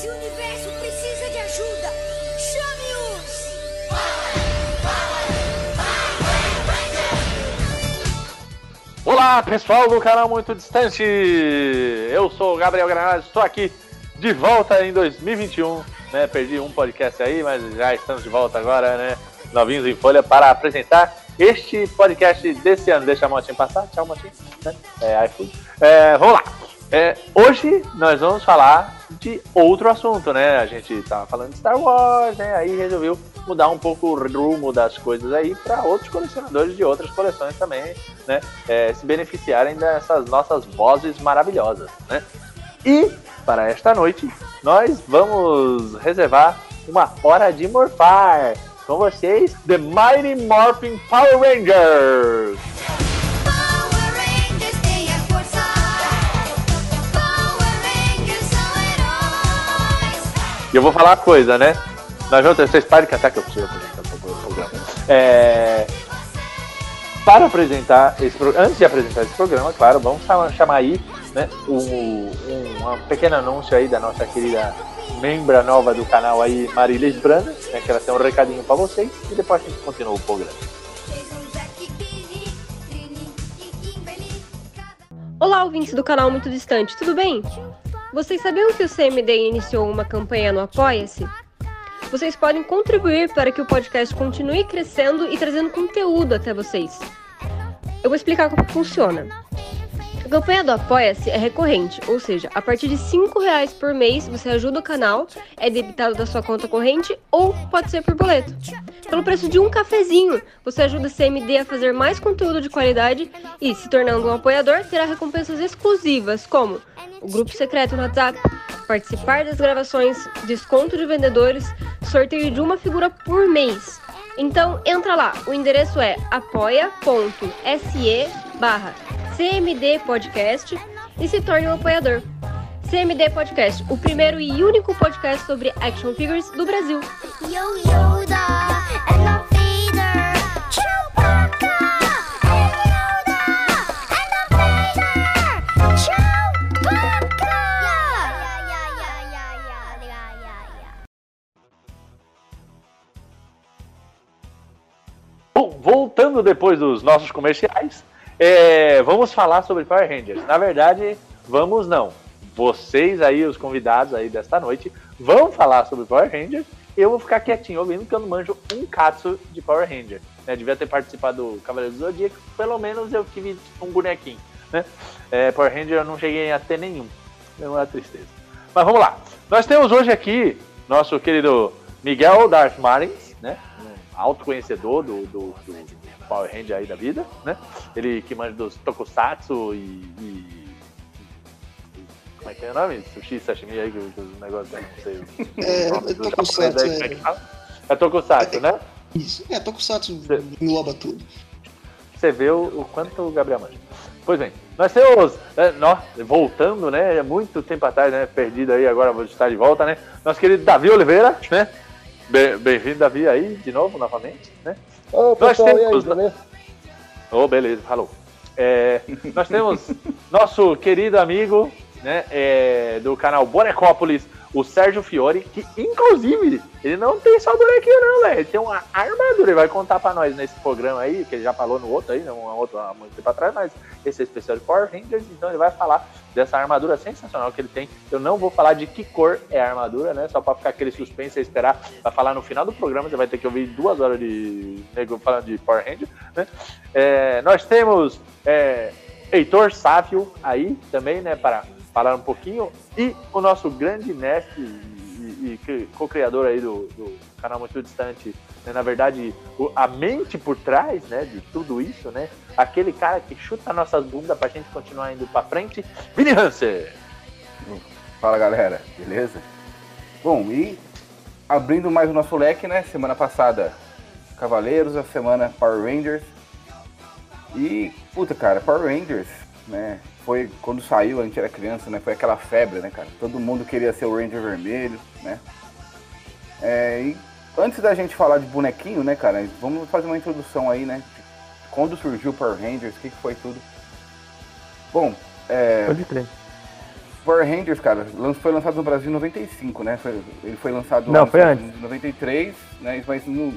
Esse universo precisa de ajuda. Chame-os! Olá, pessoal do canal Muito Distante. Eu sou o Gabriel Granado, estou aqui de volta em 2021. Né? Perdi um podcast aí, mas já estamos de volta agora, né? Novinhos em folha para apresentar este podcast desse ano. Deixa a motinha passar. Tchau, motinha. É, iFood. É, vamos lá. É, hoje nós vamos falar de outro assunto, né? A gente tava falando de Star Wars, né? Aí resolveu mudar um pouco o rumo das coisas aí para outros colecionadores de outras coleções também, né? É, se beneficiarem dessas nossas vozes maravilhosas, né? E para esta noite nós vamos reservar uma hora de morfar com vocês, The Mighty Morphin Power Rangers. E eu vou falar uma coisa, né? Nós vamos vocês parem que até que eu preciso apresentar o programa. É, para apresentar esse programa, antes de apresentar esse programa, claro, vamos chamar, aí né, um, um, um pequeno anúncio aí da nossa querida membra nova do canal aí, Marilis Brana, né, que ela tem um recadinho para vocês e depois a gente continua o programa. Olá, ouvintes do canal Muito Distante, tudo bem? Vocês sabiam que o CMD iniciou uma campanha no Apoia-se? Vocês podem contribuir para que o podcast continue crescendo e trazendo conteúdo até vocês. Eu vou explicar como funciona. A campanha do Apoia-se é recorrente, ou seja, a partir de 5 reais por mês você ajuda o canal, é debitado da sua conta corrente ou pode ser por boleto. Pelo preço de um cafezinho, você ajuda a CMD a fazer mais conteúdo de qualidade e, se tornando um apoiador, terá recompensas exclusivas como o grupo secreto no WhatsApp, participar das gravações, desconto de vendedores, sorteio de uma figura por mês. Então entra lá, o endereço é apoia.se barra CMD Podcast e se torne um apoiador. CMD Podcast, o primeiro e único podcast sobre action figures do Brasil. Yo Yoda. Bom, voltando depois dos nossos comerciais, é, vamos falar sobre Power Rangers. Na verdade, vamos não. Vocês aí, os convidados aí desta noite, vão falar sobre Power Rangers. Eu vou ficar quietinho ouvindo, porque eu não manjo um katsu de Power Ranger. Né? Devia ter participado do Cavaleiro do Zodíaco, pelo menos eu tive um bonequinho. Né? É, Power Ranger eu não cheguei a ter nenhum. É uma tristeza. Mas vamos lá. Nós temos hoje aqui nosso querido Miguel Darth Marins, né? Um alto conhecedor do, do, do Power Ranger aí da vida, né? Ele que manja dos Tokusatsu e, e- Como é que é o nome? Sushi, sashimi aí, que o que o negócio aí, não sei. o É, nome é do Tokusatsu, aí, é que fala? É Tokusatsu, né? Isso. É, Tokusatsu Cê- engloba tudo. Você vê o, o quanto o Gabriel manja. Pois bem, nós temos, é, nós, voltando, né, muito tempo atrás, né, perdido aí, agora vou estar de volta, né, nosso querido Davi Oliveira, né, bem-vindo, Davi, aí, de novo, novamente, né. Ô, Nós pessoal, e aí, temos- tudo bem? Ô, beleza, falou. É, nós temos nosso querido amigo, né, é, do canal Bonecópolis, o Sérgio Fiore, que inclusive ele não tem só bonequinho não, velho. Ele tem uma armadura, ele vai contar pra nós nesse programa aí, que ele já falou no outro aí, né, um outro há muito tempo atrás, mas esse é especial de Power Rangers, então ele vai falar dessa armadura sensacional que ele tem. Eu não vou falar de que cor é a armadura, né? Só pra ficar aquele suspense e esperar pra falar no final do programa. Você vai ter que ouvir duas horas de nego falando de Power Ranger, né? É, nós temos é, Heitor Sávio aí também, né? Para falar um pouquinho. E o nosso grande mestre e, e cri- co-criador aí do, do canal Muito Distante, né, na verdade, o- a mente por trás né, de tudo isso, né? Aquele cara que chuta nossas bundas pra gente continuar indo pra frente, Vini Hanser. Fala galera, beleza? Bom, e abrindo mais o nosso leque, né? Semana passada Cavaleiros, a semana Power Rangers. E, puta cara, Power Rangers, né? Foi quando saiu, a gente era criança, né? Foi aquela febre, né, cara? Todo mundo queria ser o Ranger Vermelho, né? É, e antes da gente falar de bonequinho, né, cara? Vamos fazer uma introdução aí, né? Quando surgiu o Power Rangers, o que, que foi tudo? Bom, é, Pode crer. Power Rangers, cara, foi lançado no Brasil em 95, né? Foi- ele foi lançado Não, foi antes. Em 93, né? Mas não.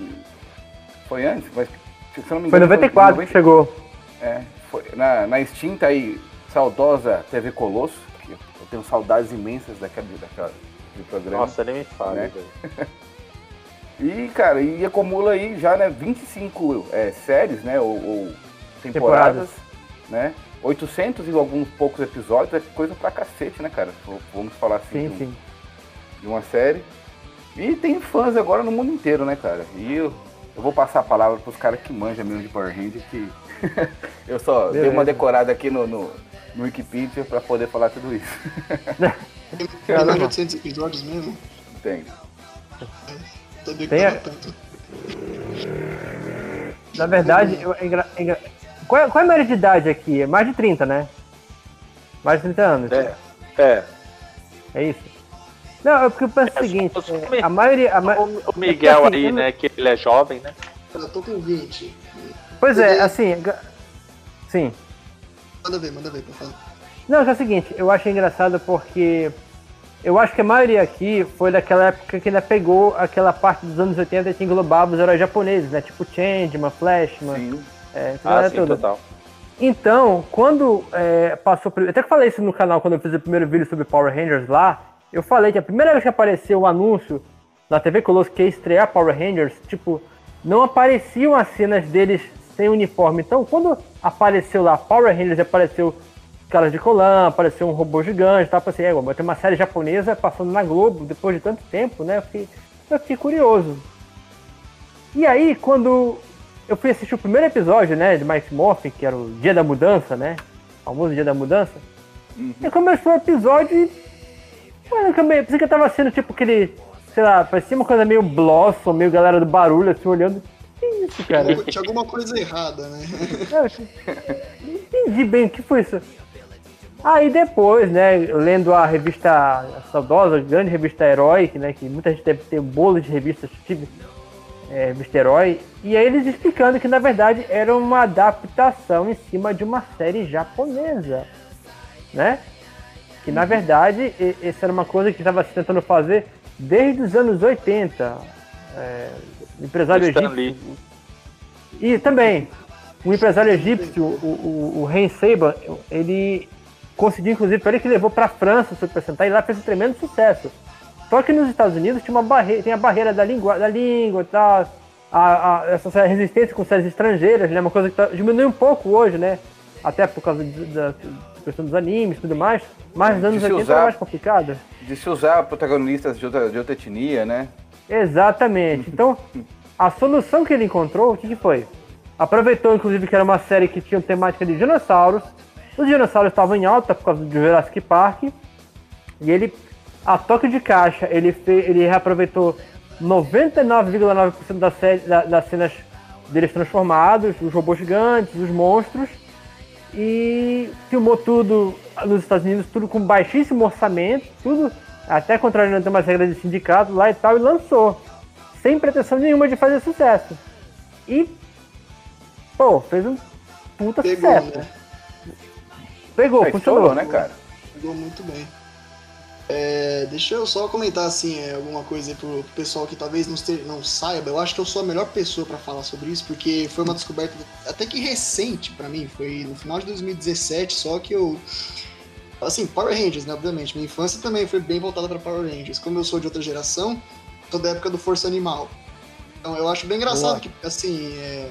Foi antes? Mas, se eu não me Foi engano, 94 que chegou. É, foi na, na extinta e saudosa TV Colosso, que eu tenho saudades imensas daquela, daquela do programa. Nossa, nem me fala, Né? E, cara, e acumula aí já, né, 25 é, séries, né, ou, ou temporadas, Temporadas. né, 800 e alguns poucos episódios, é coisa pra cacete, né, cara, vamos falar assim, Sim, de, um- sim. de uma série. E tem fãs agora no mundo inteiro, né, cara, e eu, eu vou passar a palavra pros caras que manjam mesmo de Power Ranger, que eu só dei Beleza. uma decorada aqui no, no, no Wikipedia pra poder falar tudo isso. Tem Cara, mais de não. 800 episódios mesmo? Tem. Sabia que Tem a- tanto. Na verdade, eu, é engra- é engra- qual, é, qual é a média de idade aqui? É mais de 30, né? Mais de 30 anos. É, é. É isso? Não, é porque eu penso o É, seguinte, só- é, a maioria... A ma... O, o Miguel É assim, aí, né, que ele é jovem, né? Eu tô com 20. Pois é, assim... Sim. Manda ver, manda ver, pra falar. Não, é o seguinte, eu acho engraçado porque eu acho que a maioria aqui foi daquela época que ainda pegou aquela parte dos anos 80 que englobava os heróis japoneses, né? Tipo Changeman, Flashman, Sim. é, Ah, sim, toda. total. Então, quando é, passou. Até que eu falei isso no canal quando eu fiz o primeiro vídeo sobre Power Rangers lá. Eu falei que a primeira vez que apareceu o anúncio na TV Colosso que ia estrear Power Rangers, tipo, não apareciam as cenas deles sem uniforme. Então, quando apareceu lá Power Rangers, apareceu caras de colã, apareceu um robô gigante, tá? Pensei, é, vai ter uma série japonesa passando na Globo depois de tanto tempo, né? Eu fiquei, eu fiquei curioso. E aí, quando eu fui assistir o primeiro episódio, né, de Mike Morphin, que era o Dia da Mudança, né? O famoso Dia da Mudança. E começou o episódio e. Mano, eu pensei que eu tava sendo tipo aquele. Sei lá, parecia uma coisa meio Blossom, meio galera do barulho, assim, olhando. Que isso, cara? Tinha alguma coisa errada, né? Eu acho- Não entendi bem o que foi isso. Aí depois, né, lendo a revista a saudosa, grande revista Herói, né, que muita gente deve ter bolo de revistas, tive é, revista Herói, e aí eles explicando que na verdade era uma adaptação em cima de uma série japonesa, né? Que na verdade e- essa era uma coisa que estava se tentando fazer desde os anos 80. É, o empresário Stan egípcio, Lee. e também, um empresário egípcio, o, o, o Ren Seiba, ele conseguiu, inclusive, foi ele que levou para a França se apresentar e lá fez um tremendo sucesso. Só que nos Estados Unidos tinha uma barreira, tem a barreira da língua, da língua e tal, a, a, essa resistência com séries estrangeiras, né? Uma coisa que tá, diminui um pouco hoje, né? Até por causa de- da questão dos animes e tudo mais. Mas nos anos De se 80 usar- era mais complicado. De se usar protagonistas de outra, de outra etnia, né? Exatamente. Então, a solução que ele encontrou, o que, que foi? Aproveitou, inclusive, que era uma série que tinha temática de dinossauros. Os dinossauros estavam em alta por causa do Jurassic Park. E ele, a toque de caixa, ele, fez, ele reaproveitou 99,9% da série, da- das cenas deles transformados, os robôs gigantes, os monstros. E filmou tudo nos Estados Unidos, tudo com baixíssimo orçamento, tudo até contrariando umas regras de sindicato lá e tal, e lançou. Sem pretensão nenhuma de fazer sucesso. E, pô, fez um puta Pegou, sucesso. né? Pegou, É, funcionou. estourou, né, cara? Pegou muito bem. É, deixa eu só comentar assim, é, alguma coisa aí pro, pessoal que talvez não, esteja- não saiba. Eu acho que eu sou a melhor pessoa pra falar sobre isso, porque foi uma descoberta até que recente pra mim. Foi no final de 2017, só que eu. Assim, Power Rangers, né? Obviamente. Minha infância também foi bem voltada pra Power Rangers. Como eu sou de outra geração, sou da época do Força Animal. Então eu acho bem engraçado Boa. que, assim, é,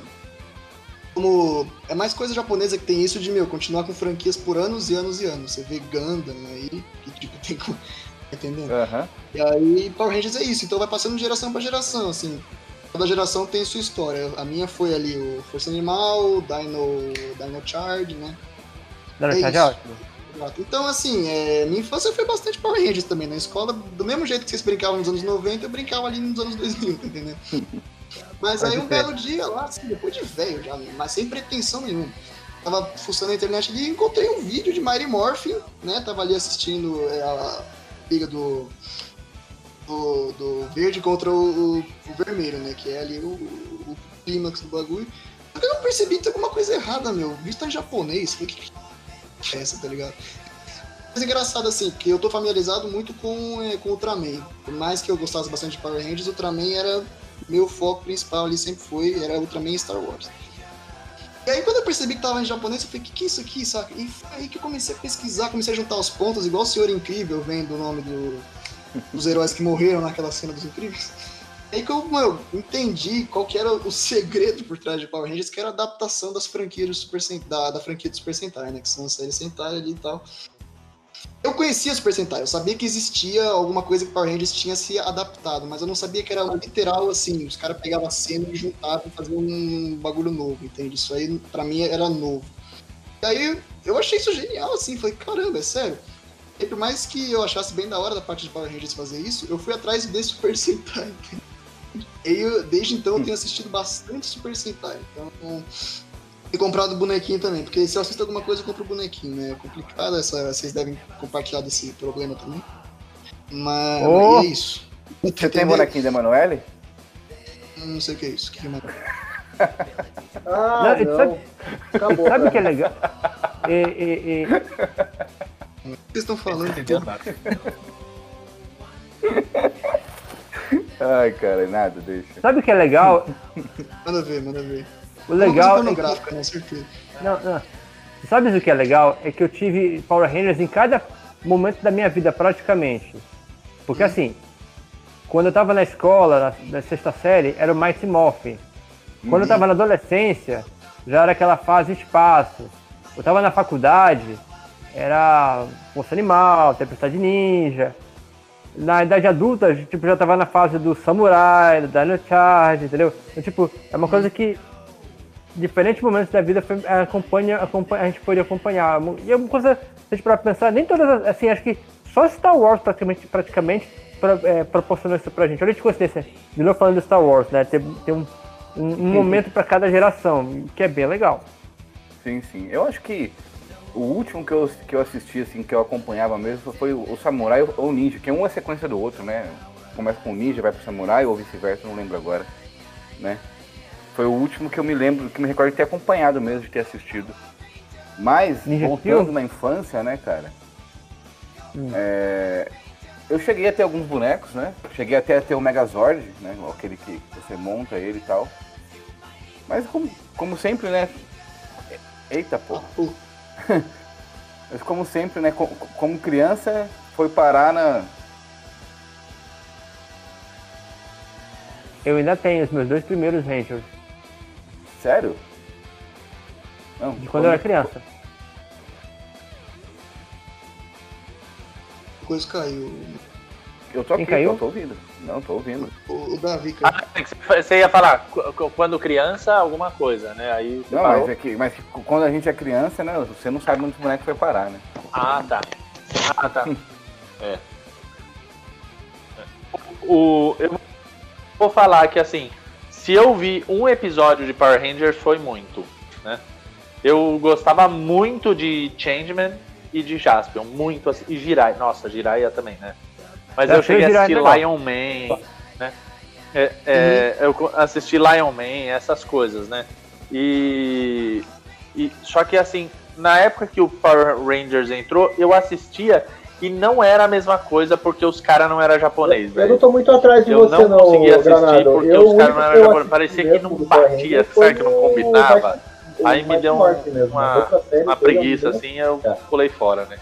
como é mais coisa japonesa que tem isso de, meu, continuar com franquias por anos e anos e anos. Você vê Gundam aí, que tipo, tem como... Tá entendendo? Aham. E aí Power Rangers é isso, então vai passando de geração pra geração, assim. Cada geração tem sua história. A minha foi ali o Força Animal, Dino, Dino Charge, né? Não, É isso. é ótimo. Exato. Então, assim, é, minha infância foi bastante Power Rangers também. Na escola, do mesmo jeito que vocês brincavam nos anos 90, eu brincava ali nos anos 2000, tá entendendo? Mas aí um belo dia lá, assim, depois de velho já, mas sem pretensão nenhuma. Tava fuçando na internet ali e encontrei um vídeo de Mighty Morphin, né? Tava ali assistindo é, a briga do, do, do verde contra o, o- o vermelho, né? Que é ali o, o clímax do bagulho. Só que eu percebi que tem alguma coisa errada, meu. O vídeo tá em japonês. Falei, que que é essa, tá ligado? Mas é engraçado assim, porque eu tô familiarizado muito com, é, com Ultraman. Por mais que eu gostasse bastante de Power Rangers, Ultraman era meu foco principal ali, sempre foi, era Ultraman e Star Wars. E aí quando eu percebi que tava em japonês, eu falei, que que é isso aqui, saca? E foi aí que eu comecei a pesquisar, comecei a juntar os pontos, igual o Senhor Incrível, vendo o nome do- dos heróis que morreram naquela cena dos Incríveis. Aí que eu, mano, entendi qual que era o segredo por trás de Power Rangers, que era a adaptação das franquias Super Sentai, da, da franquia do Super Sentai, né? Que são as séries Sentai ali e tal. Eu conhecia Super Sentai, eu sabia que existia alguma coisa que Power Rangers tinha se adaptado, mas eu não sabia que era literal assim, os caras pegavam a cena e juntavam e faziam um bagulho novo, entende? Isso aí pra mim era novo. E aí eu achei isso genial, assim, falei, caramba, é sério. E por mais que eu achasse bem da hora da parte de Power Rangers fazer isso, eu fui atrás desse Super Sentai. E eu, desde então eu tenho assistido bastante Super Sentai. Então, e comprado bonequinho também, porque se eu assisto alguma coisa eu compro bonequinho, né? É complicado, essa, vocês devem compartilhar desse problema também. Mas Oh! é isso. Você tem Entendeu? bonequinho da Emanuele? Não sei o que é isso. O que é mais? Ah, Não, não. sabe- Acabou. Sabe o que é legal? E- e- e- O que vocês estão falando? Nada. Ai, cara, nada, deixa. sabe o que é legal? Manda ver, manda ver. O legal. É que- né? Certeza. Não, não. Sabe o que é legal? É que eu tive Power Rangers em cada momento da minha vida, praticamente. Porque assim, quando eu tava na escola, na, na sexta série, era o Mighty Morphin. Quando eu tava na adolescência, já era aquela fase espaço. Eu tava na faculdade, era Força Animal, Tempestade Ninja. Na idade adulta, tipo, já tava na fase do Samurai, do Dino Charge, entendeu? Então, tipo, é uma coisa que diferentes momentos da vida foi- acompanha, acompanha, a gente pode acompanhar. E é uma coisa, se a gente pensar, nem todas, as- assim, acho que só Star Wars praticamente, praticamente pra, é, proporcionou isso pra gente. Olha de coincidência, de novo falando de Star Wars, né? Tem, tem um, um, um momento pra cada geração, que é bem legal. Sim, sim. Eu acho que o último que eu, que eu assisti, assim, que eu acompanhava mesmo, foi o, o Samurai ou o Ninja, que um é sequência do outro, né? Começa com o Ninja, vai pro Samurai ou vice-versa, não lembro agora, né? Foi o último que eu me lembro, que me recordo de ter acompanhado mesmo, de ter assistido. Mas, Ninja voltando Kill? na infância, né, cara? Hum. é, eu cheguei a ter alguns bonecos, né? Cheguei até a ter o Megazord, né? Aquele que você monta ele e tal. Mas como, como sempre, né? Eita, porra. Mas como sempre, né? co- Como criança, foi parar na. Eu ainda tenho os meus dois primeiros Rangers, Sério? Não, de quando eu era criança. coisa caiu. Eu tô Quem aqui, caiu? eu tô ouvindo. Não, tô ouvindo. O, o Davi caiu. Ah, você ia falar, quando criança, alguma coisa, né? Aí Não, parou. mas, é que, mas quando a gente é criança, né? Você não sabe onde o boneco foi parar, né? Ah, tá. Ah, tá. É. O, eu vou falar que, assim, se eu vi um episódio de Power Rangers, foi muito, né? Eu gostava muito de Changeman e de Jaspion, muito assim. E Jirai, nossa, Jiraiya também, né? Mas Eu eu cheguei a assistir Lion Man, né? É, é, Eu co- assisti Lion Man, essas coisas, né? E, e. Só que assim, na época que o Power Rangers entrou, eu assistia e não era a mesma coisa porque os caras não eram japonês, Eu não velho. tô muito atrás de Eu você, não não, conseguia assistir Granado. porque eu, os caras não eram eu japoneses. Parecia que não batia, sabe, que não combinava. Aí me deu um- uma- Uma preguiça assim, eu pulei fora, né?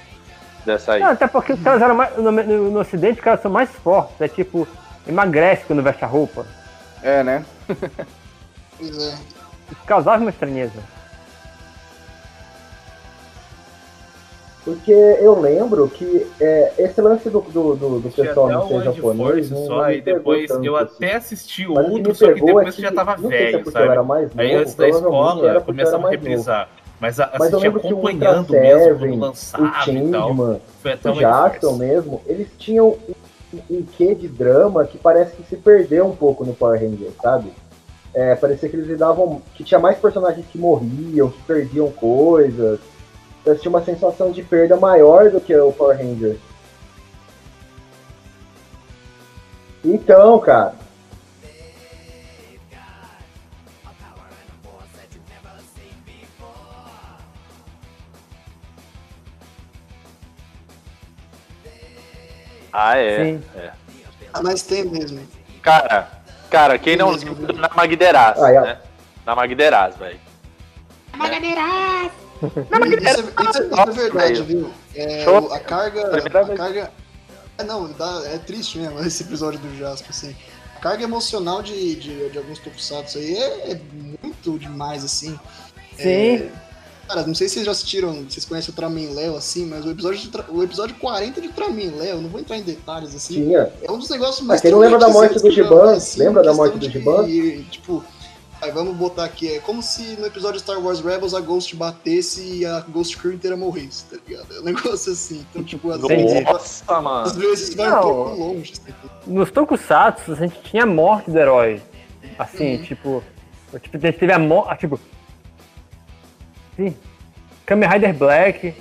Dessa aí. Não, até porque os caras eram mais. No, no- no ocidente, os caras são mais fortes. É tipo, emagrece quando veste a roupa. É, né? Pois é. Isso causava uma estranheza. Porque eu lembro que é, esse lance do, do, do, do pessoal até não ser japonês. Force não- só, e depois eu tanto, até assim. assisti o que outro, me só que pegou depois é você já que- tava é velho, porque eu sabe? era mais Aí novo, antes da escola, era a reprisar. A, Mas eu assistia lembro que o acompanhando mesmo, quando o lançava e tal. Changeman, Foi até o o Jackson mesmo, eles tinham um, um quê de drama que parece que se perdeu um pouco no Power Rangers, sabe? É, parecia que eles lidavam. que tinha mais personagens que morriam, que perdiam coisas. Então tinha uma sensação de perda maior do que o Power Rangers. Então, cara. Ah, é. Sim. é. Ah, mas tem mesmo. Cara, cara, quem não Mesmo. lembra na Magderaz, Ah, é. né? Na Magderaz, velho. Isso, é, isso é- isso é verdade, viu? É, Show. o- a carga. Primeira A vez. carga. É, não, dá- é triste mesmo esse episódio do Jasper, assim. A carga emocional de, de, de alguns tokusatsu aí é, é muito demais, assim. Sim. Cara, não sei se vocês já assistiram, vocês conhecem o Tramin Léo, assim, mas o episódio, Tra- o episódio 40 de Tramin Léo, não vou entrar em detalhes, assim, Tinha. é um dos negócios mais. Ah, quem não lembra da morte do Giban? assim, Lembra da morte do de- Giban? Tipo, aí vamos botar aqui, é como se no episódio Star Wars Rebels a Ghost batesse e a Ghost Crew inteira morresse, tá ligado? É um negócio assim. Então, tipo, às vezes, Nossa, mano. às vezes vai um Não. pouco longe. assim. Nos Tokusatsu, a gente tinha a morte do herói. Assim, Uhum. tipo. Tipo, a gente teve a morte. Tipo. Sim. Kamen Rider Black.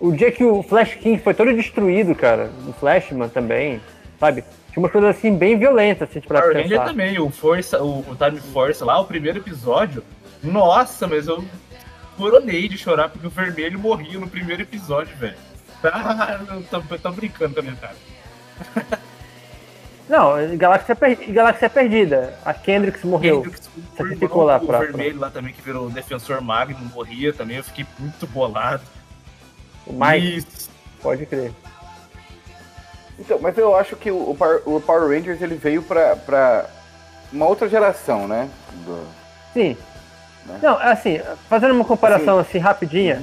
O dia que o Flash King foi todo destruído, cara. O Flashman também. Sabe? Tinha umas coisas assim bem violentas, assim, pra Power Ranger pensar. também, o Força, o, o Time Force lá, o primeiro episódio. Nossa, mas eu coronei de chorar porque o vermelho morria no primeiro episódio, velho. Ah, eu tô, eu tô brincando com a minha cara. Não, Galáxia, Per- Galáxia Perdida. A Kendricks morreu. Hendrix, o Sacrificou lá pra- vermelho lá também, que virou defensor Magnum, morria também. Eu fiquei muito bolado. O Mike, Isso. pode crer. Então, mas eu acho que o, o Power, o Rangers ele veio pra, pra uma outra geração, né? Do- Sim. Né? Não, assim, fazendo uma comparação assim, rapidinha,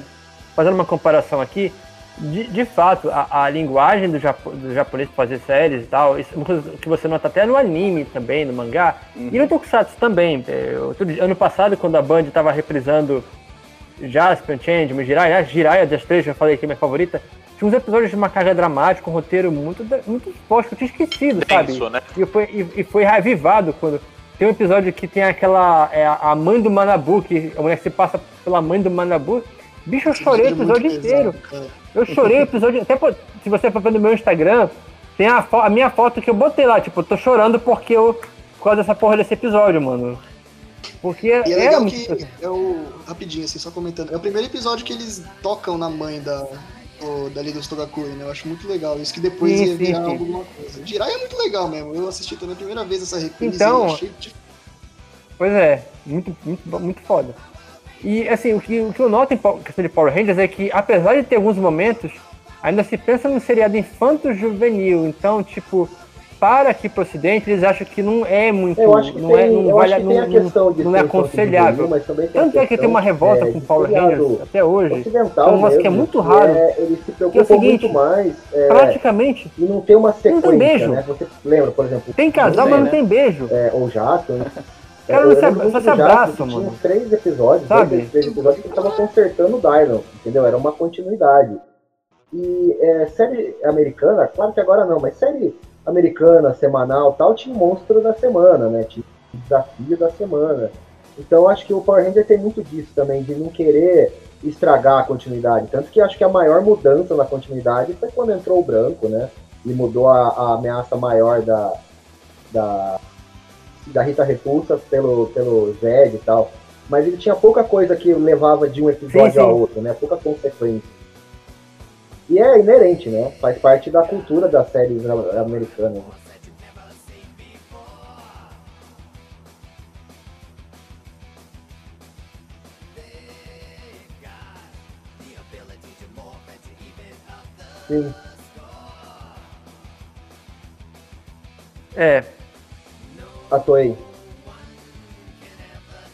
fazendo uma comparação aqui, de, de fato, a, a linguagem do, japo, do japonês fazer séries e tal, isso é uma coisa que você nota até no anime também, no mangá, e no Tokusatsu também. É, outro dia- ano passado, quando a Band estava reprisando Jasper, Changeman, Jiraiya, Jiraiya das três, já falei que é minha favorita, tinha uns episódios de uma carga dramática, um roteiro muito, muito forte, que eu tinha esquecido, sabe? Né? E foi, e, e foi reavivado quando. Tem um episódio que tem aquela. É, a mãe do Manabu, que a mulher se passa pela mãe do Manabu. Bicho, eu chorei o É episódio inteiro. Eu chorei o episódio. Até pô, se você for ver no meu Instagram, tem a, a minha foto que eu botei lá. Tipo, eu tô chorando porque eu. Por causa dessa porra desse episódio, mano. Porque E é é legal muito. que é o. Rapidinho, assim, só comentando. É o primeiro episódio que eles tocam na mãe da. do- dali dos Togakuri, né? Eu acho muito legal. Isso que depois Sim, ia sim, virar sim. alguma coisa. Jirai é muito legal mesmo. Eu assisti também a primeira vez essa reprise. Então, eu achei de- Pois é, muito, muito, muito foda. E assim, o que, o que eu noto em questão de Power Rangers é que, apesar de ter alguns momentos, ainda se pensa num seriado infanto-juvenil. Então, tipo, para aqui pro ocidente, eles acham que não é muito. Eu acho que não tem, é, não vale, tem não, de não é aconselhável. juvenil, tem Tanto é que tem uma revolta é, com Power Rangers até hoje. ocidental É um negócio que é mesmo, muito raro. é, eles se Que é o preocupam seguinte, muito mais é, Praticamente, e não tem uma tem sequência, beijo. né? Você lembra, por exemplo, tem casal, tem, mas não né? tem beijo. é, ou Jato, né? Cara, eu não se lembro ab- muito só do se Jato, abraçam, que Tinha mano. uns três episódios, Sabe? dois, três episódios que tava consertando o Dylan, entendeu? Era uma continuidade. E é, série americana, claro que agora não, mas série americana, semanal tal, tinha monstro da semana, né? Tinha desafio da semana. Então acho que o Power Ranger tem muito disso também, de não querer estragar a continuidade. Tanto que acho que a maior mudança na continuidade foi quando entrou o branco, né? E mudou a, a ameaça maior da, da, da Rita Repulsa pelo, pelo Zed e tal. Mas ele tinha pouca coisa que levava de um episódio Sim, a outro, né? Pouca consequência. E é inerente, né? Faz parte da cultura das séries americanas. Sim. É, A Toei.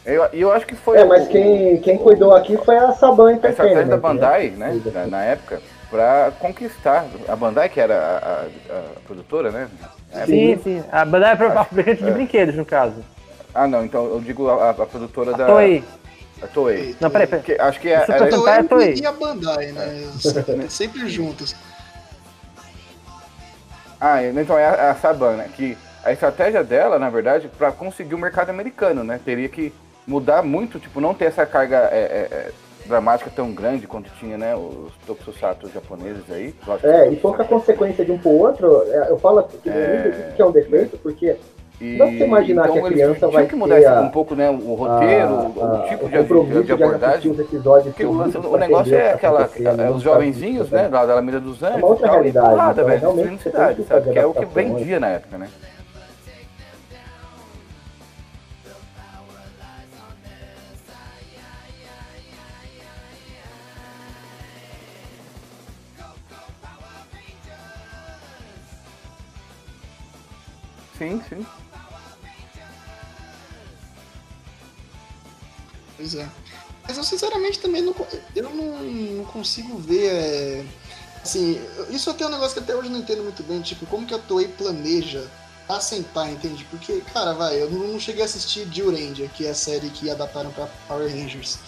Eu, e eu acho que foi É, mas o- quem, quem cuidou aqui foi a Saban a estratégia da Entertainment. Bandai, né, Fez na, época, pra conquistar. A Bandai, que era a, a- a produtora, né? na época. sim, sim. A Bandai é pro- Acho- fabricante de é. brinquedos, no caso. Ah, não, então eu digo a, a produtora da. Tô aí. A Toei. Não, peraí, peraí. Que, acho que é, era, Eu Tá, Toei. e a Bandai, né? Sempre juntos. Ah, então é a, a Saban, né? Que a estratégia dela, na verdade, para conseguir o mercado americano, né? Teria que mudar muito, tipo, não ter essa carga é, é, é, dramática tão grande quanto tinha, né? Os tokusatsu japoneses aí. É, e pouca consequência de um pro outro, é, eu falo que, É. que é um defeito, porque E, Dá pra você imaginar que a criança vai que mudar a- um pouco né, o roteiro, a- o, tipo o de, compromisso de, de de abordagem. os episódios Porque o, o negócio é aquela, é, os jovenzinhos, né, lá da Alameda dos Anjos, uma outra tal, e realidade, porrada, então, velho, realmente cidade, que sabe? Que é o que vendia na época, né? Sim, sim. Pois é. Mas eu sinceramente também não, eu não, não consigo ver. é, Assim, isso até é um negócio que até hoje eu não entendo muito bem, tipo, como que a Toei planeja assentar, entende? Porque, cara, vai, eu não cheguei a assistir Jill Ranger, que é a série que adaptaram pra Power Rangers.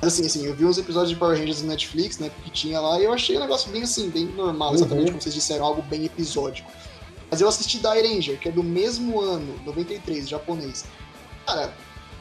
Mas assim, assim, eu vi uns episódios de Power Rangers no Netflix, né, que tinha lá, e eu achei um negócio bem assim, bem normal, exatamente Uhum. como vocês disseram, algo bem episódico. Mas eu assisti Dai Ranger, que é do mesmo ano, 93, japonês. Cara,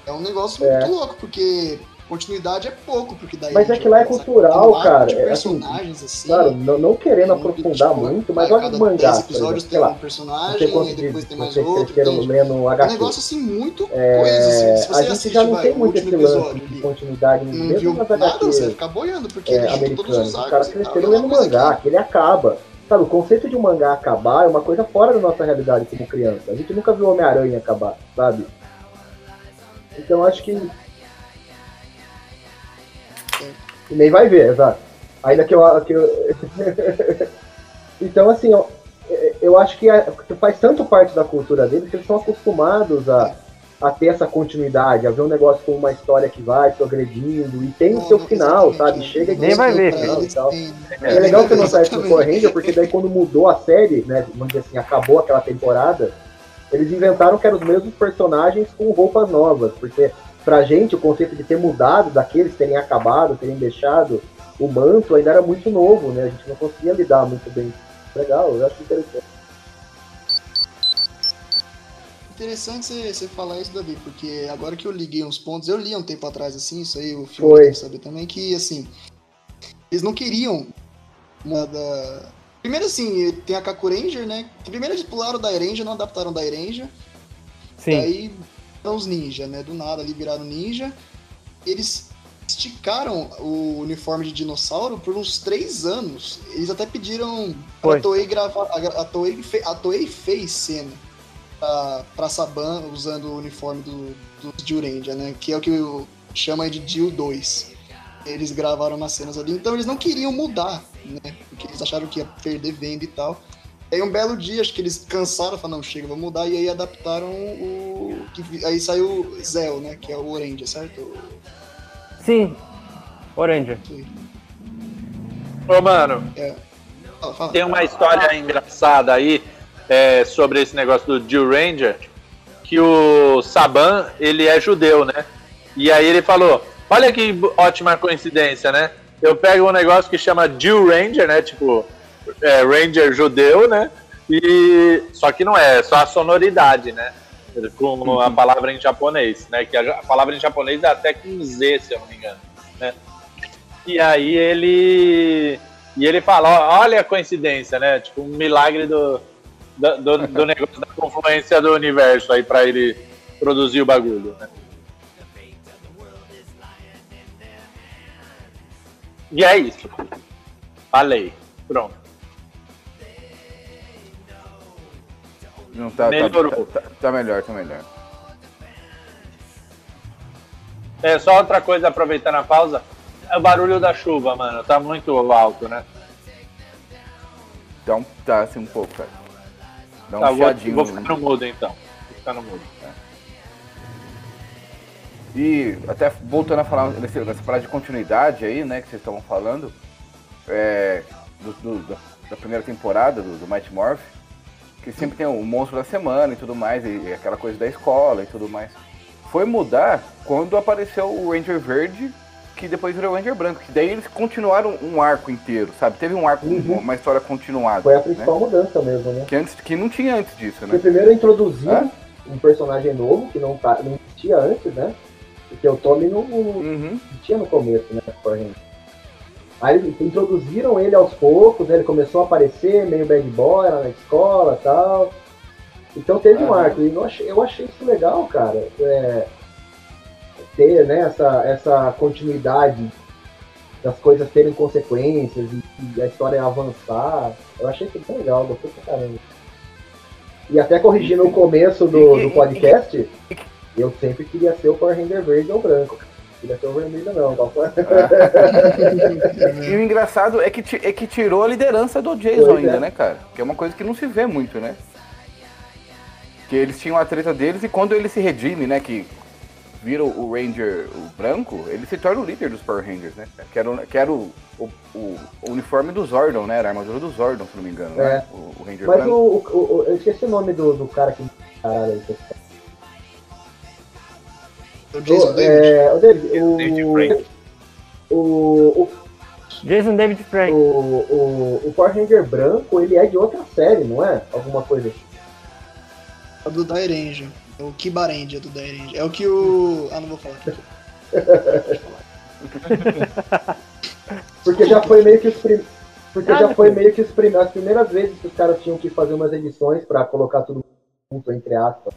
é um negócio É. muito louco, porque continuidade é pouco, porque daí. Mas é que lá é cultural, cara, De é assim, personagens, assim. Claro, não, não querendo aprofundar tipo, muito, mas olha cada os mangás, 10 por episódios exemplo, tem lá, um personagem, e de depois tem mais outro. É um HQ. negócio assim, muito É, coisa, assim. Se você a gente assiste, já não vai, tem o muito esse lance de continuidade, não mesmo viu nada, HQs você vai ficar boiando, porque é, ele todos os Os arcos é uma lendo coisa mangá, que ele acaba. Sabe, o conceito de um mangá acabar é uma coisa fora da nossa realidade como criança. A gente nunca viu Homem-Aranha acabar, sabe? Então acho que. E nem vai ver, exato. Ainda que eu. Que eu... então, assim, eu, eu acho que é- faz tanto parte da cultura deles que eles são acostumados a, a ter essa continuidade, a ver um negócio com uma história que vai progredindo e tem o seu final, sabe? é. Chega e Nem vai ver, final e tal. E é legal que não sai pro Exatamente. Power Ranger, porque daí quando mudou a série, né, vamos dizer assim, acabou aquela temporada, eles inventaram que eram os mesmos personagens com roupas novas, porque pra gente o conceito de ter mudado daqueles terem acabado, terem deixado o manto ainda era muito novo, né? A gente não conseguia lidar muito bem. Legal, eu acho interessante. Interessante você, falar isso, Davi, porque agora que eu liguei uns pontos, eu li há um tempo atrás, assim, isso aí o filme Foi. saber também, que, assim, eles não queriam uma da... Primeiro, assim, tem a Kaku Ranger, né? Primeiro eles pularam da Ranger, não adaptaram da Ranger, Sim. Aí são os ninja, né? Do nada ali viraram ninja. Eles esticaram o uniforme de dinossauro por uns três anos. Eles até pediram Foi. pra Toei gravar. A, a, Toei, fe- a Toei fez cena pra, pra Saban usando o uniforme do, do Jiurendia, né? Que é o que eu chama de Jiu 2. Eles gravaram umas cenas ali, então eles não queriam mudar, né? Porque eles acharam que ia perder venda e tal. Aí um belo dia, acho que eles cansaram, falaram, não, chega, vamos mudar, e aí adaptaram o. que- aí saiu o Zell, né? Que é o Orange, certo? Sim. Orange. Ô, mano, Fala, fala. tem uma história engraçada aí é, sobre esse negócio do Jill Ranger, que o Saban, ele é judeu, né? E aí ele falou, olha que ótima coincidência, né? Eu pego um negócio que chama Jill Ranger, né? Tipo, é, Ranger judeu, né? E só que não é, é só a sonoridade, né? Com a palavra em japonês, né? Que a, a palavra em japonês é até com Z, se eu não me engano, né? E aí ele e ele fala, olha a coincidência, né? Tipo um milagre do do, do, do negócio da confluência do universo aí pra ele produzir o bagulho, né? E é isso. Falei. Pronto. Não, tá, tá, Melhorou. tá, tá- tá melhor, tá melhor. É, só outra coisa, aproveitando a pausa, é o barulho da chuva, mano. Tá muito alto, né? Então, tá assim um pouco, cara. Dá um Tá, vou, chiadinho. vou ficar no mudo então. Vou ficar no mudo. E até voltando a falar nesse, nessa parada de continuidade aí, né, que vocês estavam falando, é, do- do- da, da primeira temporada do, do Mighty Morph, que sempre tem o monstro da semana e tudo mais, e, e aquela coisa da escola e tudo mais. Foi mudar quando apareceu o Ranger Verde, que depois virou o Ranger Branco, que daí eles continuaram um arco inteiro, sabe? Teve um arco, Uhum. uma história continuada. Foi a né? principal mudança mesmo, né? Que, antes, que não tinha antes disso, Porque né? primeiro introduziram Hã? um personagem novo, que não, tá, não existia antes, né? Porque o Tommy não, não Uhum. tinha no começo, né? Aí introduziram ele aos poucos, né, ele começou a aparecer meio bad boy lá na escola e tal. Então teve um arco. E eu achei, eu achei isso legal, cara. É, ter né, essa, essa continuidade das coisas terem consequências e, e a história avançar. Eu achei isso bem legal, gostei pra caramba. E até corrigindo o começo do, do podcast, eu sempre queria ser o Power Ranger verde ou branco. queria ser o vermelho não. Tá? E o engraçado é que, é que tirou a liderança do Jason Pois ainda, é. né, cara? Que é uma coisa que não se vê muito, né? Que eles tinham a treta deles e quando ele se redime, né, que vira o Ranger o branco, ele se torna o líder dos Power Rangers, né? Que era, o- que era o, o, o- o uniforme do Zordon, né? Era a armadura do Zordon, se não me engano, né? É. O, o Ranger Mas o, branco. o- o- eu esqueci o nome do, do cara que. Caralho, O Jason o, David. é, o David, David o, Frank. o, o, Jason David Frank. o, o, o Power Ranger branco, ele é de outra série, não é? Alguma coisa assim. É o do Dairanger. É o Kibarendia do Dairanger. É o que o. Ah, não vou falar. Porque já foi meio que os prim... Porque Ah, já não foi meio que os prim... as primeiras vezes que os caras tinham que fazer umas edições pra colocar tudo junto, entre aspas.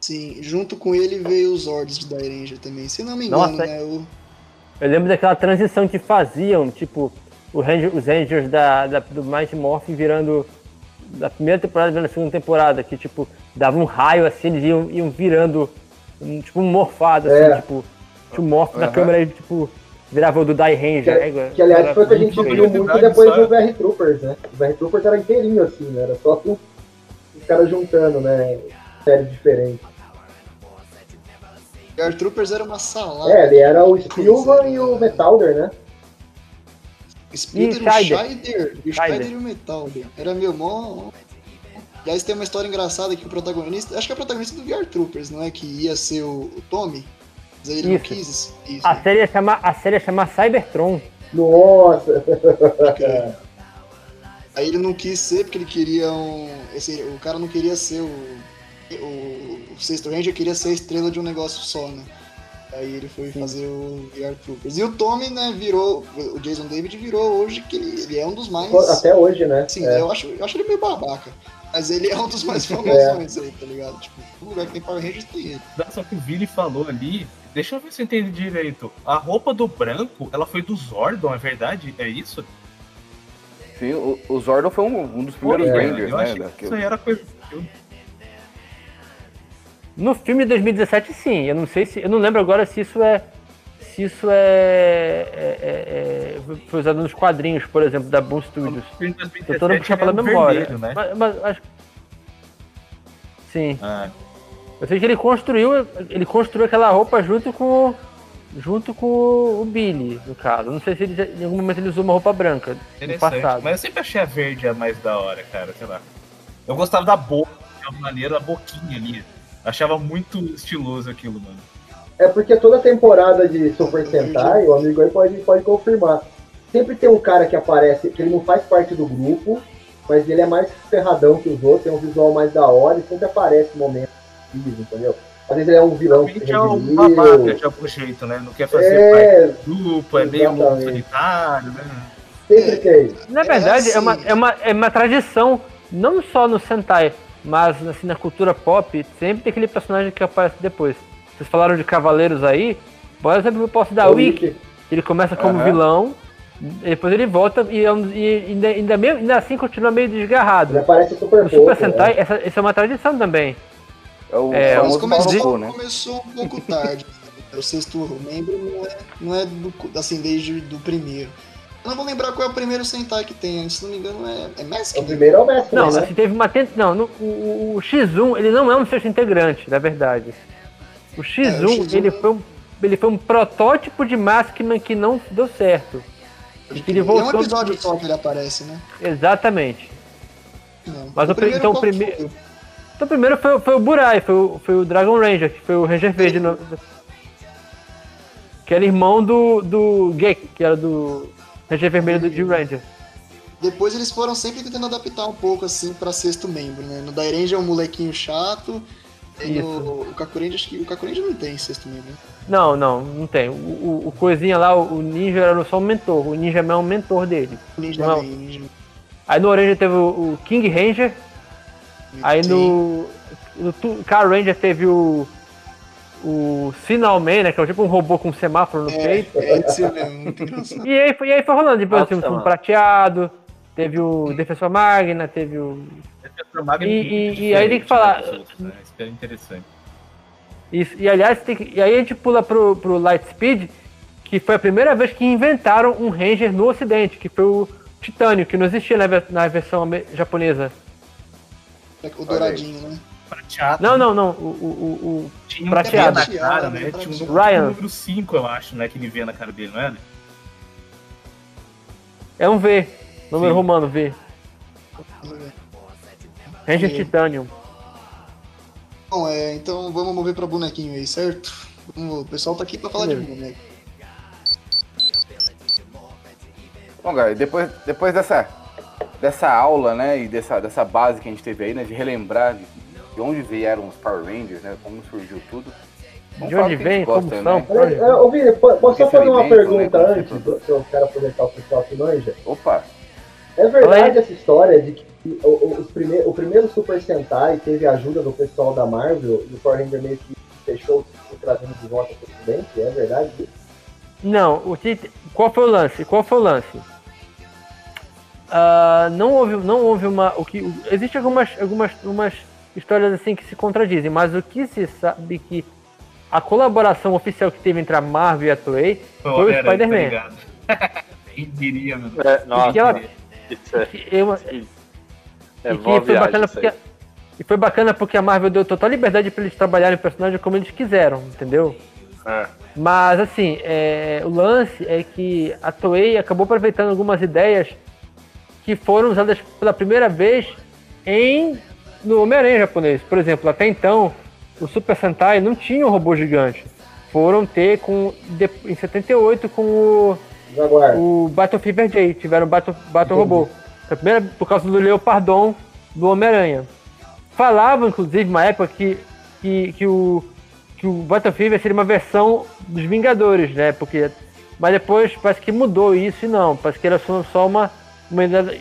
Sim, junto com ele veio os Zords do Dairanger também. Se não me engano, Nossa, né? O... Eu lembro daquela transição que faziam, tipo, o Ranger- os Rangers da, da- do Mighty Morphin virando da primeira temporada virando a segunda temporada, que tipo, dava um raio assim, eles iam, iam virando um, tipo um morfado, assim, É. tipo, tinha um morfo na Aham. câmera e tipo, virava o do Die Ranger. Que, é, que aliás era foi o que a gente viu muito depois do VR Troopers, né? O VR Troopers era inteirinho assim, né? Era só com os caras juntando, né? Séries diferentes. Guard Troopers era uma salada. É, ele era o Spilvan e o Metalder, né? Spider, E o Scheider. Scheider. E o Scheider. Scheider e o Metalder. Era meu mó. Aliás, tem uma história engraçada que o protagonista. Acho que é o protagonista do VR Troopers, não é? Que ia ser o, o Tommy. Mas aí ele não Isso. quis isso. isso. A série ia chamar, a série ia chamar Cybertron. Nossa! Cara. Aí ele não quis ser porque ele queria um. Esse, o cara não queria ser o. O, o sexto Ranger queria ser a estrela de um negócio só, né? Aí ele foi fazer o VR Troopers. E o Tommy, né, virou. O Jason David virou hoje que ele, ele é um dos mais. Até hoje, né? Sim, É. eu, acho, eu acho ele meio babaca. Mas ele é um dos mais famosões aí, tá ligado? Tipo, todo lugar que tem Power Rangers tem ele. Só que o Vini falou ali. Deixa eu ver se eu entendi direito. A roupa do branco, ela foi do Zordon, é verdade? É isso? Sim, o, o Zordon foi um, um dos primeiros Pô, Rangers, eu né? achei que daquele- isso aí era coisa. eu- No filme de 2017, sim. Eu não sei se. Eu não lembro agora se isso é. Se isso é. é- é- é- foi usado nos quadrinhos, por exemplo, da Boom Studios. O filme de Eu tô 2017 puxar pela memória. vermelho, né? Mas, mas acho Sim. Ah, Eu sei que ele construiu. Ele construiu aquela roupa junto com. Junto com o Billy, no caso. Não sei se ele, em algum momento ele usou uma roupa branca no interessante. passado. Mas eu sempre achei a verde a mais da hora, cara. Sei lá. Eu gostava da boca, de alguma maneira, da boquinha ali. Achava muito estiloso aquilo, mano. É porque toda temporada de Super Sentai, o amigo aí pode, pode confirmar. Sempre tem um cara que aparece, que ele não faz parte do grupo, mas ele é mais ferradão que os outros, tem um visual mais da hora e sempre aparece no momento, entendeu? Às vezes ele é um vilão que é um babaca de algum jeito, né? Não quer fazer É, parte do grupo, é meio lobo solitário, né? sempre tem. Na verdade, é, uma, assim. é, uma, é uma tradição, não só no Sentai, mas assim, na cultura pop, sempre tem aquele personagem que aparece depois. Vocês falaram de Cavaleiros aí, por exemplo, eu posso dar É o o Wiki. Wiki. Ele começa como Aham. vilão, depois ele volta e, é e ainda, ainda, meio- ainda assim continua meio desgarrado. Ele aparece super No pouco. Super Sentai, né? essa, essa é uma tradição também. É o É, Mas começou, né? começou um pouco tarde. o sexto membro não é, não é do, assim, desde do primeiro. Eu não vou lembrar qual é o primeiro Sentai que tem, se não me engano é, é Mask. O primeiro é o Mestre, Não, né? teve uma tent... Não, no- o, o- o X1, ele não é um sexto integrante, na verdade. O X1, É, o X1 ele, foi um, ele foi um protótipo de Maskman que não deu certo. E que ele é um voltou. episódio só que ele aparece, né? Exatamente. Não. Mas o pri- então o primeiro- foi? Então, primeiro foi, foi o Burai, foi o, foi o Dragon Ranger, que foi o Ranger Verde. no- que era irmão do, do Gek, que era do Ranger Vermelho do G Ranger. Depois eles foram sempre tentando adaptar um pouco assim pra sexto membro, né? No Dairenja é um molequinho chato. E Isso. no o Kakurenja, acho que o Kakurenja não tem sexto membro. né? Não, não, não tem. O, o, o coisinha lá, o, o Ninja era só um mentor. O Ninja Man é um mentor dele. O Ninja Não. Man, o Ninja. Aí no Orange teve o, King Ranger. Aí no, no Car Ranger teve o. O Signal Man, né? Que é tipo um robô com um semáforo no É, peito. é esse mesmo, muito engraçado. E aí, foi- e aí foi rolando. Depois Nossa, teve o mano. Fundo Prateado, teve o Defensor Magna, teve o. Defensor Magno E- é muito e- e aí tem que diferente falar- né? Isso é interessante. Isso. E aliás, tem que, e aí a gente pula pro, pro Lightspeed, que foi a primeira vez que inventaram um Ranger no ocidente, que foi o Titânio, que não existia na, na versão japonesa. O douradinho, né? Prateado. Não, não, não. O, o, o, Tinha um prateado. prateado na cara, né? Prateado, Tinha um Ryan. número 5, eu acho, né? Que ele vê na cara dele, não é? é um V, número Sim. romano V. Ranger Titanium. Bom, é, então vamos mover pra bonequinho aí, certo? Vamos- o pessoal tá aqui pra falar de boneco. Bom, galera, depois, depois dessa, dessa aula, né, e dessa, dessa base que a gente teve aí, né, de relembrar de, de onde vieram os Power Rangers, né, como surgiu tudo. Vamos De onde que vem, como gosta, são. né? Peraí, é, Ô, Vini, po- posso só fazer uma alimento, pergunta né, antes, como do- que eu quero aproveitar o pessoal que manja? Opa, É verdade aí. essa história de que o, o- os prime- o primeiro Super Sentai teve a ajuda do pessoal da Marvel e o Power Ranger meio que fechou o trazendo de volta para o ocidente? É verdade? Não, o Tit- qual foi o lance? Qual foi o lance? Ah, não houve, não houve uma, o que, existe algumas, algumas, umas histórias assim que se contradizem, mas o que se sabe que a colaboração oficial que teve entre a Marvel e a Toei foi o tá Spider-Man. Quem diria, mano? É, nossa, que ela- isso é, Que eu- é e que foi bacana porque e foi bacana porque a Marvel deu total liberdade para eles trabalharem o personagem como eles quiseram, entendeu? É. Mas assim, é, o lance é que a Toei acabou aproveitando algumas ideias que foram usadas pela primeira vez em no Homem-Aranha japonês. Por exemplo, até então, o Super Sentai não tinha um robô gigante. Foram ter com de- em 78 com o, Jaguar. o Battle Fever J, tiveram Battle, Battle Entendi. Robô. A primeira, por causa do Leopardon do Homem-Aranha. Falavam, inclusive, uma época que, que, que o, que o Battle Fever seria uma versão dos Vingadores, né? Porque, mas depois parece que mudou isso e não. Parece que era só uma,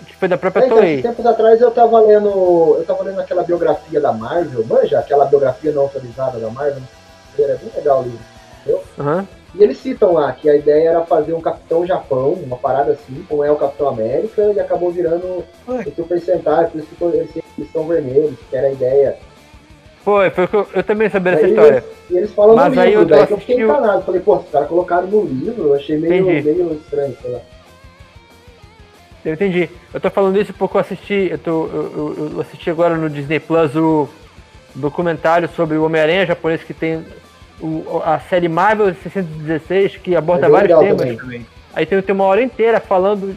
que foi da própria É, então, Toei. tempos atrás eu tava lendo. Eu tava lendo aquela biografia da Marvel, manja, aquela biografia não autorizada da Marvel. Era bem legal o livro. Aham. E eles citam lá que a ideia era fazer um Capitão Japão, uma parada assim, como é o Capitão América, e acabou virando o Super Sentai, por isso que eles eles são vermelhos, que era a ideia. Foi, foi o que eu, eu também sabia dessa história. E eles falam Mas no aí livro, eu daí que eu fiquei encanado. Falei, pô, os caras colocaram no livro, eu achei meio, Entendi. meio estranho, sei lá. Eu entendi. Eu tô falando isso porque eu assisti, eu, tô, eu, eu- eu assisti agora no Disney Plus o documentário sobre o Homem-Aranha japonês que tem o- a série Marvel 616 que aborda É vários temas. também. Aí tem, tem uma hora inteira falando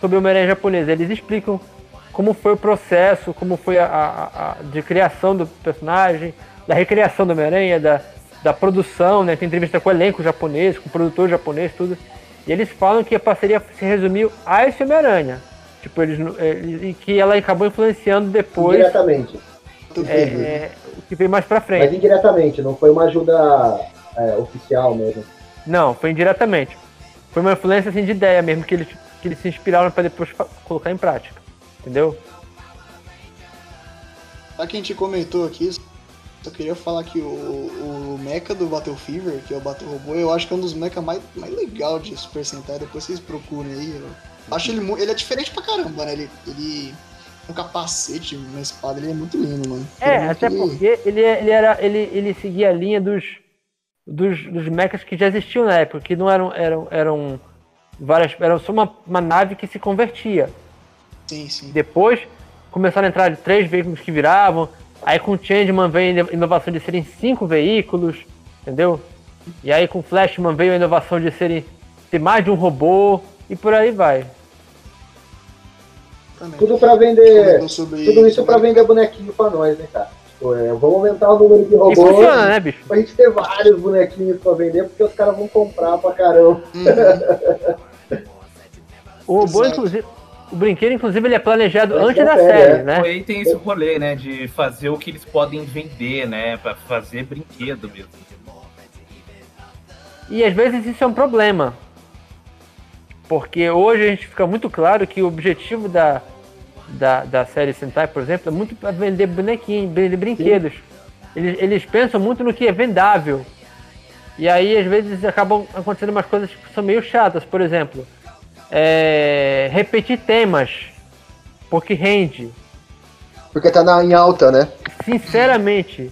sobre o Homem-Aranha japonês. Eles explicam como foi o processo, como foi a, a- a- de criação do personagem, da recriação do Homem-Aranha, da, da produção, né? Tem entrevista com o elenco japonês, com o produtor japonês, tudo. E eles falam que a parceria se resumiu a esse Homem-Aranha. Tipo, eles, e que ela acabou influenciando depois Indiretamente. Tudo é, é, o que veio mais pra Mas frente. indiretamente, não foi uma ajuda é, oficial mesmo. Não, foi indiretamente. Foi uma influência assim, de ideia mesmo, que eles, que eles se inspiraram pra depois colocar em prática. Entendeu? Já que a gente comentou aqui, só queria falar que o, o mecha do Battle Fever, que é o Battle Robô, eu acho que é um dos mecha mais, mais legal de Super Sentai, depois vocês procurem aí. Eu acho ele, ele é diferente pra caramba, né? Ele, ele um capacete, uma espada, ele é muito lindo, mano. É, Ele até porque ele, ele, era, ele, ele seguia a linha dos, dos, dos mechas que já existiam na época, que não eram, eram, eram várias. Era só uma, uma nave que se convertia. Sim, sim. Depois começaram a entrar três veículos que viravam. Aí com o Changeman veio a inovação de serem cinco veículos, entendeu? E aí com o Flashman veio a inovação de serem ter mais de um robô e por aí vai. Também. Tudo pra vender. Sobre- Tudo isso sobre- pra vender bonequinho pra nós, né, cara? Tipo, é, vamos aumentar o número de E robôs. funciona, né, bicho? Pra gente ter vários bonequinhos pra vender, porque os caras vão comprar pra caramba. Uhum. O robô, Exato. inclusive. O brinquedo, inclusive, ele é planejado antes da série, série, é. né? Aí tem esse rolê, né? De fazer o que eles podem vender, né? Pra fazer brinquedo mesmo. E às vezes isso é um problema. Porque hoje a gente fica muito claro que o objetivo da, da, da série Sentai, por exemplo, é muito para vender bonequinhos, vender brinquedos. Eles, eles pensam muito no que é vendável. E aí, às vezes, acabam acontecendo umas coisas que são meio chatas. Por exemplo, é, repetir temas, porque rende. Porque tá na, em alta, né? Sinceramente,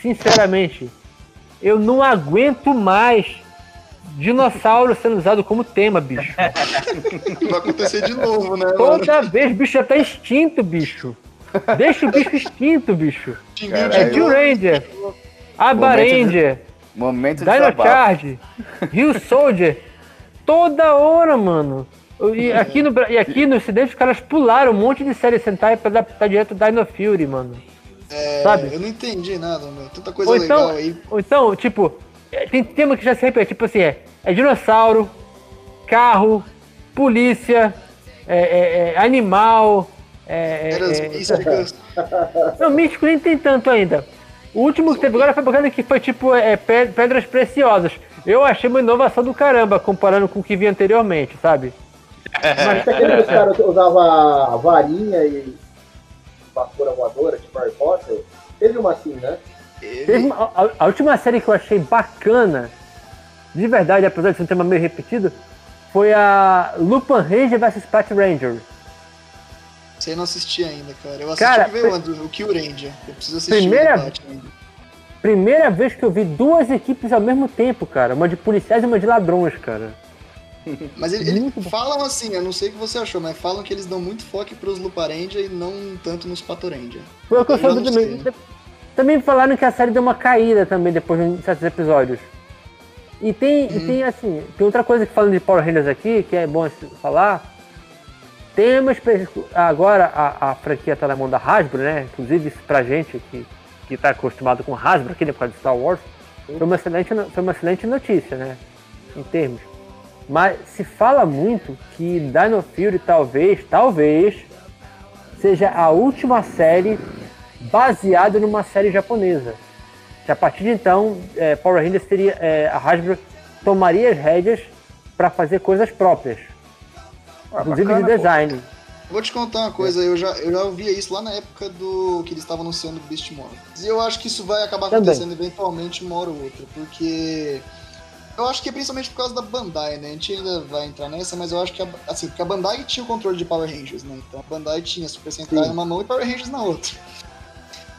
sinceramente, eu não aguento mais dinossauro sendo usado como tema, bicho. Vai acontecer de novo, né? mano? Toda vez, bicho, já tá extinto, bicho. Deixa o bicho extinto, bicho. De É Jill novo. Ranger, Aba Momento de- Ranger, Momento de Dino desabafo. Charge, Rio Soldier. Toda hora, mano. E aqui, no, e aqui no Ocidente os caras pularam um monte de série Sentai pra adaptar direto Dino Fury, mano. É, sabe? Eu não entendi nada, meu. Tanta coisa Ou legal então, aí. ou então, tipo, é, tem tema que já se repete, tipo assim, é, é dinossauro, carro, polícia, é, é- é animal, é, é- Eras místicas. Não, místico nem tem tanto ainda. O último que teve agora foi bacana que foi tipo pe- pedras preciosas. Eu achei uma inovação do caramba, comparando com o que vi anteriormente, sabe? Mas aquele que os caras usavam varinha e vassoura voadora, tipo Harry Potter, teve uma assim, né? Teve uma- a, a última série que eu achei bacana, de verdade, apesar de ser um tema meio repetido, foi a Lupin Ranger vs Pat Ranger. Você não assisti ainda, cara. Eu assisti Cara, o o Kill Ranger. Eu preciso assistir Primeira- o debate ainda. Primeira vez que eu vi duas equipes ao mesmo tempo, cara. Uma de policiais e uma de ladrões, cara. Mas ele, ele falam assim, eu não sei o que você achou, mas falam que eles dão muito foco pros Luparendia e não tanto nos Patorendia. Foi o que eu soube também. sei. Também falaram que a série deu uma caída também depois de certos episódios. E tem, e tem assim, tem outra coisa que falam de Power Rangers aqui, que é bom falar. Tem uma espécie. Agora a, a franquia tá na mão da Hasbro, né? Inclusive isso pra gente que, que tá acostumado com Hasbro aqui, né, por causa de Star Wars, foi uma excelente, foi uma excelente notícia, né? Em termos. Mas se fala muito que Dino Fury talvez, talvez, seja a última série baseada numa série japonesa. Que a partir de então, é, Power Rangers teria, é, a Hasbro tomaria as rédeas para fazer coisas próprias, Ah, inclusive bacana, de pô. Vou te contar uma coisa, eu já, eu já ouvia isso lá na época do que eles estavam anunciando o Beast Mode. E eu acho que isso vai acabar Também. acontecendo eventualmente uma hora ou outra, porque eu acho que é principalmente por causa da Bandai, né? A gente ainda vai entrar nessa, mas eu acho que a, assim, porque a Bandai tinha o controle de Power Rangers, né? Então a Bandai tinha Super Sentai numa mão e Power Rangers na outra.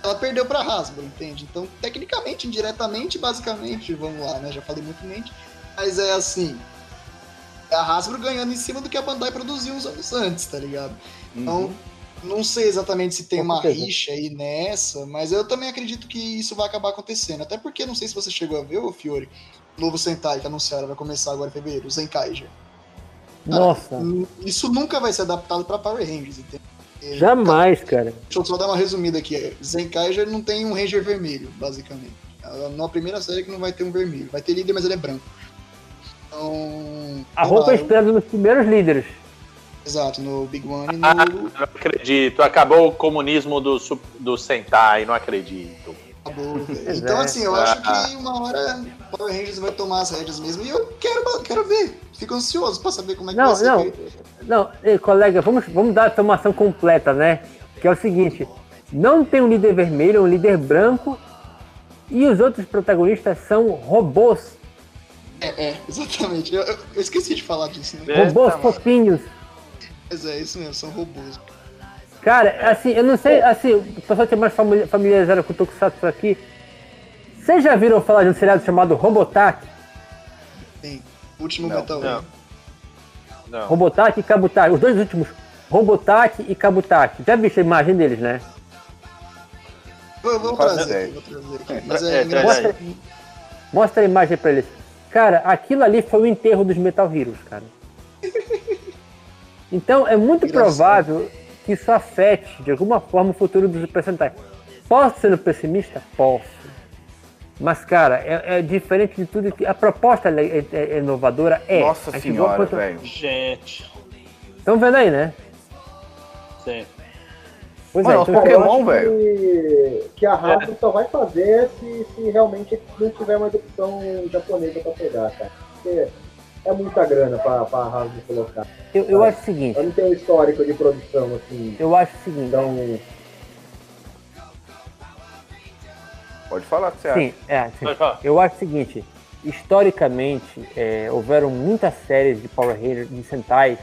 Ela perdeu pra Hasbro, entende? Então, tecnicamente, indiretamente, basicamente, vamos lá, né? Já falei muito mente, mas é assim, é a Hasbro ganhando em cima do que a Bandai produziu uns anos antes, tá ligado? Então, não sei exatamente se tem uma rixa aí nessa, mas eu também acredito que isso vai acabar acontecendo. Até porque, não sei se você chegou a ver, ô Fiore, o novo Sentai que anunciaram vai começar agora em fevereiro, o Zenkaiger. Nossa, Isso nunca vai ser adaptado pra Power Rangers, entendeu? Porque- jamais, cara. Deixa eu só dar uma resumida aqui. Zenkaiger não tem um Ranger vermelho, basicamente. É Na primeira série que não vai ter um vermelho. Vai ter líder, mas ele é branco. Então. A roupa é inspirada nos primeiros líderes. Exato, no Big One e no. Ah, não acredito. Acabou o comunismo do, do Sentai, não acredito. Acabou, Então, é. assim, eu Ah. acho que uma hora Power Rangers vai tomar as rédeas mesmo. E eu quero, quero ver. Fico ansioso pra saber como é que Não, vai ser. não, feito. não, ei, colega, vamos, vamos dar a informação completa, né? Que é o seguinte: não tem um líder vermelho, é um líder branco, e os outros protagonistas são robôs. É, é, exatamente. Eu, eu- eu esqueci de falar disso, né? É. robôs mano. fofinhos. Mas é isso mesmo, são robôs. Cara, assim, eu não sei, assim, o pessoal que é mais famili- familiarizado com o Tokusatsu aqui. Vocês já viram falar de um seriado chamado Robotak? Tem. O último Não, Metal não. Não. Robotak e Kabutak, os dois últimos, Robotak e Kabutak. Já visto a imagem deles, né? Vou, vou Não faço trazer vou trazer aqui. Mas É, é, é. Mostra, mostra a imagem pra eles. Cara, aquilo ali foi o enterro dos Metal Heroes, cara. Então é muito provável que isso afete de alguma forma o futuro dos Super Sentai. Posso ser pessimista? Posso. Mas, cara, é, é diferente de tudo que. A proposta é, é- é inovadora? É. Nossa senhora, velho. Gente. Estão vendo aí, né? Sim. Pois Mano, é, os então, Pokémon, velho. Que, que a Hasbro só vai fazer se, se realmente não tiver mais opção japonesa pra pegar, cara. Porque é muita grana pra, pra Hasbro colocar. Eu, eu acho o seguinte, Eu não tenho histórico de produção assim. eu acho o seguinte. Então, Pode falar o que você acha. Sim, é, sim. Pode falar. Eu acho o seguinte, historicamente, é, houveram muitas séries de Power Rangers, de Sentai,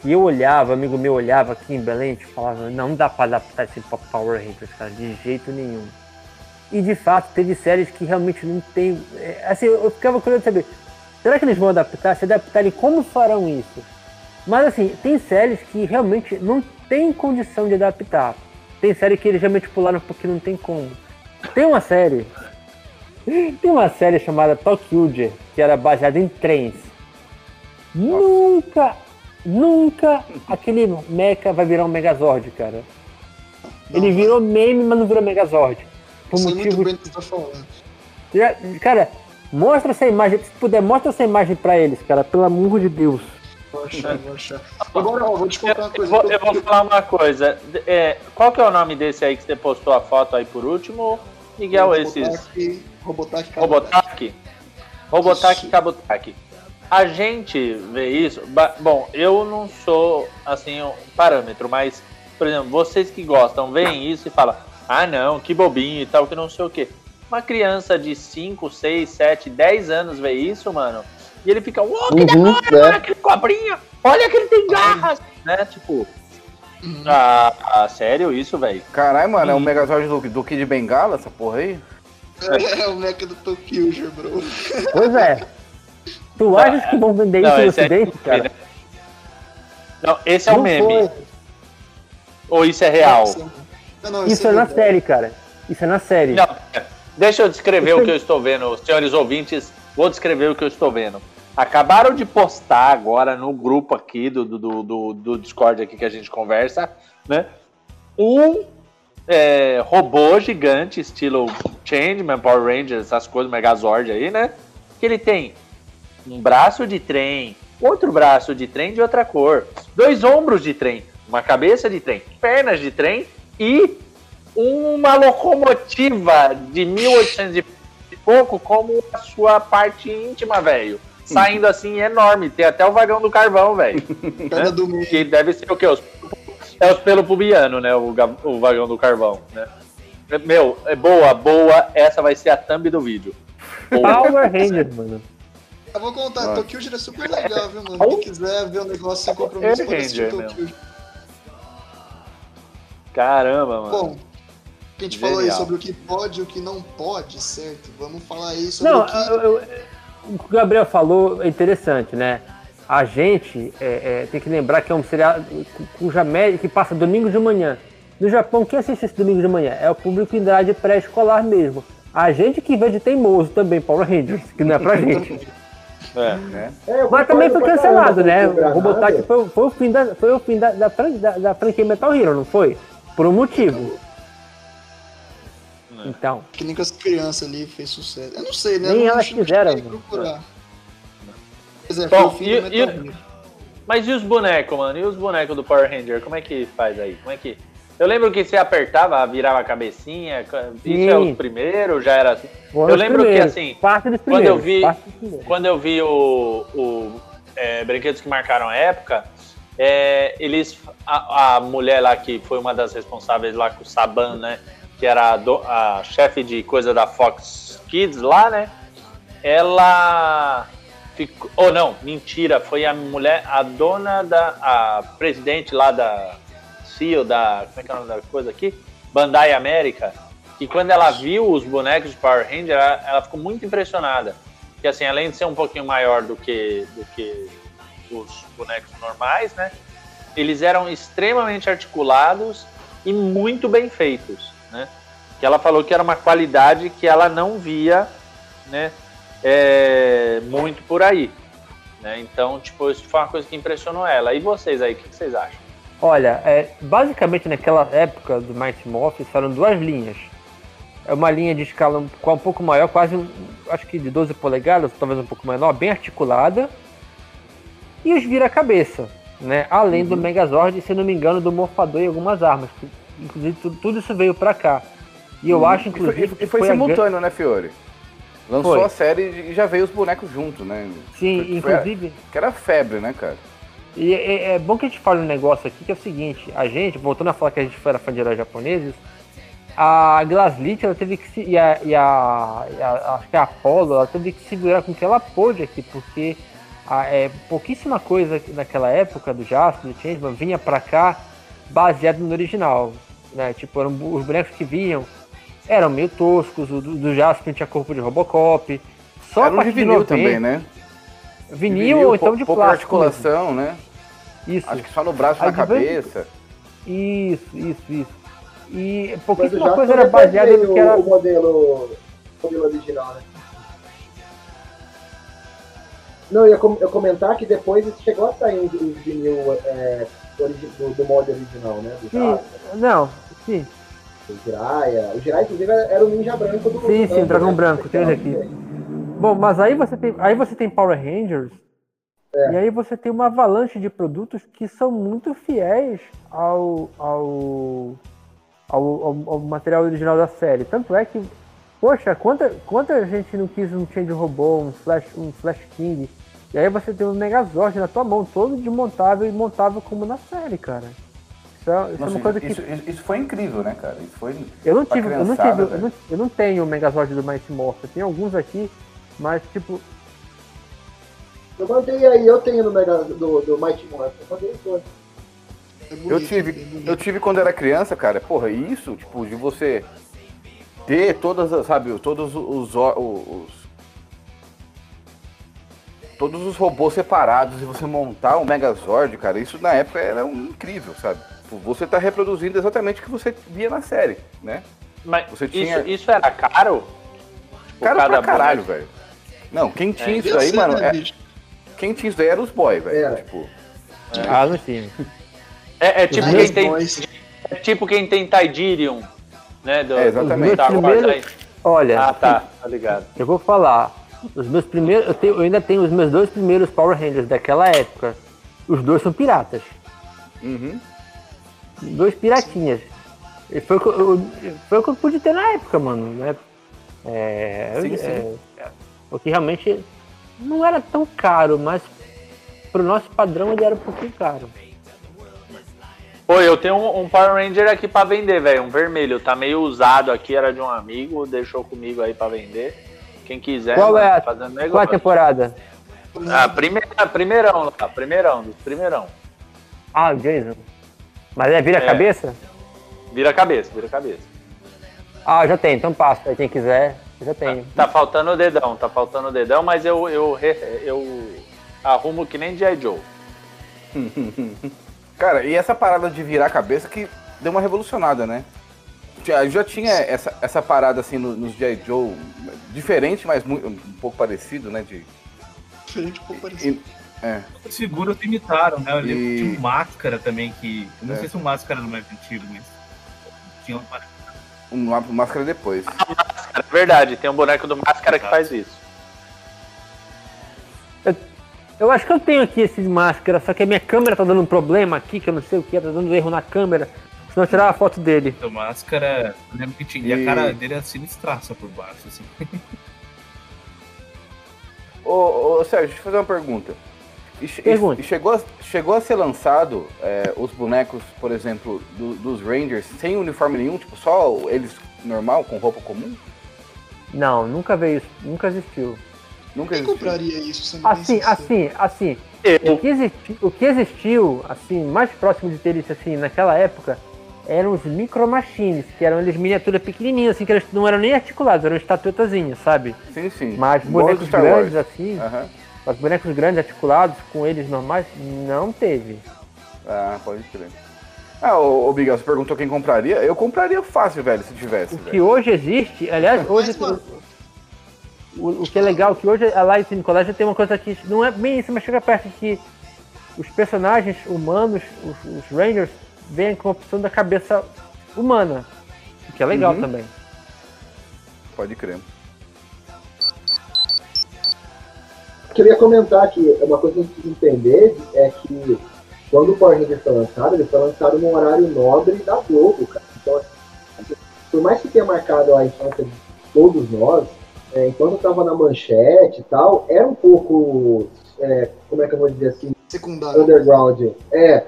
que eu olhava, amigo meu olhava aqui em Belém e falava, não dá pra adaptar esse Power Rangers, cara, de jeito nenhum. E de fato, teve séries que realmente não tem. é, assim, eu ficava curioso de saber, será que eles vão adaptar? Se adaptarem, como farão isso? Mas assim, tem séries que realmente não tem condição de adaptar. Tem série que eles realmente pularam porque não tem como. Tem uma série. Tem uma série chamada Tokyo que era baseada em trens. Nunca, nunca aquele mecha vai virar um Megazord, cara. Ele Não, virou meme, mas não virou Megazord. Por Sei muito motivo. bem do que tá falando. Já- Cara, mostra essa imagem. Se puder, mostra essa imagem pra eles, cara. Pelo amor de Deus. Vou achar, vou achar. Agora, ó, vou te contar uma Eu coisa. vou, eu vou falar uma coisa. É, qual que é o nome desse aí que você postou a foto aí por último? Miguel, esses. Robotaque, Robotaque, Robotaque? Robotaque Cabotaki. A gente vê isso. Bom, eu não sou assim um parâmetro, mas, por exemplo, vocês que gostam veem isso e falam: ah, não, que bobinho e tal, que não sei o quê. Uma criança de 5, 6, 7, 10 anos vê isso, mano, e ele fica: uau, que Uhum, demônio, é. olha aquele cobrinha, olha que ele tem garras, né? Tipo, ah, ah, sério isso, velho? Caralho, mano, é o Megazord do, do Kid Bengala, essa porra aí? É o mecha do Tokyo, bro. Pois é. Tu achas que vão vender Não, isso no é ocidente, cara? Não, esse é o Não meme. foi. Ou isso é real? Não, não, Isso é na série, cara. Isso é na série. Não, deixa eu descrever o que eu estou vendo, senhores ouvintes. Vou descrever o que eu estou vendo. Acabaram de postar agora no grupo aqui do, do, do, do- do Discord aqui que a gente conversa, né? Um é, robô gigante, estilo Changeman, Power Rangers, essas coisas, Megazord aí, né? Que ele tem um braço de trem, outro braço de trem de outra cor, dois ombros de trem, uma cabeça de trem, pernas de trem e uma locomotiva de 1800 e pouco como a sua parte íntima, velho. Saindo assim enorme, tem até o vagão do carvão, velho. Cada domingo. Que deve ser o quê? Os, é os pelo pubiano, né? O, o vagão do carvão, né? Meu, é boa, boa. Essa vai ser a thumb do vídeo. Boa. Power Rangers, mano. Eu vou contar. Tokyo é super legal, viu, mano? Quem quiser ver o negócio sem compromisso, pode assistir Tokyo. Caramba, mano. Bom, a gente falou aí Genial. sobre o que pode e o que não pode, certo? Vamos falar aí sobre Não, o que... eu- eu- o que o Gabriel falou é interessante, né? A gente é, é, tem que lembrar que é um seriado cu- cuja média que passa domingo de manhã. No Japão, quem assiste esse domingo de manhã? É o público em idade pré-escolar mesmo. A gente que vê de teimoso também, Power Rangers, que não é pra gente. É. Né? é, Mas também foi cancelado, né? o Robotech Granada. foi, foi o fim, da, foi o fim da, da, da- da franquia Metal Hero, não foi? Por um motivo. Então, Que nem com as crianças ali fez sucesso. Eu não sei, né? Nem não, elas quiseram, procurar. Pois é, foi Bom, o fim e- do e-. Mas e os bonecos, mano? E os bonecos do Power Ranger? Como é que faz aí? Como é que. Eu lembro que você apertava, virava a cabecinha. Isso Sim. é os primeiros, já era assim. Eu lembro que, primeiros, assim, parte dos quando eu vi-. Quando eu vi o, o é, Brinquedos que Marcaram a Época, é, eles. A, a mulher lá que foi uma das responsáveis lá com o Saban, né? Que era a, do- a chefe de coisa da Fox Kids lá, né? Ela ficou. Ou não, mentira, foi a mulher, a dona da. a presidente lá da CEO da. Como é que é o nome da coisa aqui? Bandai América. Que quando ela viu os bonecos de Power Ranger, ela, ela ficou muito impressionada. Que assim, além de ser um pouquinho maior do que, do que os bonecos normais, né? Eles eram extremamente articulados e muito bem feitos, né? Que ela falou que era uma qualidade que ela não via, né? é, muito por aí, né? Então, tipo, isso foi uma coisa que impressionou ela. E vocês aí, o que vocês acham? Olha, é, basicamente naquela época do Mighty Morphin eram duas linhas. É uma linha de escala um, um pouco maior, quase, um- acho que de 12 polegadas, talvez um pouco menor, bem articulada. E os vira-cabeça, né? Além do Megazord e, se não me engano, do Morfador e algumas armas. Inclusive, tudo, tudo isso veio pra cá. E eu acho, E foi, inclusive, e que foi foi a simultâneo, né, Fiore? Lançou Foi. a série e já veio os bonecos junto, né? Sim, foi a- inclusive. Que era febre, né, cara? E é, é bom que a gente fale um negócio aqui que é o seguinte, a gente, voltando a falar que a gente era fã de heróis japoneses, a Glaslit, ela teve que se. E a, e a, e a- acho que a Apollo, ela teve que segurar com o que ela pôde aqui, porque a, é, pouquíssima coisa naquela época do Jasper, do Changeman, vinha pra cá baseado no original. Né? Tipo, eram os bonecos que vinham eram meio toscos, o do, do Jasper tinha corpo de Robocop. Só era um 90, também, né? Vinil, ou então de pouca plástico. mesmo. articulação, né? Isso. Acho que só no braço e na cabeça. Isso, isso, isso. E o pouquíssima coisa era baseada no que o, era. o modelo, o modelo original, né? Não, eu ia, com- eu comentar que depois chegou a sair os vinil é, origi- do, do molde original, né? Do Sim, não, sim, do Jiraiya. O Jiraiya, inclusive, era o ninja branco do sim, sim, do- dragão né? branco, tem ele aqui. Bom, mas aí você tem, aí você tem Power Rangers, É. e aí você tem uma avalanche de produtos que são muito fiéis ao, ao, ao, ao- ao material original da série. Tanto é que, poxa, quanta, quanta gente não quis um Change Robô, um Flash, um Flash King, e aí você tem um Megazord na tua mão, todo desmontável e montável como na série, cara. Isso é, isso é Nossa, uma coisa que isso, isso- foi incrível, né, cara? Isso foi. eu não tive, eu não tive, eu não, eu não tenho o Megazord do Mighty Morph. Eu tenho alguns aqui, mas tipo, Eu mandei aí, eu tenho no Mega do, do Mighty Morph. Eu mandei todos. É Eu tive, é eu tive quando era criança, cara. Porra, isso, tipo, de você ter todas as, sabe, todos os, os todos os robôs separados e você montar um Megazord, cara, isso na época era um incrível, sabe? Tipo, Você tá reproduzindo exatamente o que você via na série, né? Mas Você isso, tinha- isso era caro? Tipo, Cara cada pra caralho, boneco? velho. Não, quem tinha É, isso aí, sei, mano, né, é- quem tinha isso daí era os boy, velho. Era. Tipo, ah, não tinha. É, é tipo quem tem, boys. é tipo quem tem Tidirium, né? Do, É, exatamente. do Star Wars Primeiro- aí. Olha, Ah, tá, tá ligado. eu vou falar. Os meus primeiros, eu, tenho- eu ainda tenho os meus dois primeiros Power Rangers daquela época. Os dois são piratas. uhum. Dois piratinhas. E foi, o que eu, foi o que eu pude ter na época, mano. Né? É, Sim, é, sim. porque realmente não era tão caro, mas pro nosso padrão ele era um pouquinho caro. Pô, eu tenho um, um Power Ranger aqui pra vender, velho. Um vermelho. Tá meio usado aqui, era de um amigo, deixou comigo aí pra vender. Quem quiser, Qual mano, é a- fazendo Qual é a negócio. temporada? Ah, primeira, primeirão lá, primeirão, dos primeirão. Ah, o Jason. Mas é vira É. cabeça? Vira a cabeça, vira a cabeça. Ah, já tem, então passa. Aí quem quiser, eu já tenho. Tá faltando o dedão, tá faltando o dedão, mas eu, eu, eu arrumo que nem G.I. Joe. Cara, e essa parada de virar a cabeça que deu uma revolucionada, né? Já, já tinha essa, essa parada assim no- nos G.I. Joe, diferente, mas muito, um pouco parecido, né? De, Diferente, um pouco parecido. e- é. Os figuras imitaram, né? Eu lembro E- que tinha um máscara também que. Eu não É. sei se o máscara era mais antigo, mas. Tinha uma Uma máscara depois. É verdade, tem um boneco do Máscara que faz isso. Eu acho que eu tenho aqui esse de máscara, só que a minha câmera tá dando um problema aqui, que eu não sei o que, tá dando erro na câmera. Senão eu tirar a foto dele. a máscara. Eu lembro que tinha. E E- a cara dele era sinistraça por baixo, assim. Ô, ô Sérgio, deixa eu fazer uma pergunta. E, e chegou, a, chegou a ser lançado é, os bonecos, por exemplo, do- dos Rangers sem uniforme nenhum, tipo, só eles normal, com roupa comum? Não, nunca veio isso, nunca existiu. Nunca Quem existiu. compraria isso? Assim, sincero? assim, assim. O que, existiu, o que existiu, assim, mais próximo de ter isso, assim, naquela época, eram os Micro Machines, que eram eles miniaturas pequenininhas, assim, que eles não eram nem articulados, eram estatuetazinhas, sabe? Sim, sim. Mas bonecos grandes, assim, Aham. Os bonecos grandes articulados com eles normais, não teve. Ah, pode crer. Ah, ô, ô Miguel, você perguntou quem compraria? Eu compraria fácil, velho, se tivesse. O que velho. hoje existe, aliás, hoje. Mas, O, o que é legal é que hoje a Light in Collection tem uma coisa que não é bem isso, mas chega perto que os personagens humanos, os, os Rangers, vêm com a opção da cabeça humana. O que é legal Uhum. também. Pode crer. Eu queria comentar que uma coisa que a gente precisa entender é que quando o Power Rangers foi lançado, ele foi lançado num horário nobre da Globo, cara. Então, assim, por mais que tenha marcado a infância de todos nós, é, enquanto tava na manchete e tal, era um pouco, é, como é que eu vou dizer assim, Secundário. underground. É.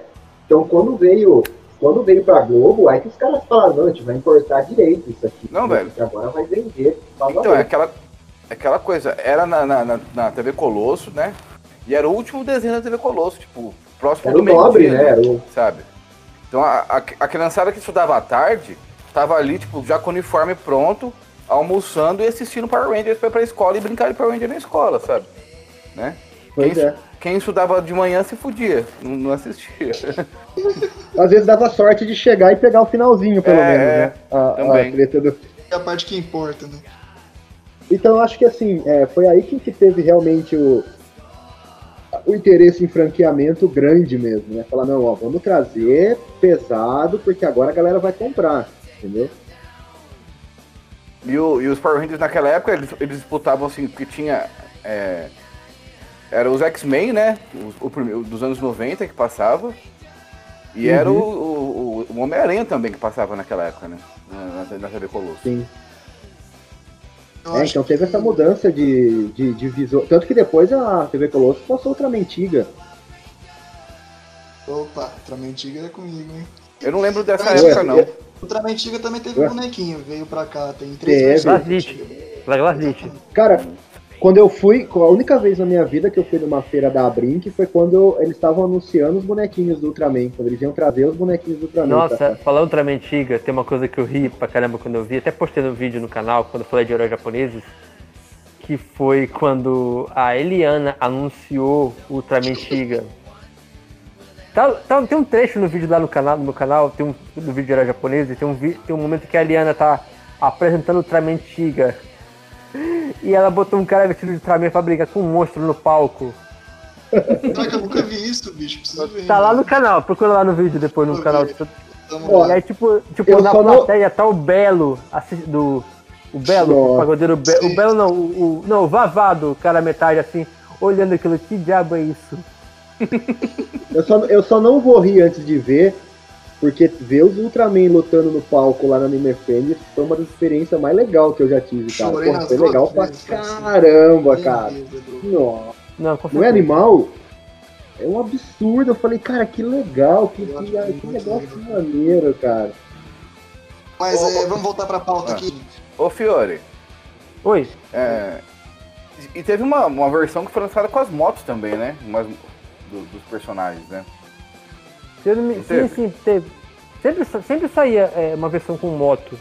Então quando veio, quando veio pra Globo, aí que os caras falaram, não, a gente vai importar direito isso aqui. Não, velho. Porque agora vai vender. Então, é aquela, aquela coisa, era na, na, na- na TV Colosso, né? E era o último desenho da TV Colosso, tipo, próximo Era do o nobre, né? Era o- Sabe? Então a, a, a criançada que estudava à tarde, tava ali, tipo, já com o uniforme pronto, almoçando e assistindo Power Rangers pra ir pra escola e brincar de Power Ranger na escola, sabe? Né? Pois quem, é. quem estudava de manhã se fudia, não, não assistia. Às vezes dava sorte de chegar e pegar o finalzinho, pelo É, menos, é, né? A, também. a treta do... É a parte que importa, né? Então eu acho que assim, é, foi aí que, que teve realmente o, o interesse em franqueamento grande mesmo, né? Falar, não, ó, vamos trazer pesado, porque agora a galera vai comprar, entendeu? E, o- e os Power Rangers naquela época, eles, eles disputavam assim, porque tinha. É, era os X-Men, né? O, o primeiro- dos anos 90 que passava. E era o, o, o- o Homem-Aranha também que passava naquela época, né? Na, na, na TV Colosso. Sim. É, então que- teve essa mudança de, de, de visual. Tanto que depois a TV Colosso passou outra antiga. Opa, Ultramantiga é comigo, hein? Eu não lembro dessa Eu- época, não. Ultramantiga também teve Ué? bonequinho, veio pra cá, tem três. Glaslit. Cara, quando eu fui, a única vez na minha vida que eu fui numa feira da Brink foi quando eu- eles estavam anunciando os bonequinhos do Ultraman, quando eles iam trazer os bonequinhos do Ultraman. Nossa, falando Ultraman antiga, tem uma coisa que eu ri pra caramba quando eu vi, até postei no vídeo no canal, quando eu falei de heróis japoneses, que foi quando a Eliana anunciou o Ultraman Tiga. Tá, tá- tem um trecho no vídeo lá no canal, no meu canal, tem um no vídeo de heróis japoneses, tem um, tem um momento que a Eliana tá apresentando o Ultraman Tiga. E ela botou um cara vestido de Ultraman pra brigar com um monstro no palco. Caraca, eu nunca vi isso, bicho. Preciso ver. Tá lá no canal, procura lá no vídeo depois no canal. Ó, E aí, tipo, tipo eu na só não- plateia tá o Belo, assi- do. O Belo, o Nossa. pagodeiro Be O. Belo não, o, o- Não, o Vavado, cara metade assim, olhando aquilo, que diabo é isso? Eu só, eu só não vou rir antes de ver, porque ver os Ultraman lutando no palco lá na Anime Friends foi uma das experiências mais legais que eu já tive, cara. Chorei Porra, foi legal pra vezes, caramba, cara. Nossa. Não, Não é animal? É um absurdo. Eu falei, cara, que legal, que, que, que negócio legal. maneiro, cara. Mas Ô, é, ô. vamos voltar pra pauta Ah. aqui. Ô Fiore, Oi, é, e teve uma, uma versão que foi lançada com as motos também, né? Umas, do- dos personagens, né? Se me- sim, sim, teve. Sempre, sempre saía é, uma versão com moto.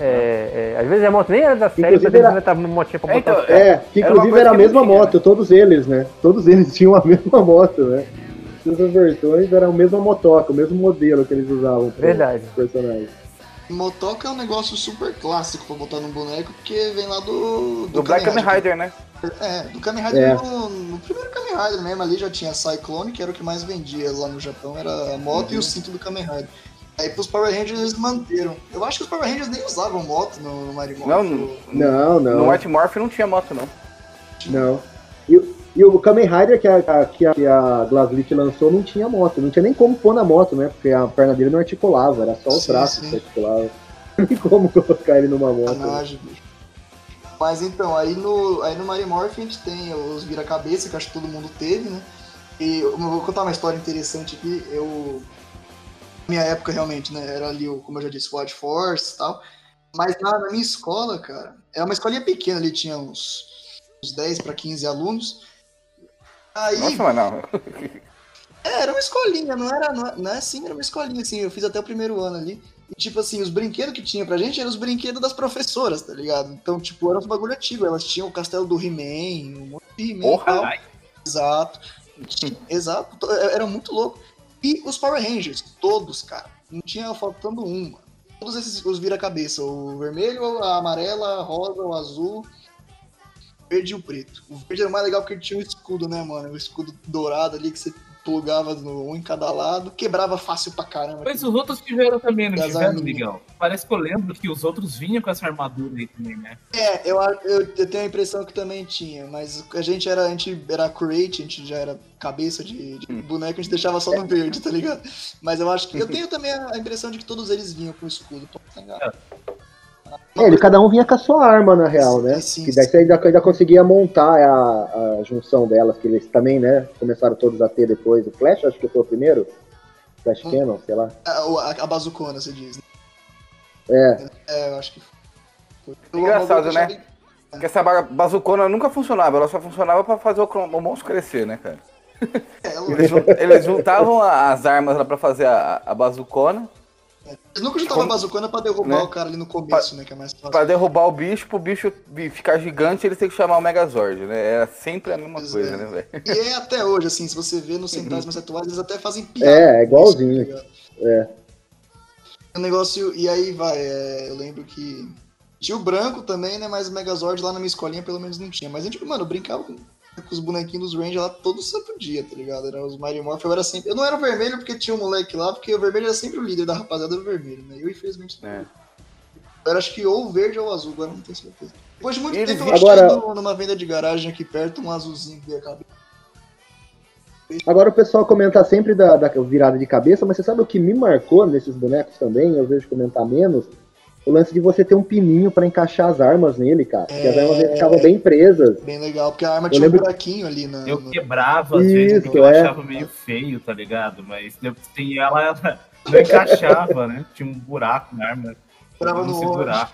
É, é, às vezes a moto nem era da série, Inclusive era- inventavam uma motinha pra É, botar. então, É, que Era inclusive coisa era a mesma tinha, moto, todos eles, né? Todos eles tinham a mesma moto, né? Todas as versões eram a mesma motoca, o mesmo modelo que eles usavam para Verdade. os personagens. Motoca é um negócio super clássico pra botar num boneco, porque vem lá do. Do Black Kamen Rider, né? É, do Kamen Rider É. no, no primeiro Kamen Rider mesmo, ali já tinha Cyclone, que era o que mais vendia lá no Japão, era a moto e o cinto do Kamen Rider. Aí pros Power Rangers eles manteram. Eu acho que os Power Rangers nem usavam moto no, no Mario Não, Morph. Não, não. No White Morph não tinha moto, não. Não. E, o- e o Kamen Rider que a, que a, que a Glaslit lançou não tinha moto, não tinha nem como pôr na moto, né? Porque a perna dele não articulava, era só o Sim, braço sim. que articulava. Não tem como colocar ele numa moto. né? Mas então, aí no, aí no Mario Morph a gente tem os vira-cabeça, que acho que todo mundo teve, né? E eu vou contar uma história interessante aqui. Eu. Minha época realmente, né? Era ali, o, como eu já disse, o Watch Force e tal. Mas na, na minha escola, cara, era uma escolinha pequena ali, tinha uns, uns 10 para 15 alunos. Aí. Nossa, mas não. É, era uma escolinha, não era, não é, não é assim, era uma escolinha, assim, eu fiz até o primeiro ano ali. E, tipo assim, os brinquedos que tinha pra gente eram os brinquedos das professoras, tá ligado? Então, tipo, era um bagulho antigo, elas tinham o castelo do He-Man, um monte de He-Man e tal. Exato. Exato, to- era muito louco. E os Power Rangers, todos, cara, não tinha faltando um, mano. Todos esses, os vira-cabeça, o vermelho, a amarela, a rosa, o azul, verde e o preto. O verde era o mais legal porque ele tinha um escudo, né, mano? O escudo dourado ali que você plugava no, um em cada lado, quebrava fácil pra caramba. Mas os outros tiveram também, não tiveram. Miguel? Parece que eu lembro que os outros vinham com essa armadura aí também, né? É, eu, eu, eu tenho a impressão que também tinha, mas a gente era, a gente era crate, a gente já era cabeça de, de boneco, a gente deixava só no verde, tá ligado? Mas eu acho que. Eu tenho também a, impressão de que todos eles vinham com escudo. Posso estar enganado. É, ele, cada um vinha com a sua arma, na real, né? Sim, sim, que daí sim. você ainda, ainda conseguia montar a, a junção delas, que eles também, né? Começaram todos a ter depois. O Flash, acho que foi o primeiro. Flash Hum. Cannon, sei lá. A, a, a bazucona, você diz. né? É, É, eu acho que foi. Engraçado, né? achava- Porque essa ba- bazucona nunca funcionava, ela só funcionava pra fazer o, o monstro crescer, né, cara? É, Eles, eles juntavam a- as armas lá pra fazer a, a bazucona, Eles nunca juntavam a Como- bazucona pra derrubar né? o cara ali no começo, né? Que é mais fácil. pra derrubar o bicho, pro bicho ficar gigante, eles têm que chamar o Megazord, né? Era sempre a mesma Pois coisa, é. né, velho? E é até hoje, assim, se você vê nos centrais mais atuais, eles até fazem piada. É, é com igualzinho. isso, tá? É. O negócio, e aí vai, é, eu lembro que tinha o branco também, né? Mas o Megazord lá na minha escolinha pelo menos não tinha. Mas a gente, mano, eu brincava com, com os bonequinhos dos Ranger lá todo santo dia, tá ligado? Era os Mighty Morph, eu era sempre. Eu não era o vermelho porque tinha um moleque lá, porque o vermelho era sempre o líder da rapaziada do vermelho, né? Eu, infelizmente, É. eu era acho que ou o verde ou o azul, agora não tenho certeza. Depois de muito E eles tempo eu achei Agora- numa venda de garagem aqui perto um azulzinho que ia caber. Agora o pessoal comenta sempre da, da virada de cabeça, mas você sabe o que me marcou nesses bonecos também? Eu vejo comentar menos. O lance de você ter um pininho pra encaixar as armas nele, cara. Porque as É. armas dele ficavam bem presas. Bem legal, porque a arma Eu tinha um lembro- buraquinho ali na. Eu quebrava às vezes Isso, porque eu é. achava meio feio, tá ligado? Mas depois tem ela, ela não encaixava, né? Tinha um buraco na arma. Não no segurar.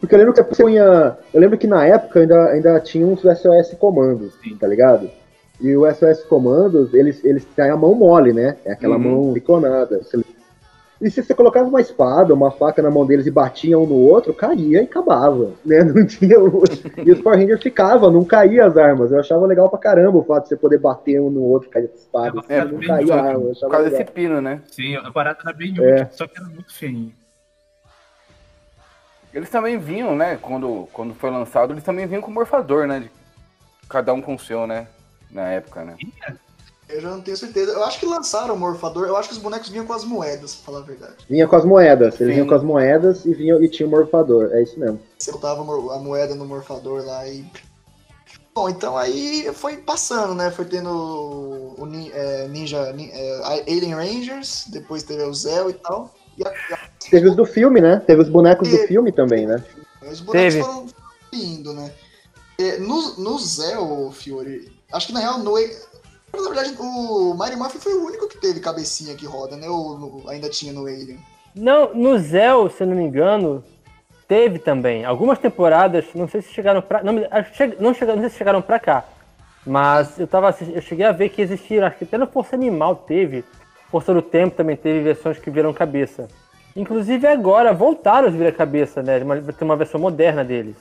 Porque eu lembro que você punha. Eu lembro que na época ainda, ainda tinha uns SOS comandos, Sim. tá ligado? E o SOS comandos, eles, eles têm a mão mole, né? É aquela Uhum. mão biconada. Você- E se você colocava uma espada, uma faca na mão deles e batia um no outro, caía e acabava, né? Não tinha. o- E os Power Rangers ficavam, não caía as armas. Eu achava legal pra caramba o fato de você poder bater um no outro, cair com espada. É, assim, não caía a arma. Por causa desse pino, né? Sim, a parada era bem É. útil, só que era muito feinho. Eles também vinham, né? Quando, quando foi lançado, eles também vinham com morfador, né? de- cada um com o seu, né? Na época, né? Eu já não tenho certeza. Eu acho que lançaram o morfador. Eu acho que os bonecos vinham com as moedas, pra falar a verdade. Vinha com as moedas. Eles Sim. vinham com as moedas e, vinham, e tinha o morfador. É isso mesmo. Você botava a moeda no morfador lá e. Bom, então aí foi passando, né? Foi tendo o é, Ninja. nin- é, Alien Rangers, depois teve o Zell e tal. E a- a- Teve os do filme, né? Teve os bonecos do Teve. filme também, né? os bonecos Teve. foram indo, né? É, no, no Zell, Fiore, acho que na real, no, na verdade, o Mighty Morphin foi o único que teve cabecinha que roda, né? Ou no- ainda tinha no Alien? Não, no Zell, se eu não me engano, teve também. Algumas temporadas, não sei se chegaram pra. Não, não, chegaram, não sei se chegaram pra cá. Mas eu tava eu cheguei a ver que existiram, acho que até no Força Animal teve. Força do Tempo também teve versões que viram cabeça. Inclusive agora voltaram os vira cabeça, né? Tem uma versão moderna deles.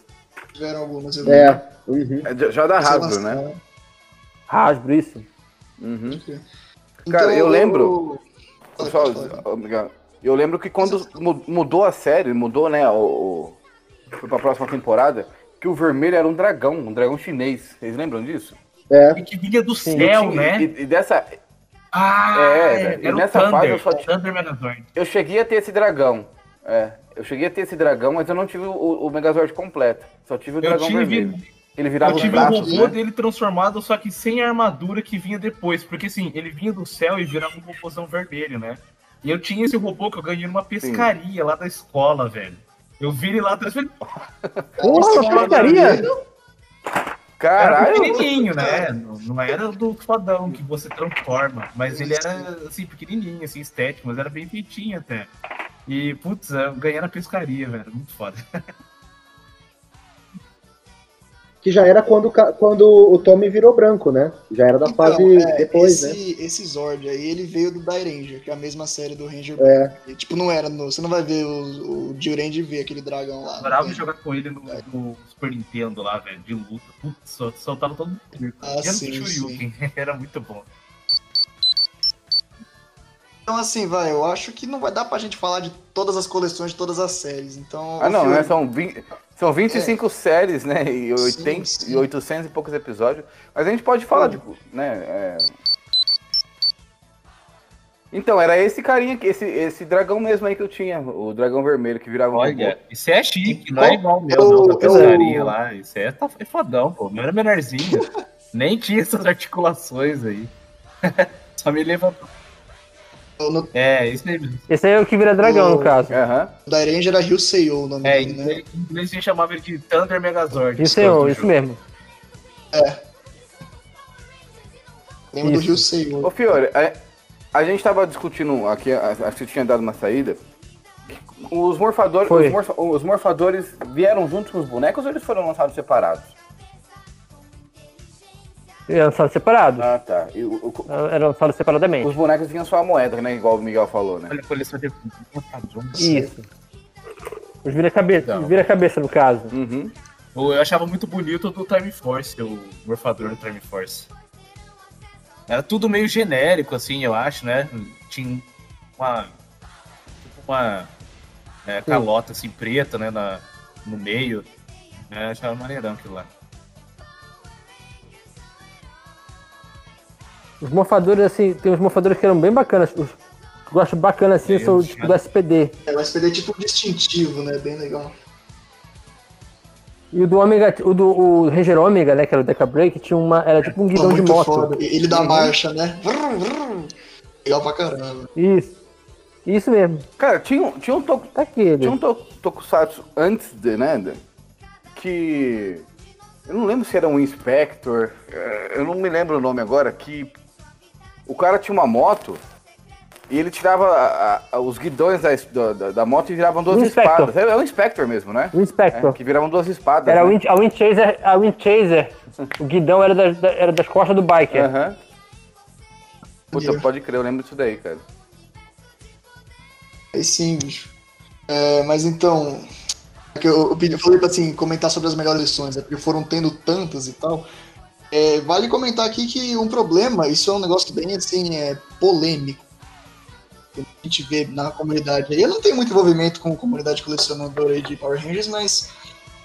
Tiveram algumas. Eu É. Uhum. É já- da Hasbro, né? Hasbro, isso. Uhum. Então, Cara, eu lembro- Pode Só, falar. obrigado. eu lembro que quando mu- mudou a série, mudou, né? O, o- foi pra próxima temporada, que o vermelho era um dragão, um dragão chinês. Vocês lembram disso? É. E que vinha do Sim. céu, E tinha- né? E, e dessa. Ah, É, era e o nessa Thunder, fase eu só tinha- Thunder. Eu cheguei a ter esse dragão. É. Eu cheguei a ter esse dragão, mas eu não tive o, o Megazord completo. Só tive o Eu dragão tive- vermelho. Ele virava Eu tive o braços, robô né? dele transformado, só que sem a armadura que vinha depois. Porque assim, ele vinha do céu e virava um robôzão vermelho, né? E eu tinha esse robô que eu ganhei numa pescaria lá da escola, velho. Eu vi ele lá atrás e falei, Porra, Nossa, porcaria! era Caralho! pequenininho, né? Não, não era do fodão que você transforma, mas ele era assim, pequenininho, assim, estético, mas era bem feitinho até. E, putz, eu ganhei na pescaria, velho, muito foda. Que já era quando, quando o Tommy virou branco, né? Já era da fase Então, é, depois, né? esse, esse Zord aí, ele veio do Die Ranger, que é a mesma série do Ranger. É. E, tipo, não era no. Você não vai ver o, o Jiren ver aquele dragão lá. Adorava né? jogar com ele no, no Super Nintendo lá, velho, de luta. Putz, sol- soltava todo mundo. Ah, Era sim, era muito bom. Então, assim, vai, eu acho que não vai dar pra gente falar de todas as coleções de todas as séries. Então. Ah, não, filme- né? São, 20, são 25 séries, né? E, 80, sim. e 800 e poucos episódios. Mas a gente pode falar de. Né, é... Então, era esse carinha, que- esse, esse dragão mesmo aí que eu tinha, o dragão vermelho que virava um robô. Olha, isso é chique, não Qual- é igual o meu, eu- não, da eu- pescaria lá. Isso é, tá, é fodão, pô. O meu era menorzinho. Nem tinha essas articulações aí. Só me levantou. No É, isso aí mesmo. Esse aí é o que vira dragão, O- no caso. Aham. Dairanger era Ryuseiyo o nome É, dele, em né? inglês, em inglês a gente chamava ele de Thunder Megazord. Isso, é, do isso mesmo. Lembro do Isso. Ryuseiyo. Ô Fiore, a, a gente tava discutindo aqui, a- acho que tinha dado uma saída. Os morfadores, Foi. os, morfa- os morfadores vieram juntos com os bonecos ou eles foram lançados separados? Era lançado separado. Ah, tá. E o- o- Era lançado separadamente. os bonecos vinham só a moeda, né? Igual o Miguel falou, né? Olha a coleção de. Isso. Os vira-cabeça, os vira-cabeça, no caso. Uhum. Eu achava muito bonito o do Time Force, o morfador do Time Force. Era tudo meio genérico, assim, eu acho, né? Tinha uma. Tipo uma é, calota assim preta, né? Na, no meio. É, eu achava maneirão aquilo lá. Os morfadores, assim, tem uns morfadores que eram bem bacanas. Os que eu gosto bacana, assim, Eu são tipo do SPD. É, o SPD é tipo distintivo, né? Bem legal. E o do Ômega, o do o Ranger Ômega, né, que era o Deca Break, tinha uma, era tipo um guidão de moto. foda. Ele dá marcha, né? Vrr, vrr. Legal pra caramba. Isso. Isso mesmo. Cara, tinha, um- tinha um toku, Tá aquele. tinha um to, tokusatsu antes de, né? de- que. Eu não lembro se era um Inspector. eh, Eu não me lembro o nome agora. Que o cara tinha uma moto e ele tirava a- a- os guidões da, da- da- moto e viravam duas Um Inspector. espadas. É, é o Inspector mesmo, né? O Inspector. É, que viravam duas espadas. Era a né? Wind, a Wind Chaser, a Wind Chaser. O guidão era das, da- era das costas do biker. Aham. Puta, pode crer, eu lembro disso daí, cara. Aí sim, bicho. É, mas então. é que Eu, eu pedi- eu falei pra assim, comentar sobre as melhores lições, né? Porque foram tendo tantas e tal. É, vale comentar aqui que um problema, isso é um negócio bem assim, é polêmico. Que a gente vê na comunidade. Eu não tenho muito envolvimento com a comunidade colecionadora de Power Rangers, mas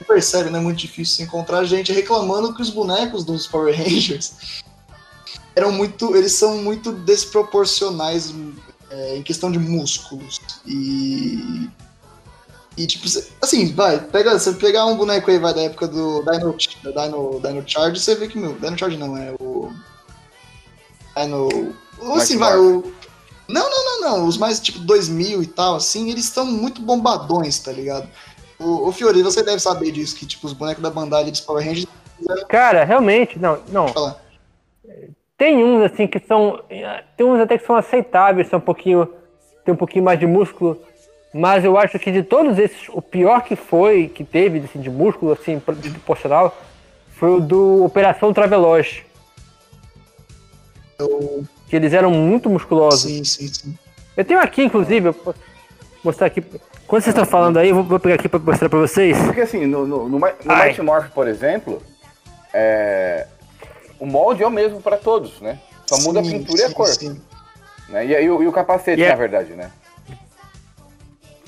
percebe, né? É muito difícil encontrar gente reclamando que os bonecos dos Power Rangers eram muito. Eles são muito desproporcionais é, em questão de músculos. E. E tipo, assim, vai, pega, você pegar um boneco aí, vai, da época do Dino, da Dino, Dino Charge, você vê que, meu, Dino Charge não, é o. Dino. ou Assim, vai, o. Não, não, não, não. Os mais tipo 2000 e tal, assim, eles estão muito bombadões, tá ligado? O, o Fiori, você deve saber disso, que tipo, os bonecos da bandalha dos Power Rangers. Cara, realmente, não, não. Tem uns assim que são. Tem uns até que são aceitáveis, são um pouquinho. Tem um pouquinho mais de músculo. Mas eu acho que de todos esses, o pior que foi, que teve assim, de músculo, assim, pro- proporcional, foi o do Operação Traveloge. Que eles eram muito musculosos. Sim, sim, sim. Eu tenho aqui, inclusive, eu posso mostrar aqui. Quando vocês estão falando aí, eu vou, vou pegar aqui pra mostrar pra vocês. Porque assim, no, no, no, no. Mighty Morph, por exemplo, é, o molde é o mesmo pra todos, né? Só muda a Sim, pintura e a sim, cor. sim. Né? E, aí o, e o capacete, E é- na verdade, né?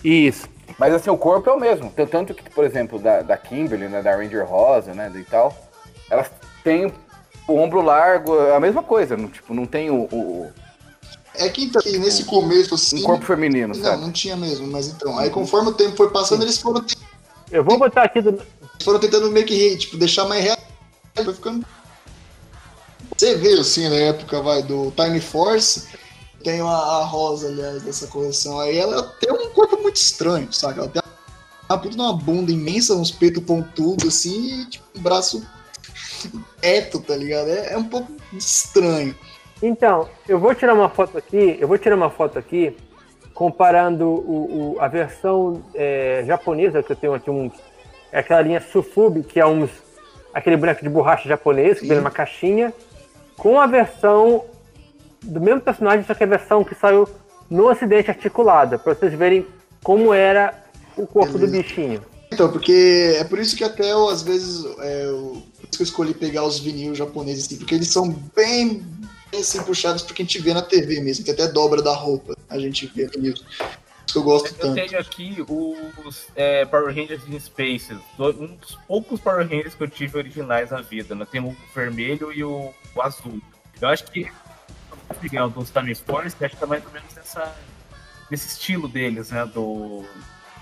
Isso. Mas assim, o corpo é o mesmo. Tanto que, por exemplo, da, da Kimberly, né, da Ranger Rosa, né, e tal, elas têm o ombro largo, é a mesma coisa. Não, tipo, não tem o, o- É que, então, nesse começo, assim. um corpo feminino, Não, sabe? não tinha mesmo, mas então. Aí conforme o tempo foi passando, eles foram, te- Eu vou botar aqui do. foram tentando meio que tipo, deixar mais real. Foi ficando. Você vê assim na época, vai, do Time Force, tem a, a Rosa, aliás, dessa coleção. Aí ela tem um corpo muito estranho, sabe? Ela tem uma puta uma bunda imensa, uns peitos pontudos, assim, e tipo, um braço reto, tá ligado? É, é um pouco estranho. Então, eu vou tirar uma foto aqui, eu vou tirar uma foto aqui comparando o, o- a versão é, japonesa, que eu tenho aqui um. É aquela linha Sufub, que é uns. aquele boneco de borracha japonês, que vem numa caixinha, com a versão do mesmo personagem, só que a versão que saiu no ocidente articulada, pra vocês verem como era o corpo do Beleza. bichinho. Então, porque é por isso que até eu, às vezes, é, eu, por isso que eu escolhi pegar os vinil japoneses, assim, porque eles são bem, bem assim, puxados porque a gente vê na TV mesmo, que até dobra da roupa a gente vê vinil. Isso que eu gosto Eu tanto. tenho aqui os é, Power Rangers in Spaces, do- um dos poucos Power Rangers que eu tive originais na vida. Né? Tem o vermelho e o, o azul. Eu acho que legal dos Time Force, acho que tá mais ou menos nessa, nesse estilo deles, né? Do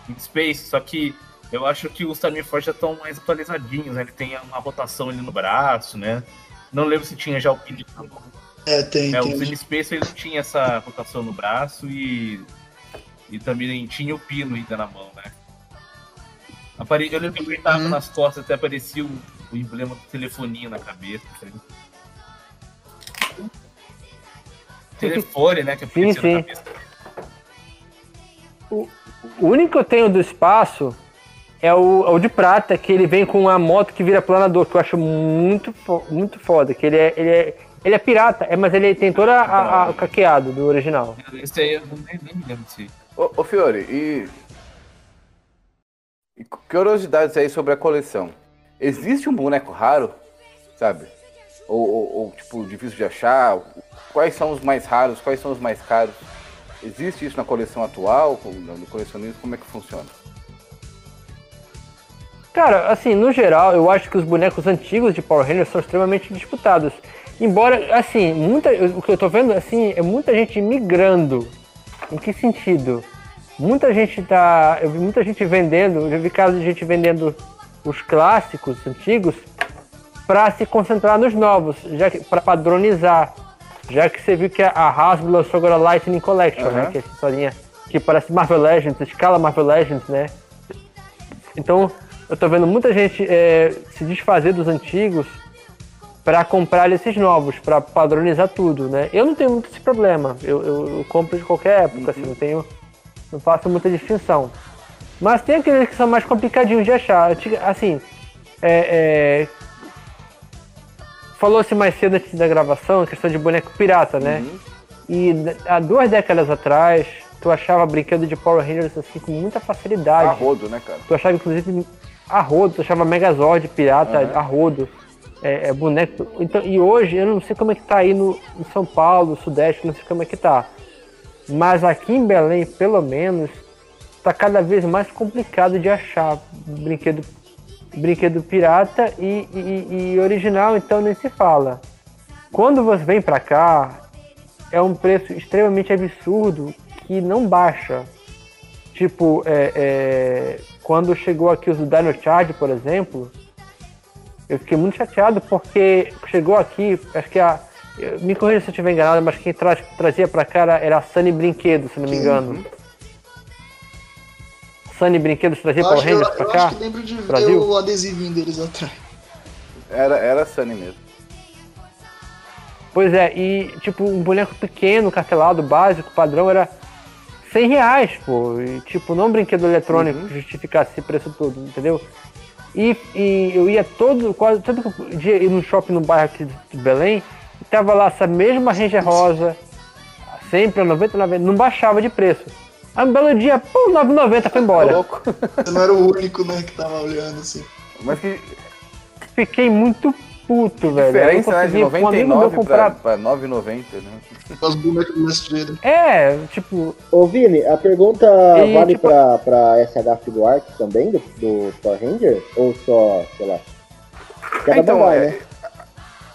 in Space, só que eu acho que os Time Force já estão mais atualizadinhos, né? Ele tem uma rotação ali no braço, né? Não lembro se tinha já o pin É, tem, É, o tem. Finn Space ele tinha essa rotação no braço e, e também tinha o pino ainda na mão, né? Apare... Eu lembro que ele tava Uhum. nas costas, até aparecia o, o emblema do telefoninho na cabeça. assim. Telefone, né? Que Sim, sim. cabeça. O único que eu tenho do espaço é o, é o de prata, que ele vem com uma moto que vira planador, que eu acho muito, muito foda. Que ele é, ele é, ele é pirata, é, mas ele tem toda a, a- o caqueado do original. Esse aí eu nem, nem me lembro disso. Ô, ô Fiore, e... e curiosidades aí sobre a coleção. Existe um boneco raro, sabe? Ou, ou- ou, tipo, difícil de achar? Quais são os mais raros? Quais são os mais caros? Existe isso na coleção atual? No colecionismo, como é que funciona? Cara, assim, no geral, eu acho que os bonecos antigos de Power Rangers são extremamente disputados. Embora, assim, muita, o que eu tô vendo, assim, é muita gente migrando. Em que sentido? Muita gente tá. Eu vi muita gente vendendo, eu vi casos de gente vendendo os clássicos antigos para se concentrar nos novos, já para padronizar. Já que você viu que a Hasbro lançou agora Lightning Collection, né? Aham. Que é essa historinha que parece Marvel Legends, escala Marvel Legends, né? Então, eu tô vendo muita gente é, se desfazer dos antigos para comprar esses novos, para padronizar tudo, né? Eu não tenho muito esse problema. Eu, eu- eu compro de qualquer época, assim, não tenho, não faço muita distinção. Mas tem aqueles que são mais complicadinhos de achar. Assim, é, é, falou-se mais cedo antes da gravação a questão de boneco pirata, né? E d- há duas décadas atrás, tu achava brinquedo de Power Rangers assim com muita facilidade. A rodo, né, cara? Tu achava, inclusive, a rodo, tu achava Megazord pirata Aham. a rodo. É, é boneco. Então, e hoje, eu não sei como é que tá aí no, em São Paulo, Sudeste, não sei como é que tá. Mas aqui em Belém, pelo menos, tá cada vez mais complicado de achar brinquedo, brinquedo pirata e, e- e original, então nem se fala. Quando você vem pra cá, é um preço extremamente absurdo que não baixa. Tipo, é, é, quando chegou aqui os do Dino Charge, por exemplo, eu fiquei muito chateado porque chegou aqui, acho que a. Me corrija se eu estiver enganado, mas quem tra- trazia pra cá era, era a Sunny Brinquedo, se não me engano. Sunny Brinquedos trazia Eu Power que- eu, Rangers pra eu cá? acho que lembro de ver Brasil? o adesivinho deles atrás. Era, era Sunny mesmo. Pois é, e tipo, um boneco pequeno, cartelado, básico, padrão, era 100 reais, pô. E, tipo, não um brinquedo eletrônico Uhum. que justificasse esse preço todo, entendeu? E, e eu ia todo, quase todo dia ir no shopping no bairro aqui de Belém, e tava lá essa mesma Ranger Rosa, sempre a 99, não baixava de preço. Aí um belo dia, pô, 9,90 foi embora. louco. Você não era o único, né, que tava olhando assim. Mas que Fiquei muito puto, velho. Aí eu diferença, né? De consegui com um amigo meu 99 comprar. pra, pra 9,90, né? Os bonecos do mestre É, tipo, Ô Vini, a pergunta E, vale tipo- pra, pra SH Figure Arts também, do, do Power Ranger? Ou só, sei lá? Cada Então, Bandai, é, né?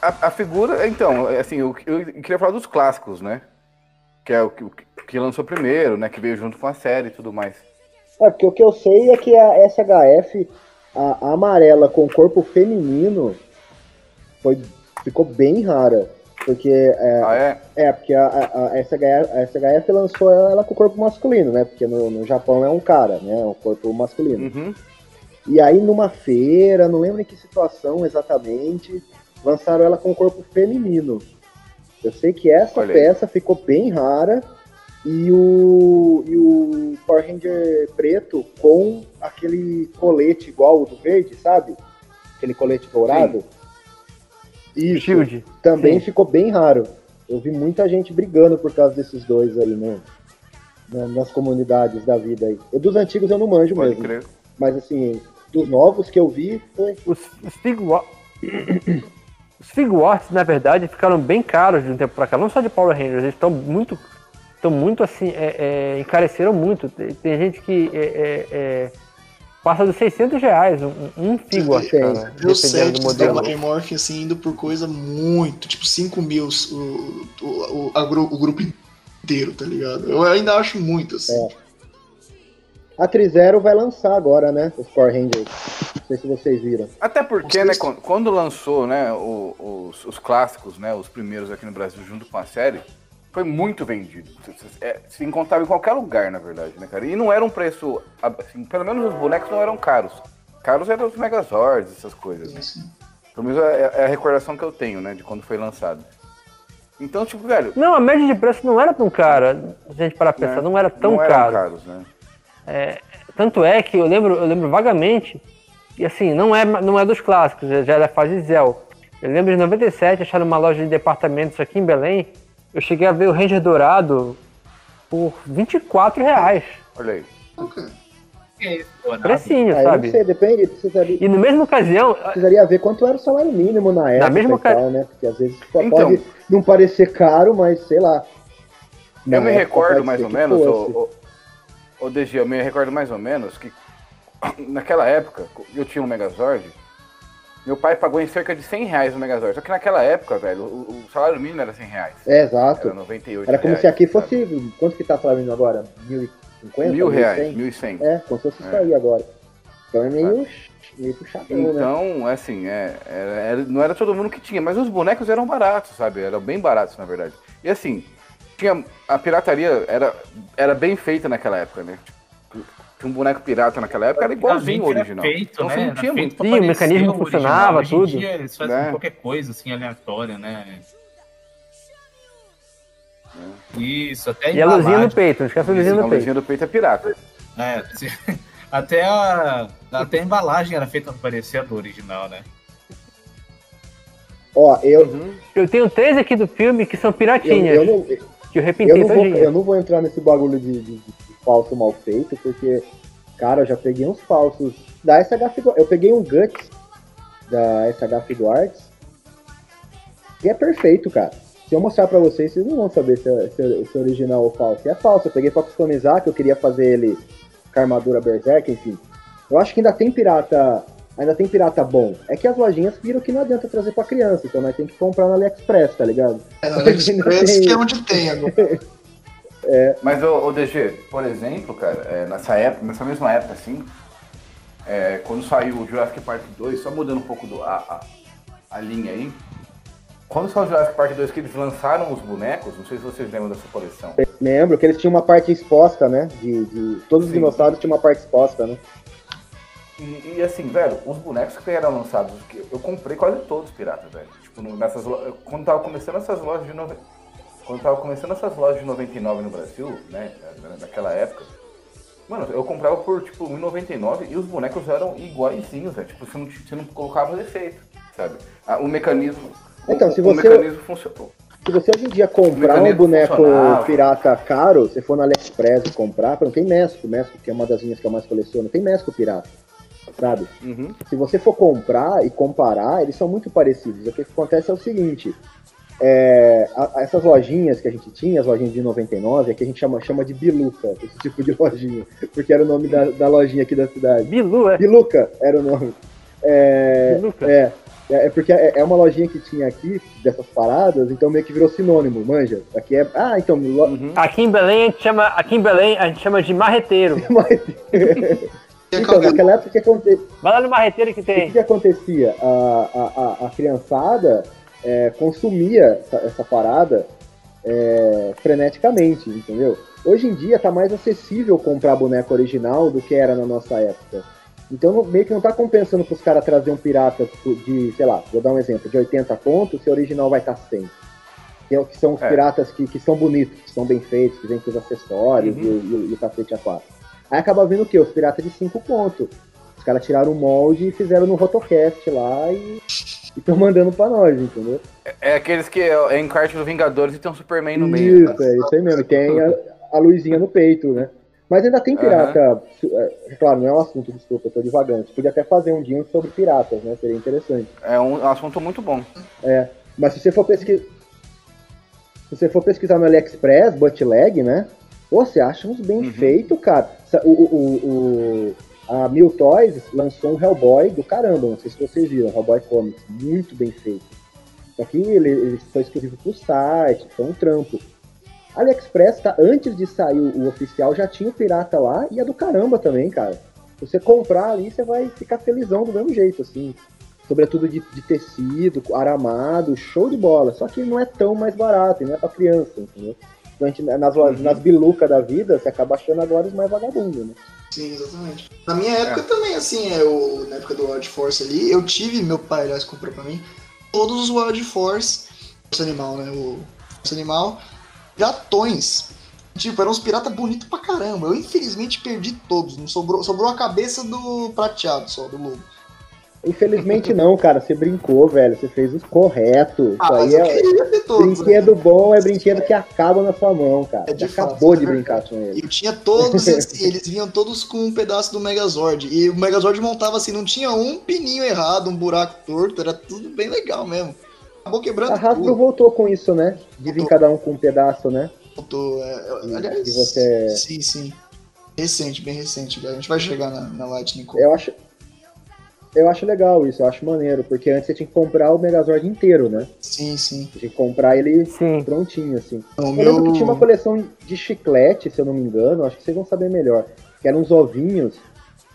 a, a figura, então, assim, eu, eu queria falar dos clássicos, né? Que é o que, o que lançou primeiro, né? Que veio junto com a série e tudo mais. É, porque o que eu sei é que a SHF, a, a amarela com corpo feminino, foi, ficou bem rara. Porque é, Ah, é? É, porque a, a, a, SHF, a SHF lançou ela com o corpo masculino, né? Porque no, no Japão é um cara, né? Um corpo masculino. Uhum. E aí numa feira, não lembro em que situação exatamente, lançaram ela com o corpo feminino. Eu sei que essa Olha aí. peça ficou bem rara e o, e o Power Ranger preto com aquele colete igual o do verde, sabe? Aquele colete dourado. Isso. Shield. Também Sim. ficou bem raro. Eu vi muita gente brigando por causa desses dois aí, né? Na- Nas comunidades da vida aí. E dos antigos eu não manjo Pode mesmo. crer. Mas assim, dos novos que eu vi, foi. Os, os Figwa- Os Figuarts, na verdade, ficaram bem caros de um tempo pra cá. Não só de Power Rangers, eles estão muito. Estão muito assim. é, é, encareceram muito. Tem, tem gente que é, é, é, passa dos 600 reais um, um Figuart, Tem. cara. Dependendo sete do modelo. Morphin assim, indo por coisa muito, tipo 5 mil o, o, o, gru- o grupo inteiro, tá ligado? Eu ainda acho muito, assim. A Trizero vai lançar agora, né? Os Power Rangers. sei se vocês viram. Até porque, né, quando, quando lançou, né, o- os, os clássicos, né, os primeiros aqui no Brasil junto com a série, foi muito vendido. É, se encontrava em qualquer lugar, na verdade, né, cara? E não era um preço, assim, pelo menos os bonecos não eram caros. Caros eram os Megazords, essas coisas, né? Pelo menos é, é a recordação que eu tenho, né, de quando foi lançado. Então, tipo, velho, Não, a média de preço não era tão cara. Se a gente parar pra pensar, né, não era tão não eram caro. caros, né? Tanto é que eu lembro, eu lembro vagamente, e assim, não é, não é dos clássicos, já é da fase Zell. Eu lembro de 97, achar numa loja de departamentos aqui em Belém, eu cheguei a ver o Ranger Dourado por 24 reais. Olha aí. Que é? Precinho, Ah, sabe? sei, depende, precisaria, E na mesma ocasião, precisaria ver quanto era o salário mínimo na época mesma e ca- tal, né? Porque às vezes só Então. pode não parecer caro, mas sei lá. Eu Na me recordo mais ou menos, o, o, o DG, eu me recordo mais ou menos que naquela época, eu tinha um Megazord, meu pai pagou em cerca de 100 reais o Megazord. Só que naquela época, velho, o, o salário mínimo era 100 reais. É, exato. Era 98 Era como reais, se aqui sabe? fosse. Quanto que tá o salário mínimo agora? 1.050? Mil reais, 1.100? 1.100. É, como se fosse isso aí agora. Então é meio, meio puxadão, né? Então, assim, é, era- era- não era todo mundo que tinha, mas os bonecos eram baratos, sabe? Eram bem baratos, na verdade. E assim, tinha a pirataria era, era bem feita naquela época, né? Tinha um boneco pirata naquela época, era igualzinho o Antigamente original. Feito, então né? não tinha feito muito. Sim, o mecanismo original. funcionava, Hoje em tudo. dia eles fazem Né? qualquer coisa assim aleatória, né? Isso, até e a luzinha no peito, não esquece a luzinha A no luzinha peito. do peito é pirata. É, até, a, até a embalagem era feita pra parecer a do original, né? Ó, eu, Eu tenho três aqui do filme que são eu, piratinhas, eu, não, que eu eu, repintei não vou, eu não vou entrar nesse bagulho de, de- de falso mal feito, porque, cara, eu já peguei uns falsos da SH Figu- Eu peguei um Guts da SH Figuarts que é perfeito, cara. Se eu mostrar pra vocês, vocês não vão saber se é, se é- se é original ou falso. E é falso, eu peguei pra customizar, que eu queria fazer ele com a armadura Berserk, enfim. Eu acho que ainda tem pirata. Ainda tem pirata bom. É que as lojinhas viram que não adianta trazer pra criança, então nós temos que comprar no AliExpress, tá ligado? É, no AliExpress que é onde tem agora. Mas o, DG, por exemplo, cara, é, nessa época, nessa mesma época, assim, é, quando saiu o Jurassic Park 2, só mudando um pouco do, a, a, a linha aí, quando saiu o Jurassic Park 2 que eles lançaram os bonecos, não sei se vocês lembram dessa coleção. Lembro que eles tinham uma parte exposta, né? De, de- Todos os Sim. dinossauros tinham uma parte exposta, né? E, e, assim, velho, os bonecos que eram lançados, eu comprei quase todos piratas, velho. Tipo, nessas quando tava começando essas lojas de nove... quando tava começando essas lojas de 99 no Brasil, né, na- naquela época, mano, eu comprava por tipo 1,99 e os bonecos eram iguaizinhos, velho. Tipo, você não, você não colocava defeito, sabe? Ah, o mecanismo Então, o, se o você- mecanismo funcionou. Se você hoje em dia comprar um boneco funcionava. pirata caro, se for no AliExpress e comprar, não tem Mesco, Mesco que é uma das linhas que eu mais coleciono, tem Mesco pirata, sabe? Uhum. Se você for comprar e comparar, eles são muito parecidos. O que acontece é o seguinte, é, a- a- essas lojinhas que a gente tinha, as lojinhas de 99, é que a gente chama, chama de biluca, esse tipo de lojinha, porque era o nome da, da lojinha aqui da cidade. Bilu, é. Biluca era o nome. É, Biluca. é, é é porque é é uma lojinha que tinha aqui, dessas paradas, então meio que virou sinônimo, manja. Aqui é. Ah, então. lo- Uhum. Aqui em Belém a gente chama, aqui em Belém a gente chama de marreteiro. Mas- a então, naquela época que, aconte... Vai lá no marreteiro que o que, tem. que acontecia? A, a, a, a criançada é, consumia essa, essa parada é, freneticamente, entendeu? Hoje em dia tá mais acessível comprar boneco original do que era na nossa época. Então meio que não tá compensando pros caras trazer um pirata de, sei lá, vou dar um exemplo, de 80 contos, se o original vai estar 100. Que, é o que são os É. piratas que, que são bonitos, que são bem feitos, que vêm com os acessórios Uhum. e, o- e e o cacete a quatro. Aí acaba vindo o quê? Os piratas de 5 contos. Os caras tiraram o molde e fizeram no Rotocast lá e estão mandando pra nós, entendeu? É aqueles que é, é encarte do Vingadores e tem um Superman no meio. Isso, né? é isso aí mesmo. Tem a, a luzinha no peito, né? Mas ainda tem pirata. É, claro, não é um assunto, desculpa, eu tô gente podia até fazer um dia sobre piratas, né? Seria interessante. É um assunto muito bom. Mas se você for pesquisar. Se você for pesquisar no AliExpress, bootleg, né? Pô, você acha uns bem Uhum. feitos, cara. O, o, o- a Mil Toys lançou um Hellboy do caramba, não sei se vocês viram, Hellboy Comics, muito bem feito. Só que ele, ele foi exclusivo pro site, foi um trampo. AliExpress, tá, antes de sair o, oficial, já tinha o pirata lá e é do caramba também, cara. Você comprar ali, você vai ficar felizão do mesmo jeito, assim. Sobretudo de, de tecido, aramado, show de bola. Só que não é tão mais barato, e não é pra criança, entendeu? Então, gente, nas, lojas- nas bilucas da vida, você acaba achando agora os mais vagabundos, né? Sim, exatamente. Na minha época também, assim, é, o, na época do Wild Force ali, eu tive, meu pai, aliás, comprou pra mim, todos os Wild Force, Força Animal, né? O Força Animal, gatões. Tipo, eram uns piratas bonitos pra caramba. Eu infelizmente perdi todos. Não sobrou, sobrou a cabeça do prateado só, do lobo. Infelizmente não, cara. Você brincou, velho. Você fez o correto. Ah, Isso aí eu é. todos. né? Brinquedo bom é brinquedo que acaba na sua mão, cara. É de Você fato, acabou é de brincar com ele. Eu tinha todos, eles, eles vinham todos com um pedaço do Megazord. E o Megazord montava assim, não tinha um pininho errado, um buraco torto, era tudo bem legal mesmo. Acabou quebrando A Hasbro voltou com isso, né? De vir cada um com um pedaço, né? Voltou, é, E- aliás, e você- sim, sim. Recente, bem recente. A gente vai chegar na, na Lightning Core. Eu acho. Eu acho legal isso, eu acho maneiro, porque antes você tinha que comprar o Megazord inteiro, né? Sim, sim. Você tinha que comprar ele Sim. prontinho, assim. O Eu meu... lembro que tinha uma coleção de chiclete, se eu não me engano, acho que vocês vão saber melhor. Que eram uns ovinhos,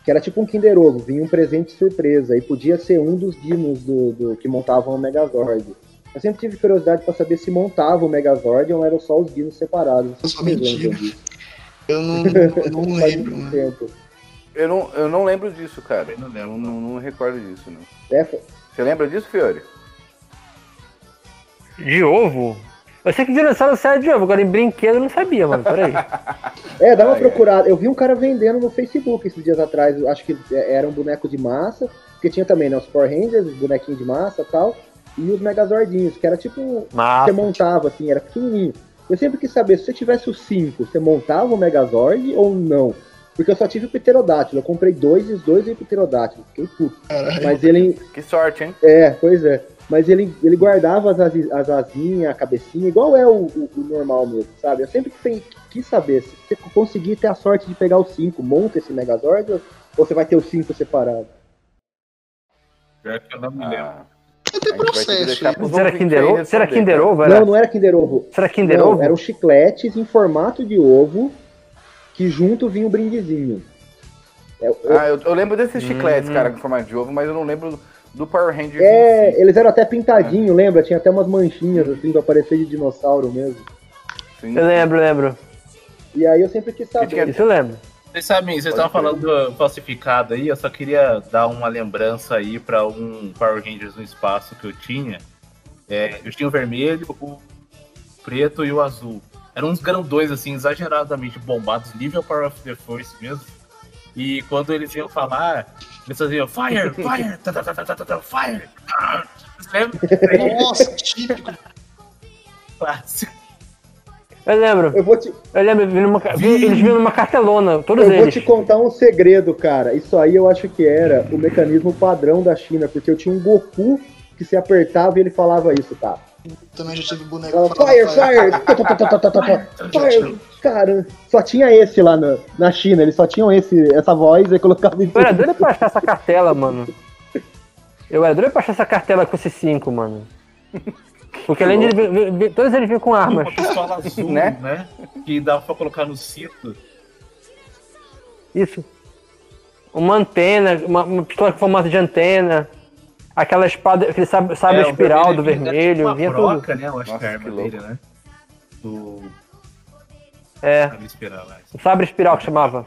que era tipo um Kinder Ovo, vinha um presente surpresa, e podia ser um dos dinos do, do- que montavam o Megazord. Eu sempre tive curiosidade pra saber se montava o Megazord ou eram só os dinos separados. Eu sou mentira. Eu não, eu não Faz lembro. muito né? tempo. Eu não, eu não lembro disso, cara. Também não lembro, Não, não, não recordo disso, não. É, Você lembra disso, Fiore? De ovo? Eu sei que dinossauro sai de ovo, agora em brinquedo eu não sabia, mano. Peraí. É, dá uma Ai, procurada. Eu vi um cara vendendo no Facebook esses dias atrás. eu Acho que era um boneco de massa. Porque tinha também, né? Os Power Rangers, os bonequinhos de massa e tal. E os Megazordinhos, que era tipo. Massa. Você montava, assim, era pequenininho. Eu sempre quis saber, se você tivesse os cinco, você montava o Megazord ou não? Porque eu só tive o Pterodátilo. Eu comprei dois e os dois veio Pterodátilo. Fiquei puto. Caralho. Mas ele. Que sorte, hein? É, pois é. Mas ele, ele guardava as, asi- as asinhas, a cabecinha, igual é o, o- o normal mesmo, sabe? Eu sempre pen- quis saber, se você conseguir ter a sorte de pegar os cinco, monta esse Megazord ou você vai ter os cinco separados? Pior que eu não me lembro. Ah, que processo. Será Kinder Ovo? Será Kinder. Ovo? Era? Não, não era Kinder Ovo. Será Kinder não, Ovo? eram chicletes em formato de ovo que junto vinha um brindezinho. É, eu- Ah, eu, eu lembro desses chicletes, Hum. cara, com formato de ovo, mas eu não lembro do Power Rangers é, si. eles eram até pintadinhos, lembra? Tinha até umas manchinhas assim pra parecer de dinossauro mesmo. Sim. Eu lembro, lembro. E aí eu sempre quis saber. tinha- Isso eu lembro. Vocês sabem, vocês estavam falando do falsificado aí, eu só queria dar uma lembrança aí pra um Power Rangers no espaço que eu tinha. É, eu tinha o vermelho, o preto e o azul. Eram uns grandões, assim, exageradamente bombados, nível Power of the Force mesmo. E quando eles iam falar, eles faziam Fire, Fire, tá, tá, tá, tá, tá, Fire. Nossa, típico. Clássico. Eu lembro. Eu vou te, Eu lembro, vi numa vi- eles vinham numa cartelona, todos Eu vou eles. te contar um segredo, cara. Isso aí eu acho que era o mecanismo padrão da China, porque eu tinha um Goku que se apertava e ele falava isso, tá? Também já tive boneco fire, fire! Fire! Cara, só tinha esse lá na, na China, eles só tinham esse, essa voz e colocavam em Eu era doido pra achar essa cartela, mano. Eu era doido pra achar essa cartela com esses cinco, mano. Porque além de ele todos eles vinham com armas. Uma pistola azul, Né? né? Que dava pra colocar no cinto. Isso. Uma antena, uma, uma pistola com formato de antena. Aquela espada, aquele sabre, sabre É, espiral do vermelho, Uma vinha broca, tudo. né? Eu acho que Nossa, é a que arma dele, né? Do. É, Sabe espiral, né? o sabre espiral que chamava.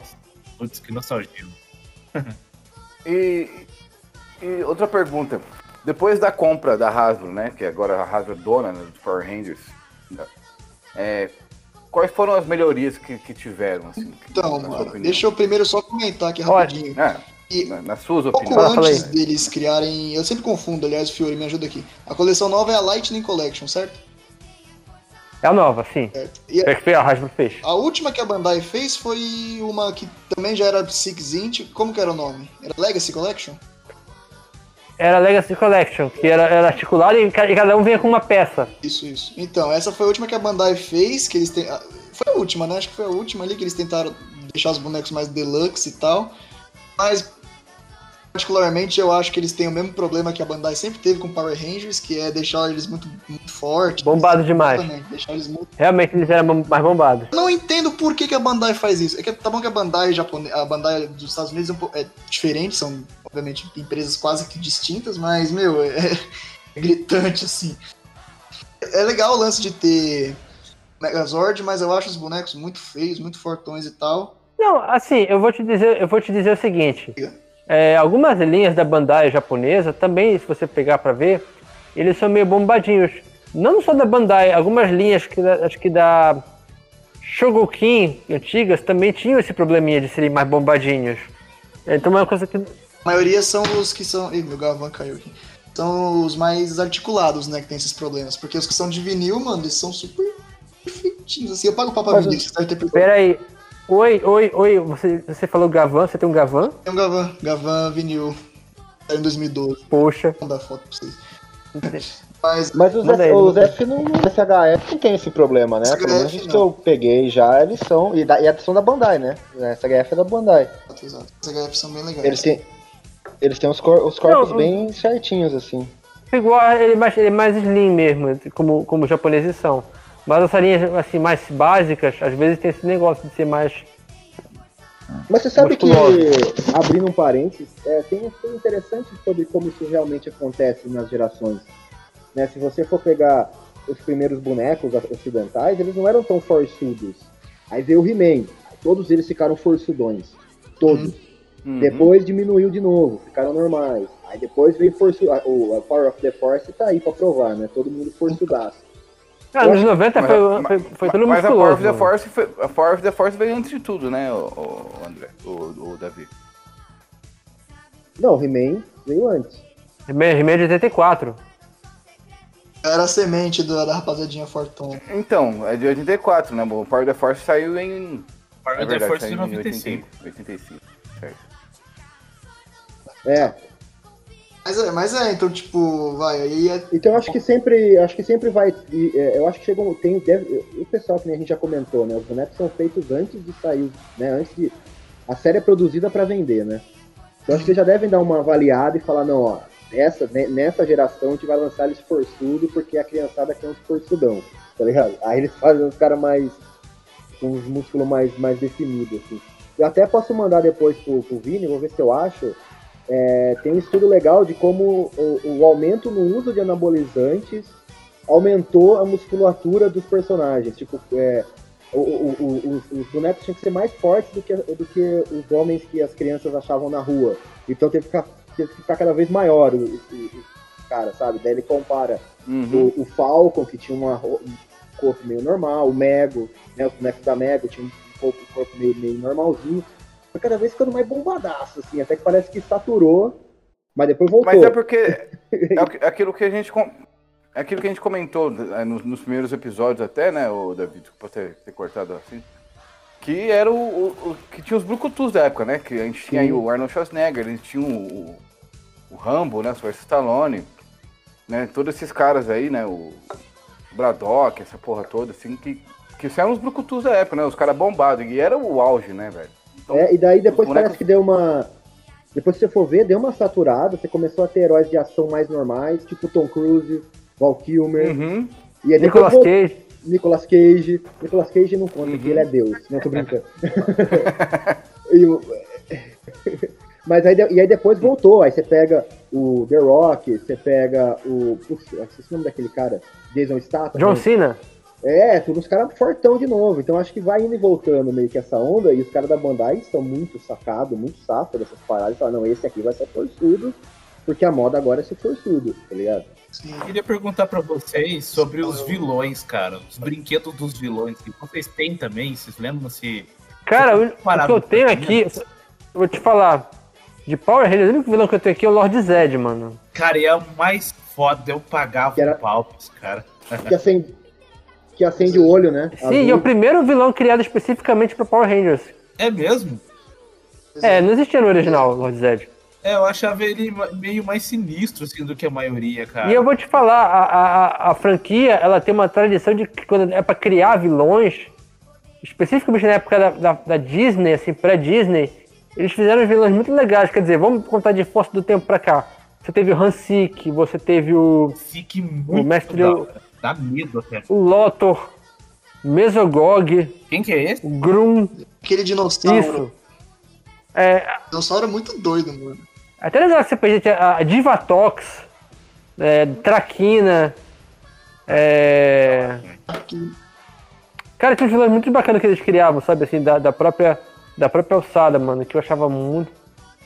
Putz, que nostalgia. E, e outra pergunta. Depois da compra da Hasbro, né? Que agora a Hasbro é dona né, dos Power Rangers. é, quais foram as melhorias que, que tiveram, assim? Então, mano, deixa eu primeiro só comentar aqui Olha, rapidinho. É, E na- nas suas um pouco opiniões. Fala, antes deles criarem. Eu sempre confundo, aliás, Fiore me ajuda aqui. A coleção nova é a Lightning Collection, certo? É a nova, sim. E É que foi a Hasbro fez. a última que a Bandai fez foi uma que também já era Six Inch. Como que era o nome? Era Legacy Collection? Era a Legacy Collection, que era, era articulado e ca- e cada um vinha com uma peça. Isso, isso. Então, essa foi a última que a Bandai fez, que eles têm. Foi a última, né? Acho que foi a última ali que eles tentaram deixar os bonecos mais deluxe e tal. Mas Particularmente, eu acho que eles têm o mesmo problema que a Bandai sempre teve com Power Rangers, que é deixar eles muito, muito fortes. Bombado demais. Eles muito Realmente eles eram mais bombados. Eu não entendo por que, que a Bandai faz isso. É que tá bom que a Bandai japone... a Bandai dos Estados Unidos é, é diferente, são obviamente empresas quase que distintas, mas meu, é, é gritante assim. É legal o lance de ter Megazord, mas eu acho os bonecos muito feios, muito fortões e tal. Não, assim, eu vou te dizer, eu vou te dizer o seguinte. É, algumas linhas da Bandai japonesa também, se você pegar pra ver, eles são meio bombadinhos. Não só da Bandai, algumas linhas que acho que da Shogokin antigas também tinham esse probleminha de serem mais bombadinhos. Então é uma coisa que A maioria são os que são. Ih, meu Gavan caiu aqui. São os mais articulados, né, que tem esses problemas. Porque os que são de vinil, mano, eles são super perfeitinhos. Assim, eu pago pau pra Mas vinil, vocês devem ter percebido. Pera aí. Oi, oi, oi, você, você falou Gavan, você tem um Gavan? Tem um Gavan, Gavan vinil. Em 2012. Poxa. Vou mandar foto pra vocês. Mas Mas os, F, aí, os. F não, SHF não tem esse problema, né? Pelo menos SHF os que eu peguei já, eles são. E, da, e são da Bandai, né? A SHF é da Bandai. Exato. Os HF são bem legais. Eles têm. Eles têm os, cor- os corpos Não, bem certinhos, assim. Igual, ele é mais, ele é mais slim mesmo, como, como os japoneses são. Mas essas linhas assim, mais básicas, às vezes tem esse negócio de ser mais. Mas você sabe que, abrindo um parênteses, é, tem um estudo interessante sobre como isso realmente acontece nas gerações. Né? Se você for pegar os primeiros bonecos ocidentais, eles não eram tão forçudos. Aí veio o He-Man, todos eles ficaram forçudões. Todos. Uhum. Depois diminuiu de novo, ficaram normais. Aí depois veio forçu... o Power of the Force tá aí pra provar, né? Todo mundo forçudaço. Ah, nos 90 Mas, foi, mas- foi, foi tudo mas a musculoso. Power of the mano. Force, foi- a Power of the Force veio antes de tudo, né, o, o André, o, o Davi. Não, o He-Man veio antes. He-Man He-Man de 84. Era a semente da, da rapaziadinha Fortuna. Então, é de 84, né? O Power of the Force saiu em. Power é of the Force saiu de em 95. 85, certo. É. Mas é, mas é, então, tipo, vai, aí é. Então eu acho que sempre, acho que sempre vai. e, é, Eu acho que chegou, tem deve, o pessoal que nem a gente já comentou, né? Os bonecos são feitos antes de sair, né? Antes de a série é produzida para vender, né? Então acho que já devem dar uma avaliada e falar não, ó, nessa ne- nessa geração a gente vai lançar eles forçudo porque a criançada quer uns forçudão, tá ligado? Aí eles fazem os caras mais com os músculos mais mais definidos assim. Eu até posso mandar depois pro, pro Vini, vou ver se eu acho. É, tem um estudo legal de como o, o aumento no uso de anabolizantes aumentou a musculatura dos personagens. Tipo, é, o- o- os, os bonecos tinham que ser mais fortes do que, do que os homens que as crianças achavam na rua. Então teve que ficar, teve que ficar cada vez maior o, o, cara, sabe? Daí ele compara Uhum. o, Falcon, que tinha uma um corpo meio normal, o Mego, né, os bonecos da Mego tinham um pouco um corpo meio, meio normalzinho. Foi cada vez ficando mais bombadaço, assim, até que parece que saturou, mas depois voltou. Mas é porque é aqu- aquilo que a gente com- é aquilo que a gente comentou eh, nos, nos primeiros episódios até, né, o David, desculpa ter, ter cortado assim, que era o, o- o- que tinha os brucutus da época, né, que a gente tinha aí o Arnold Schwarzenegger, a gente tinha o, o, Rambo, né, o Sylvester Stallone, né, todos esses caras aí, né, o Braddock, essa porra toda, assim, que que eram os brucutus da época, né, os caras bombados, e era o auge, né, velho. Então, É, e daí depois os bonecos- parece que deu uma. Depois que você for ver, deu uma saturada, você começou a ter heróis de ação mais normais, tipo Tom Cruise, Val Kilmer, Uhum. e aí depois Nicolas vol- Cage. Nicolas Cage. Nicolas Cage não conta, porque ele é Deus, não tô brincando. E o- Mas aí, e aí depois voltou, aí você pega o The Rock, você pega o. Putz, eu esqueci o nome daquele cara, Jason Statham. John né? É, tudo uns caras fortão de novo. Então acho que vai indo e voltando meio que essa onda. E os caras da Bandai são muito sacados, muito safos dessas paradas. E falam, não, esse aqui vai ser forçudo, porque a moda agora é ser forçudo, tá ligado? Assim, Eu queria perguntar pra vocês sobre os vilões, cara. Os brinquedos dos vilões. que Vocês têm também? Vocês lembram se. Cara, o, o que eu tenho aqui, eu vou te falar. De Power Rangers, o único vilão que eu tenho aqui é o Lord Zed, mano. Cara, e é o mais foda. Eu pagava era- um pau caras. Que acende, que acende o olho, né? Sim, e é o primeiro vilão criado especificamente para Power Rangers. É mesmo? É, não existia no original, Lord Zed. É, eu achava ele meio mais sinistro, assim, do que a maioria, cara. E eu vou te falar, a, a, a- franquia, ela tem uma tradição de que quando é pra criar vilões, especificamente na época da, da, da Disney, assim, pré-Disney, eles fizeram vilões muito legais. Quer dizer, vamos contar de Força do Tempo pra cá. Você teve o Hansik, você teve o, Fique muito mestre- da hora. Dá medo até. o Lotor, Mesogog, Quem que é esse? o Grum. Aquele dinossauro. Isso. É, Dinossauro é muito doido, mano. até legal que você tinha a Divatox, é, Traquina. É, Aqui. Cara, tinha uns vilões muito bacanas que eles criavam, sabe, assim, da, da própria da própria alçada, mano, que eu achava muito,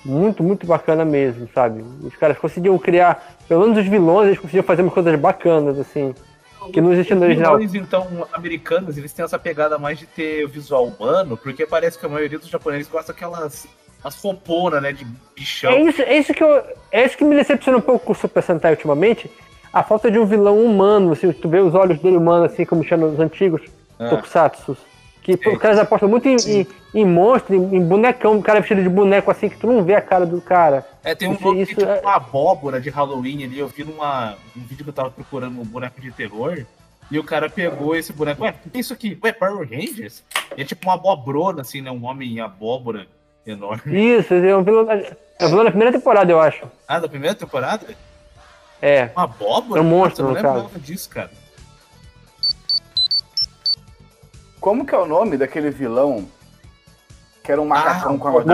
muito, muito bacana mesmo, sabe? Os caras conseguiam criar, pelo menos os vilões, eles conseguiam fazer umas coisas bacanas, assim, que não existia no Os original. vilões, então, americanos, eles têm essa pegada mais de ter visual humano, porque parece que a maioria dos japoneses gosta daquelas as foponas, né, de bichão. É isso, é isso que eu, é isso que me decepciona um pouco com o Super Sentai ultimamente, a falta de um vilão humano, assim, tu vê os olhos dele humanos, assim, como chamam os antigos Ah. Tokusatsu. Que pô, os caras apostam muito em, em, em monstro, em, bonecão, o cara vestido de boneco assim, que tu não vê a cara do cara. É, tem um Isso- isso é- uma abóbora de Halloween ali. Eu vi numa, um vídeo que eu tava procurando um boneco de terror. E o cara pegou esse boneco. Ué, o que é isso aqui? Ué, Power Rangers? E é tipo uma abobrona, assim, né? Um homem em abóbora enorme. Isso, é um vilão, é um vilão da primeira temporada, eu acho. Ah, da primeira temporada? É. Uma abóbora? É um monstro, Nossa, eu no não lembrava disso, cara. Como que é o nome daquele vilão que era um macacão Ah, com a o O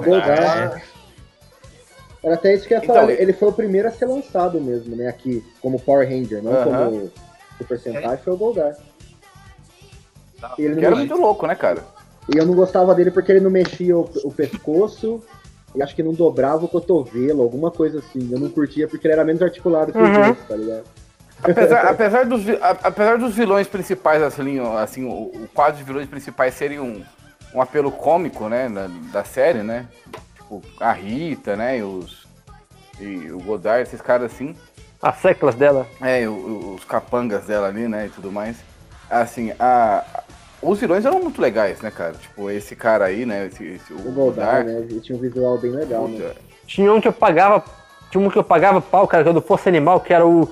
velho? Goldar. Era até isso que eu ia Então, falar. ele- Ele foi o primeiro a ser lançado mesmo, né? Aqui, como Power Ranger, não Aham. como Super Sentai, foi o Goldar. E, ele era muito louco, né, cara? e eu não gostava dele porque ele não mexia o, o pescoço e acho que não dobrava o cotovelo, alguma coisa assim. Eu não curtia porque ele era menos articulado que os Uhum. outros, tá ligado? Apesar, apesar, dos, apesar dos vilões principais, assim, assim o, o quadro de vilões principais serem um, um apelo cômico, né, da, da série, né? Tipo, a Rita, né, e os... E o Godard, esses caras assim. As seclas dela. É, o- os capangas dela ali, né, e tudo mais. Assim, a, os vilões eram muito legais, né, cara? Tipo, esse cara aí, né, esse, esse- O Goldar, né? Ele tinha um visual bem legal, né? Puta, Tinha um que eu pagava. Tinha um que eu pagava pau, cara, era do Força Animal, que era o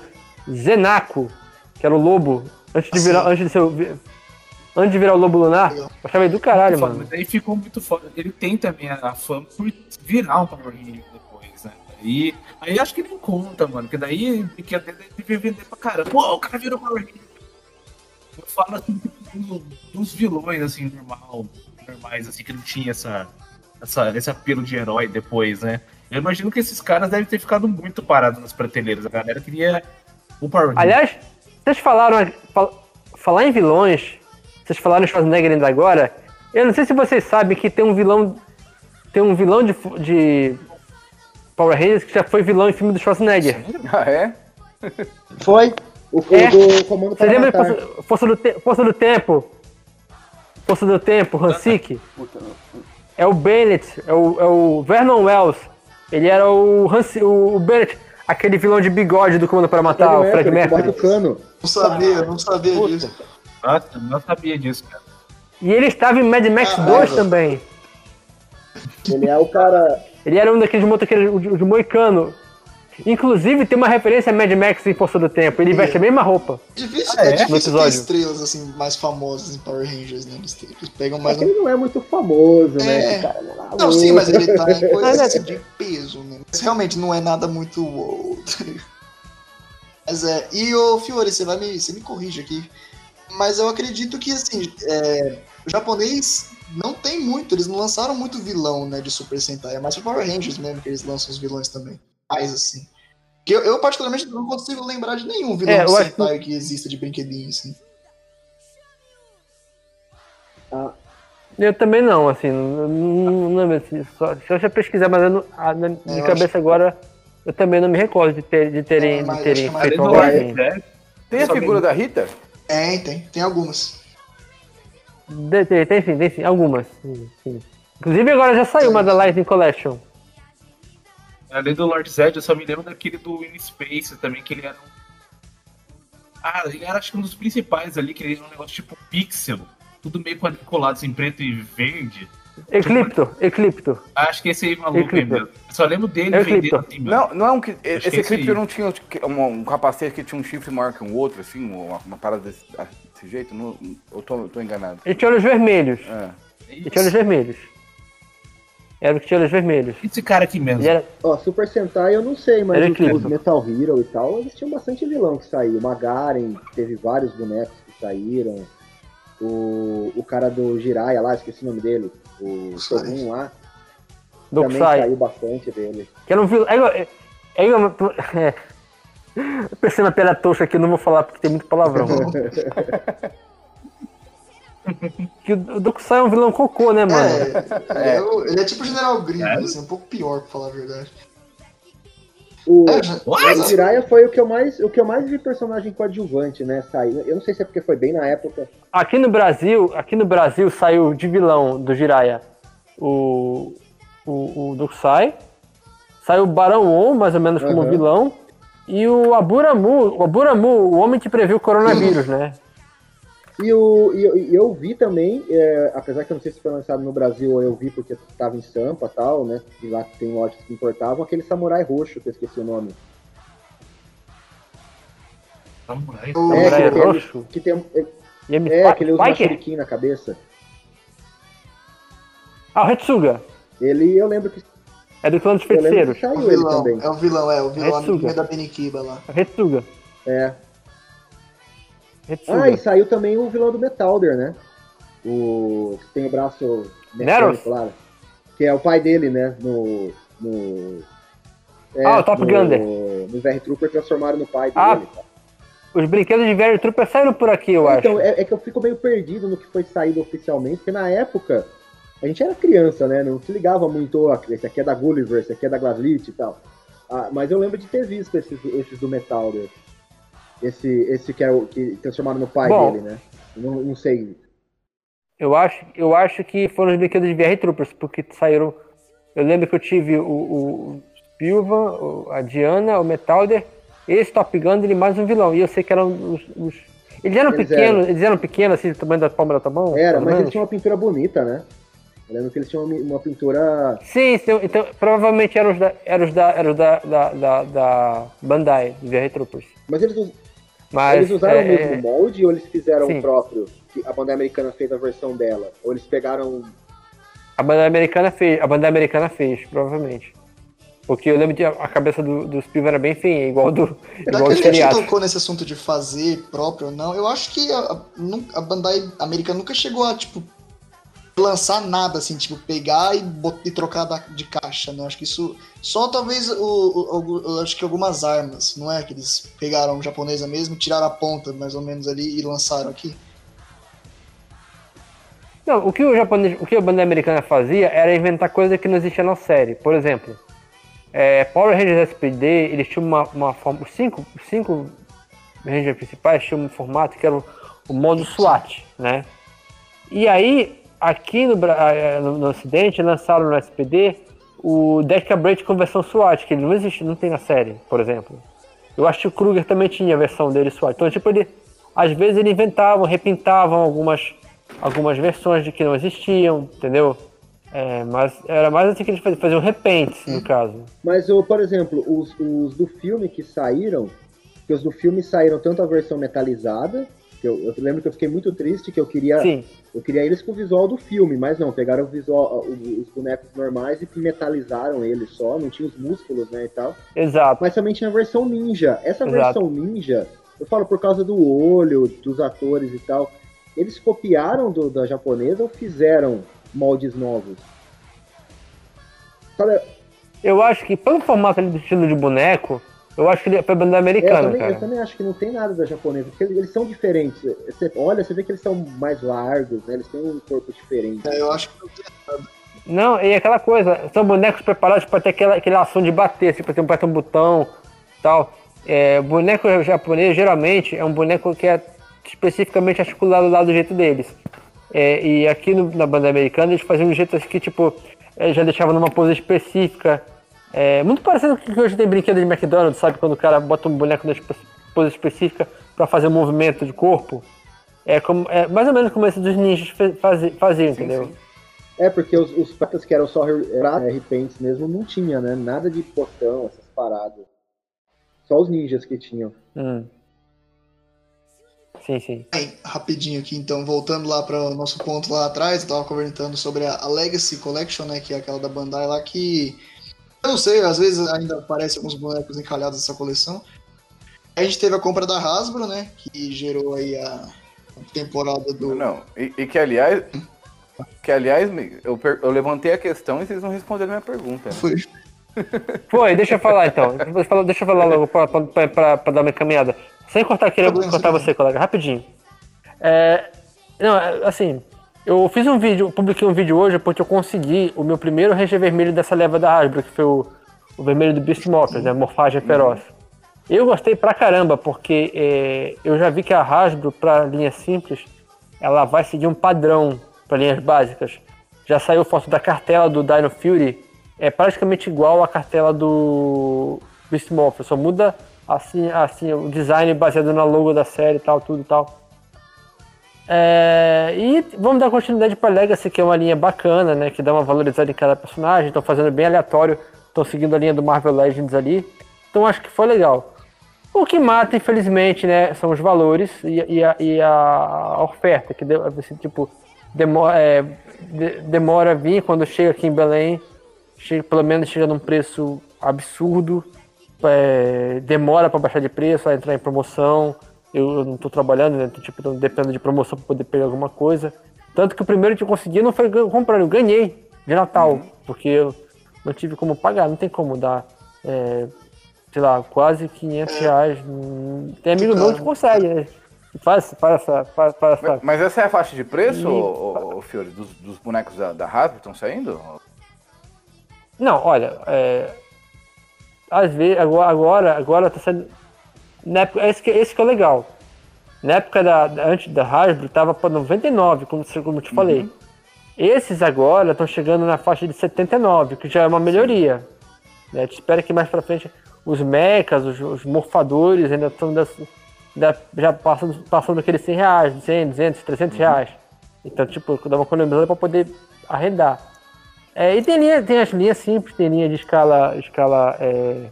Zenaco, que era o lobo. Antes de virar. Antes de ser. Antes de virar o lobo lunar, eu achava ele do caralho, mano. Mas aí ficou muito foda. Ele tem também a a fama por virar um Power Ranger depois, né? Aí, aí acho que nem conta, mano. Porque daí que até deve vender pra caramba. Pô, o cara virou Power Ranger. Eu falo assim, do- dos vilões, assim, normal, normais, assim, que não tinha essa, essa, esse apelo de herói depois, né? Eu imagino que esses caras devem ter ficado muito parados nas prateleiras. A galera queria o Power Ranger. Aliás, vocês falaram. fal- falar em vilões, vocês falaram em Schwarzenegger ainda agora. Eu não sei se vocês sabem que tem um vilão. Tem um vilão de, de Power Rangers que já foi vilão em filme do Schwarzenegger. Ah, é? Foi o, É. do Comando Você lembra de. Força, Força do, Te- Força do Tempo? Força do Tempo, Hansik? É o Bennett, é o, é o Vernon Wells. Ele era o, Hansi, o, o Bennett, aquele vilão de bigode do Comando para Matar, o Fred Mercury. Não sabia, não sabia disso. Nossa, não sabia disso, cara. E ele estava em Mad Max Caralho. 2 também. Ele é o cara. Ele era um daqueles motoqueiros o de, o de Moicano. Inclusive, tem uma referência a Mad Max em Força do Tempo. Ele veste a mesma roupa. Difícil, Ah, é, é? Difícil ter estrelas assim mais famosas em Power Rangers, né? Eles, pegam mais Mas um ele não é muito famoso, né? É. Esse cara, ele é Não, sim, mas ele tá em coisas Mas é- de peso, né? Realmente não é nada muito wow. tá? Mas é. E o Fiore, você vai me. Você me corrige aqui. Mas eu acredito que assim, é, o japonês não tem muito, eles não lançaram muito vilão, né, de Super Sentai. É mais pro Power Rangers mesmo que eles lançam os vilões também. Mais assim. Que eu, eu, particularmente não consigo lembrar de nenhum vilão É, de acho Sentai que exista de brinquedinho, assim. Eu também não, assim. Não, não, não- assim, só, se eu já pesquisar, mas eu não, ah, na minha eu cabeça agora, eu também não me recordo de, ter, de terem, É, de terem acho feito Lord assim. Zed, Tem a figura da Rita? Tem, tem. Tem algumas. De- Tem, tem sim, tem sim, algumas. Sim, sim. Inclusive agora já saiu uma da Lightning Collection. Além do Lord Zed, eu só me lembro daquele do In Space também, que ele era um. Ah, ele era acho que um dos principais ali, que ele era um negócio tipo pixel. Tudo meio quadriculado, assim, preto e verde. Eclipto, Eclipto. Acho que esse aí maluco Eclipto. só lembro dele É vendendo Eclipto. assim. Não, não é um que. Esse é esse Eclipse aí. não tinha um, um capacete que tinha um chifre maior que um outro, assim, uma, uma parada desse, desse jeito? Não, eu tô, eu tô enganado. Ele tinha olhos vermelhos. É. Ele tinha olhos vermelhos. Era o que tinha olhos vermelhos. Esse cara aqui mesmo. Era, Ó, Super Sentai eu não sei, mas Era os, os Metal Hero e tal, eles tinham bastante vilão que saiu. O Magaren, teve vários bonecos que saíram. O, o cara do Jiraiya lá, esqueci o nome dele. O. Shogun lá, do também Sai. saiu bastante dele. Que era um vilão. É, igual- é, é, igual- é. Eu pensei na piada tosca aqui, eu não vou falar porque tem muito palavrão. que o Dokusai é um vilão cocô, né, mano? É, ele é, o- ele é tipo o General Grievous, assim, um pouco pior, pra falar a verdade. O, É, What? o Jiraiya foi o que eu mais, o que eu mais vi personagem coadjuvante, né? Sair. Eu não sei se é porque foi bem na época. Aqui no Brasil, aqui no Brasil saiu de vilão do Jiraiya o, o, o Dokusai, saiu o Barão On, mais ou menos como Aham. vilão, e o Aburamu, o Aburamu, o homem que previu o coronavírus, né? E, o, e, eu- e eu vi também, é, apesar que eu não sei se foi lançado no Brasil ou eu vi porque estava em Sampa e tal, né? E lá tem lojas que importavam, aquele samurai roxo, que eu esqueci o nome. Samurai. É, Samurai que tem- roxo. Que tem, é, Yami é, que ele usa uma shuriken na cabeça. Ah, o Retsuga. Ele, eu lembro que, É do clã dos feiticeiros. que É o ele vilão, é o vilão, é, o vilão da Benikiba lá. Retsuga. É. Retsuga. Ah, e saiu também o vilão do Metalder, né? O que tem o braço mecânico lá. Que é o pai dele, né? No. no é, Ah, o Top no, Gunner. No VR Trooper transformaram no pai Ah, dele. Os brinquedos de Very Trooper saíram por aqui, eu acho. Então, é, é que eu fico meio perdido no que foi saído oficialmente, porque na época a gente era criança, né? Não se ligava muito, ó, esse aqui é da Gulliver, esse aqui é da Glaslit e tal. Ah, mas eu lembro de ter visto esses, esses do Metalder. Esse, esse que é o que transformaram no pai Bom. dele, né? Não, não sei. Eu acho, eu acho que foram os brinquedos de VR Troopers, porque saíram. Eu lembro que eu tive o, o Pilvan, a Diana, o Metalder, esse Top Gun e mais um vilão. E eu sei que eram os. os- Eles eram Eles pequenos, eles eram pequenos, assim, do tamanho da palma da mão? Era, mas eles menos? tinham uma pintura bonita, né? Eu lembro que eles tinham uma, pintura. Sim, sim, então provavelmente eram os da, eram os da, eram os da, da, da, da Bandai, de VR Troopers. Mas eles, Mas, eles usaram é, o mesmo molde ou eles fizeram Sim. o próprio? Que a banda americana fez a versão dela? Ou eles pegaram. A banda americana fez, a banda americana fez, provavelmente. Porque eu lembro de a a cabeça do, do Spielberg era bem feinha, igual do, Já igual que do a gente tocou nesse assunto de fazer próprio ou não, eu acho que a, a, a Bandai americana nunca chegou a, tipo, lançar nada, assim, tipo, pegar e, e trocar da- de caixa, né? Acho que isso. Só talvez o, o- o- acho que algumas armas, não é? Que eles pegaram japonesa mesmo, tiraram a ponta, mais ou menos, ali, e lançaram aqui. Não, o que o japonês, o que a banda americana fazia era inventar coisa que não existia na série. Por exemplo, é, Power Rangers SPD, eles tinham uma, uma forma. Os cinco, cinco Rangers principais tinham um formato que era o, o modo SWAT, né? E aí, aqui no, Bra- eh, no, no Ocidente, lançaram no SPD o Deca Braid com versão SWAT, que ele não existe, não tem na série, por exemplo. Eu acho que o Kruger também tinha a versão dele SWAT. Então, tipo, ele, às vezes eles inventavam, repintavam algumas, algumas versões de que não existiam, entendeu? É, mas era mais assim que eles faziam, faziam repentes, no caso. Mas, o, por exemplo, os, os do filme que saíram, que os do filme saíram tanto a versão metalizada, que eu, eu lembro que eu fiquei muito triste, que eu queria, Sim, eu queria eles com o visual do filme, mas não, pegaram o visual, o- os bonecos normais e metalizaram eles só, não tinha os músculos, né, e tal. exato. Mas também tinha a versão ninja. Essa Exato. versão ninja, eu falo por causa do olho, dos atores e tal, eles copiaram do, da japonesa ou fizeram moldes novos? Sabe, Eu acho que, pelo formato ali do estilo de boneco, eu acho que ele foi banda É, eu, americana, também, eu cara. também acho que não tem nada da japonesa, porque eles, eles são diferentes. Você olha, você vê que eles são mais largos, né? Eles têm um corpo diferente. É, eu acho que Não, e aquela coisa, são bonecos preparados para ter aquela, aquela ação de bater, tipo, tem um aperta um botão tal. É, boneco japonês geralmente é um boneco que é especificamente articulado lá do jeito deles. É, e aqui no- na banda americana eles faziam de um jeito assim que, tipo, é, já deixavam numa pose específica. É, muito parecido com o que hoje tem brinquedo de McDonald's, sabe? Quando o cara bota um boneco numa pose específica para fazer um movimento de corpo. É, como, é mais ou menos como esse dos ninjas faziam, entendeu? É, porque os, os pratas que eram só repaints mesmo não tinha, né? Nada de botão, essas paradas. Só os ninjas que tinham. Hum. Sim, sim. Bem, rapidinho aqui, então, voltando lá para o nosso ponto lá atrás, eu tava comentando sobre a, a Legacy Collection, né, que é aquela da Bandai lá, que não sei, às vezes ainda aparecem alguns bonecos encalhados nessa coleção. A gente teve a compra da Hasbro, né, que gerou aí a temporada do... Não, e, e que aliás. Que aliás, eu, per- eu levantei a questão e vocês não responderam a minha pergunta. né? Foi. Foi, deixa eu falar então. Deixa eu falar, eu logo pra, pra, pra- pra dar uma encaminhada. Sem cortar eu vou Problema, cortar sem você, colega, rapidinho. É, não, é, assim, eu fiz um vídeo, publiquei um vídeo hoje porque eu consegui o meu primeiro Ranger vermelho dessa leva da Hasbro, que foi o, o vermelho do Beast Morphers, né? Morfagem feroz. Eu gostei pra caramba, porque é, eu já vi que a Hasbro, pra linha simples, ela vai seguir um padrão para linhas básicas. Já saiu foto da cartela do Dino Fury, é praticamente igual à cartela do Beast Morphers, só muda assim, assim o design baseado na logo da série e tal, tudo e tal. É, e vamos dar continuidade para Legacy, que é uma linha bacana, né? Que dá uma valorizada em cada personagem. Estão fazendo bem aleatório, estão seguindo a linha do Marvel Legends ali. Então acho que foi legal. O que mata, infelizmente, né, são os valores e, e a, e a oferta, que assim, tipo, demora, é, de- demora a vir quando chega aqui em Belém, chega, pelo menos chega num preço absurdo, é, demora para baixar de preço, a entrar em promoção. Eu, não estou trabalhando, né? Tipo, então dependo de promoção para poder pegar alguma coisa. Tanto que o primeiro que eu consegui não foi comprar, eu ganhei de Natal, porque eu não tive como pagar, não tem como dar, é, sei lá, quase 500 reais. Hum, Tem amigo meu que consegue, né? Faz, faz essa. Faz, faz essa. Mas essa é a faixa de preço, E- Fiore, dos, dos bonecos da, da Hasbro estão saindo? Não, olha, é, às vezes, agora, agora, agora tá sendo. Na época, esse, que, esse que é o legal. Na época da, antes da Hasbro, tava para 99, como, como eu te falei. Esses agora estão chegando na faixa de 79, que já é uma melhoria. Né? A gente espera que mais pra frente os mechas, os, os morfadores ainda estão já passando, passando aqueles 100 reais, 100, 200, 300 reais. Então, tipo, dá uma economizada para poder arrendar. É, e tem, linha, tem as linhas simples, tem linha de escala, escala é,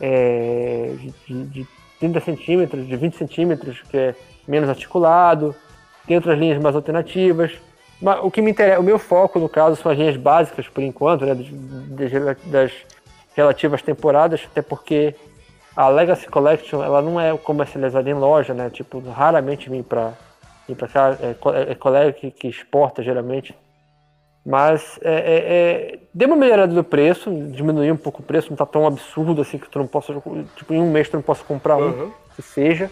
é, de- de 30 centímetros, de 20 centímetros, que é menos articulado. Tem outras linhas mais alternativas. Mas o que me interessa, o meu foco, no caso, são as linhas básicas, por enquanto, né, das, das- relativas temporadas, até porque a Legacy Collection ela não é comercializada em loja, né? Tipo, raramente vem para cá, é, co- é colega que, que exporta geralmente. Mas é, é, é, deu uma melhorada do preço, diminuiu um pouco o preço, não tá tão absurdo assim que tu não possa, tipo, em um mês tu não possa comprar um, que seja.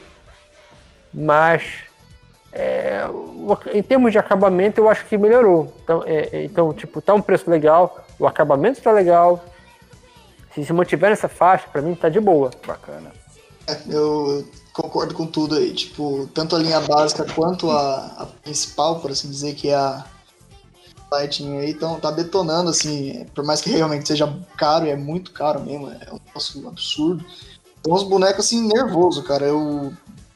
Mas é, em termos de acabamento eu acho que melhorou. Então, é, é, então tipo, tá um preço legal, o acabamento tá legal. Se se mantiver nessa faixa, pra mim tá de boa. Bacana. É, eu concordo com tudo aí. Tipo, tanto a linha básica quanto a, a principal, por assim dizer, que é a Lightning aí, então tá detonando, assim, por mais que realmente seja caro, e é muito caro mesmo, é um negócio absurdo. São uns bonecos, assim, nervoso, cara. Eu,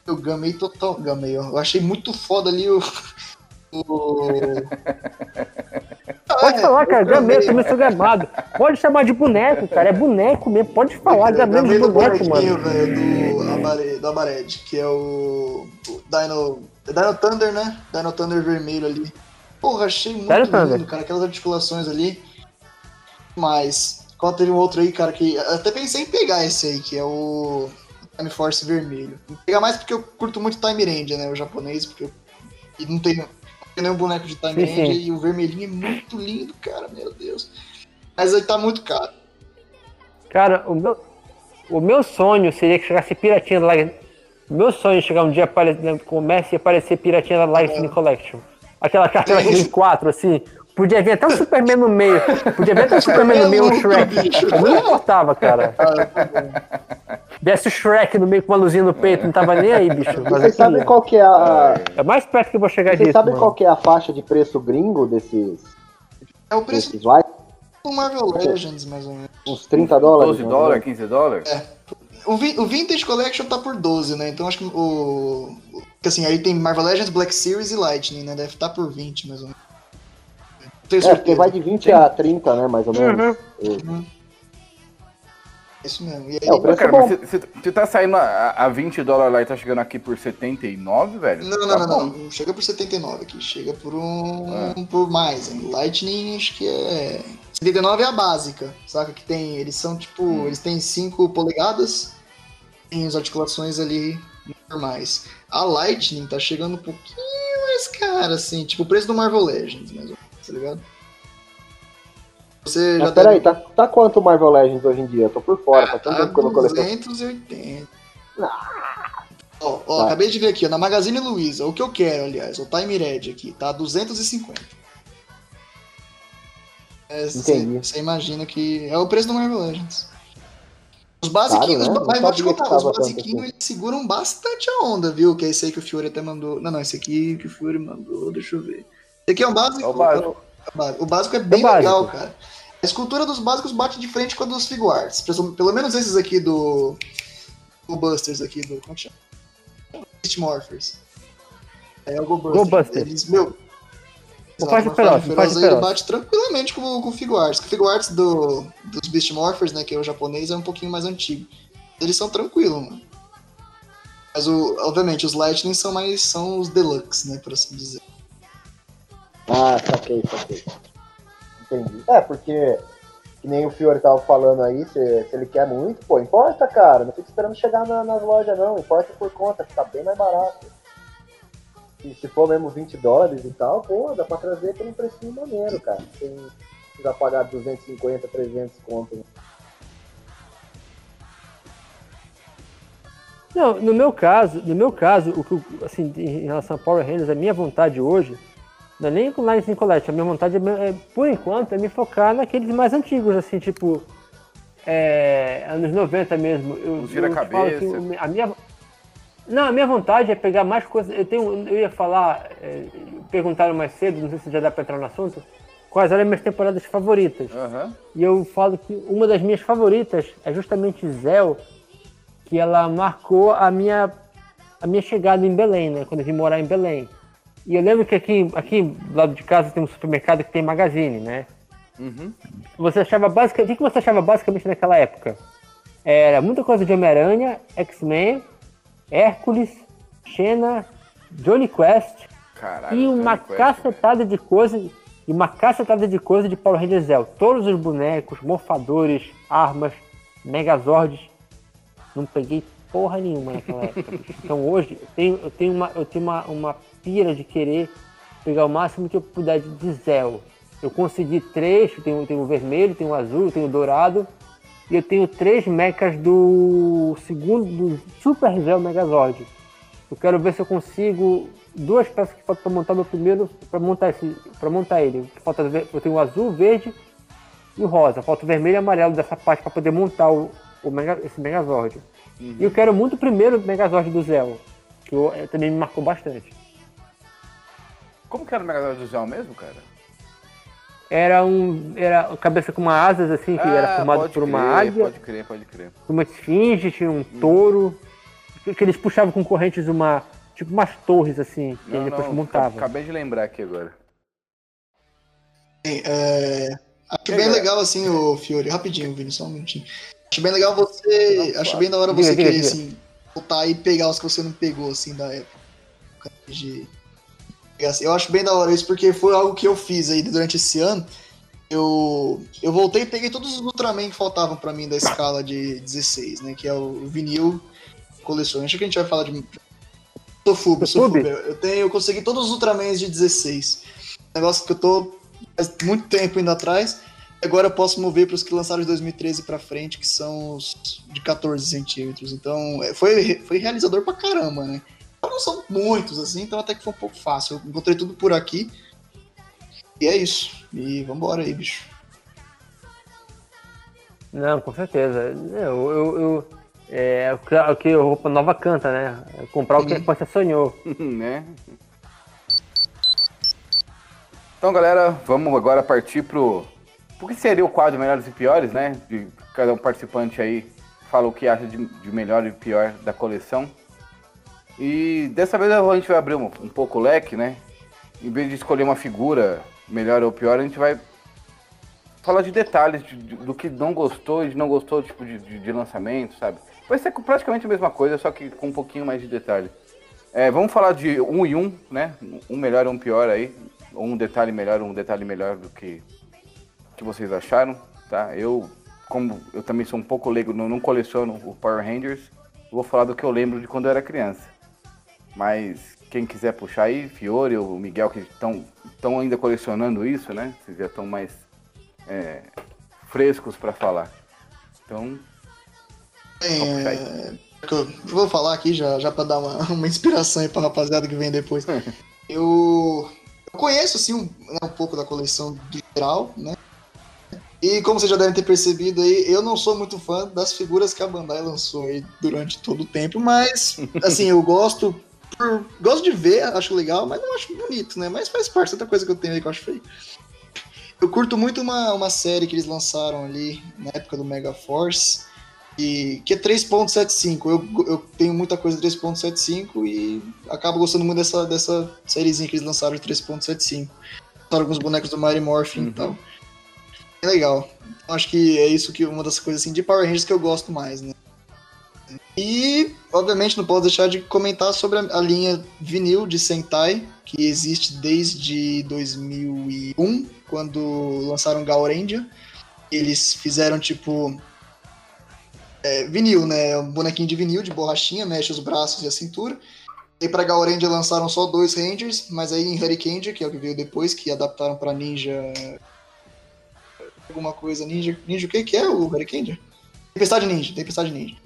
eu gamei total, gamei, eu achei muito foda ali o... o... Pode É, falar, cara, gamei, eu gamei. também sou gamado. Pode chamar de boneco, cara, é boneco mesmo. Pode falar, Eu gamei gamei de do boneco, mano. velho, do, Abare, do Abared, que é o, o Dino, é Dino Thunder, né? Dino Thunder vermelho ali. Porra, achei muito Dino lindo, cara, aquelas articulações ali. Mas, qual teve um outro aí, cara, que até pensei em pegar esse aí, que é o Time Force vermelho. Vou pegar mais porque eu curto muito Time Ranger, né, o japonês, porque eu, e não tem nenhum boneco de Time Sim, Ranger sim. e o vermelhinho é muito lindo, cara, meu Deus. Mas aí tá muito caro. Cara, o meu, o meu sonho seria que chegasse Piratinha da. O meu sonho é chegar um dia apare- no comércio e aparecer Piratinha da Lightning Collection. Aquela cartela de 4, assim. Podia vir até o Superman no meio. Podia vir até o Superman no meio, o Shrek. Eu não importava, cara. Desce o Shrek no meio com uma luzinha no peito, não tava nem aí, bicho. Mas eu vocês sabem queria. qual que é a. É mais perto que eu vou chegar Vocês disso. sabem mano. qual que é a faixa de preço gringo desses, É o preço desses lights? do Marvel Legends, mais ou menos. Uns 30 dólares? 12 mais ou dólares, menos? 15 dólares? O, vi- o Vintage Collection tá por 12, né? Então acho que o. o- que assim, aí tem Marvel Legends, Black Series e Lightning, né? Deve estar por 20, mais ou menos. Tenho É, porque certeza. vai de 20 a 30, né? Mais ou menos. Uhum. E- Isso mesmo. E aí, É, o preço cara, bom. mas você- tá saindo a, a 20 dólares lá e tá chegando aqui por 79, velho? Não, não, Tá não, não, não. Chega por 79 aqui. Chega por um. Ah. por mais. Hein? Lightning, acho que é. 79 é a básica, saca? Que tem. Eles são tipo. Hum. Eles têm 5 polegadas. Tem as articulações ali normais. A Lightning tá chegando um pouquinho mais cara, assim. Tipo o preço do Marvel Legends, mais ou menos, tá ligado? Você Mas já peraí, deve- tá, tá quanto o Marvel Legends hoje em dia? Eu tô por fora, tanto Tá tempo não coleciono. 280. Ó, ó, Tá. acabei de ver aqui, ó, na Magazine Luiza, o que eu quero, aliás, o Time Red aqui, tá 250. É, Entendi. Você imagina que é o preço do Marvel Legends. Os basiquinhos, Caro, né? mas vou te contar, os basiquinhos eles seguram bastante a onda, viu? Que é esse aí que o Fiore até mandou. Não, não, esse aqui que o Fiore mandou, deixa eu ver. Esse aqui é um básico. É o básico. é o básico. Básico é bem básico. legal, cara. A escultura dos básicos bate de frente com a dos Figuarts. Pelo menos esses aqui do. O Busters aqui do. Como que chama? Beast Morphers. É o Go Busters. Go Busters. Eles, meu. O Exato, Feroz, o Feroz. bate tranquilamente com, com o Figuarts. O Figuarts do, dos Beast Morphers, né, que é o japonês, é um pouquinho mais antigo. Eles são tranquilos, mano. Mas, o, obviamente, os Lightning são mais. são os deluxe, né, por assim dizer. Ah, saquei, saquei. Entendi. É, porque, que nem o Fiore tava falando aí, se, se ele quer muito, pô, importa, cara. Não fica esperando chegar na- nas lojas, não. Importa por conta, fica bem mais barato. E se for mesmo 20 dólares e tal, pô, dá pra trazer por um precinho maneiro, cara. Sem precisar pagar 250, 300 conto. né? Não, no meu caso, no meu caso, o que, assim, em relação a Power Rangers, a minha vontade hoje, não é nem com Lightning Colette, a minha vontade é, é, por enquanto, é me focar naqueles mais antigos, assim, tipo, é, anos 90 mesmo. Eu, Os vira-cabeça. eu te falo que o- a minha, não, a minha vontade é pegar mais coisas, eu tenho, eu ia falar, é, perguntaram mais cedo, não sei se já dá pra entrar no assunto, quais eram as minhas temporadas favoritas. Aham. E eu falo que uma das minhas favoritas é justamente Zell, que ela marcou a minha, a minha chegada em Belém, né? Quando eu vim morar em Belém. E eu lembro que aqui, aqui do lado de casa tem um supermercado que tem magazine, né? Uhum. Você achava basicamente. O que você achava basicamente naquela época? Era muita coisa de Homem-Aranha, X-Men, Hércules, Xena, Johnny Quest Caralho. e uma Johnny Quest, cacetada de coisa e uma cacetada de coisa de Power Rangers Zell. Todos os bonecos, morfadores, armas, megazords. Não peguei porra nenhuma naquela época. Então hoje eu tenho, eu tenho, uma, eu tenho uma, uma pira de querer pegar o máximo que eu puder de, Zell. Eu consegui três, tenho o vermelho, tenho o azul, tenho o dourado. E eu tenho três mechas do segundo, do Super Zell Megazord. Eu quero ver se eu consigo duas peças que faltam para montar meu primeiro, para montar esse, para montar ele. Falta eu tenho o azul, verde e o rosa. Falta o vermelho e amarelo dessa parte para poder montar o, o Mega- esse Megazord. E eu quero muito o primeiro Megazord do Zell, que eu- eh, também me marcou bastante. Como que era o Megazord do Zell mesmo, cara? Era um, era uma cabeça com uma asas assim, que era formado Ah, por uma crer, águia, Pode crer, pode crer. uma esfinge, tinha um touro, que, que eles puxavam com correntes uma, tipo umas torres assim, que Não, depois não, montavam. Acabei de lembrar aqui agora. Bem, é, Acho bem legal assim, o Fiore, rapidinho, Vini, só um minutinho. Acho bem legal você. Não, acho bem da hora você diga, querer, diga. assim, voltar e pegar os que você não pegou, assim, da época. De... pegar, assim. Eu acho bem da hora isso, porque foi algo que eu fiz aí durante esse ano. Eu, eu voltei e peguei todos os Ultraman que faltavam pra mim da escala de 16, né? Que é o vinil coleciona. Acho que a gente vai falar de. Sou Fub, sou Fub? Fub. Eu, tenho, eu consegui todos os Ultramans de 16. Negócio que eu tô faz muito tempo indo atrás. Agora eu posso mover para os que lançaram de 2013 pra frente, que são os de 14 centímetros. Então, é, foi, foi realizador pra caramba, né? Não são muitos, assim, então até que foi um pouco fácil. Eu encontrei tudo por aqui. E é isso. E vambora aí, bicho. Não, com certeza. Eu, eu, eu- é o que- o que a roupa nova canta, né? É Comprar o que você sonhou. né? Então, galera, vamos agora partir pro. O que seria o quadro Melhores e Piores, né? De cada um participante aí fala o que acha de, de melhor e pior da coleção. E dessa vez a gente vai abrir um, um pouco o leque, né? Em vez de escolher uma figura melhor ou pior, a gente vai falar de detalhes de- de- do que não gostou e de não gostou tipo, de, de, lançamento, sabe? Vai ser praticamente a mesma coisa, só que com um pouquinho mais de detalhe. É, vamos falar de um e um, né? Um melhor e um pior aí. Um detalhe melhor, um detalhe melhor do que, que vocês acharam, tá? Eu, como eu também sou um pouco leigo, não, não coleciono o Power Rangers, vou falar do que eu lembro de quando eu era criança. Mas quem quiser puxar aí, Fiore ou Miguel, que estão ainda colecionando isso, né? Vocês já estão mais é, frescos para falar. Então, Bem, é, eu vou falar aqui já, já pra dar uma, uma inspiração aí pra rapaziada que vem depois. eu, eu conheço, assim, um, né, um pouco da coleção do geral, né? E como vocês já devem ter percebido aí, eu não sou muito fã das figuras que a Bandai lançou aí durante todo o tempo, mas, assim, eu gosto por- gosto de ver, acho legal, mas não acho bonito, né? Mas faz parte, outra coisa que eu tenho aí que eu acho feio. Eu curto muito uma, uma série que eles lançaram ali na época do Mega Force, e, que é 3.75. Eu, eu tenho muita coisa de 3.75 e acabo gostando muito dessa, dessa sériezinha que eles lançaram de 3.75. Lançaram alguns bonecos do Mighty Morphin e tal. É legal. Acho que é isso que uma das coisas assim, de Power Rangers que eu gosto mais, né? E, obviamente, não posso deixar de comentar sobre a, linha vinil de Sentai, que existe desde 2001, quando lançaram Gaurendia. Eles fizeram, tipo, é, vinil, né? Um bonequinho de vinil, de borrachinha, mexe os braços e a cintura. E pra Gaurendia lançaram só dois Rangers, mas aí em Hurricane, que é o que veio depois, que adaptaram pra Ninja... Alguma coisa, Ninja... Ninja o que que é o Hurricane? Tempestade Ninja, Tempestade Ninja.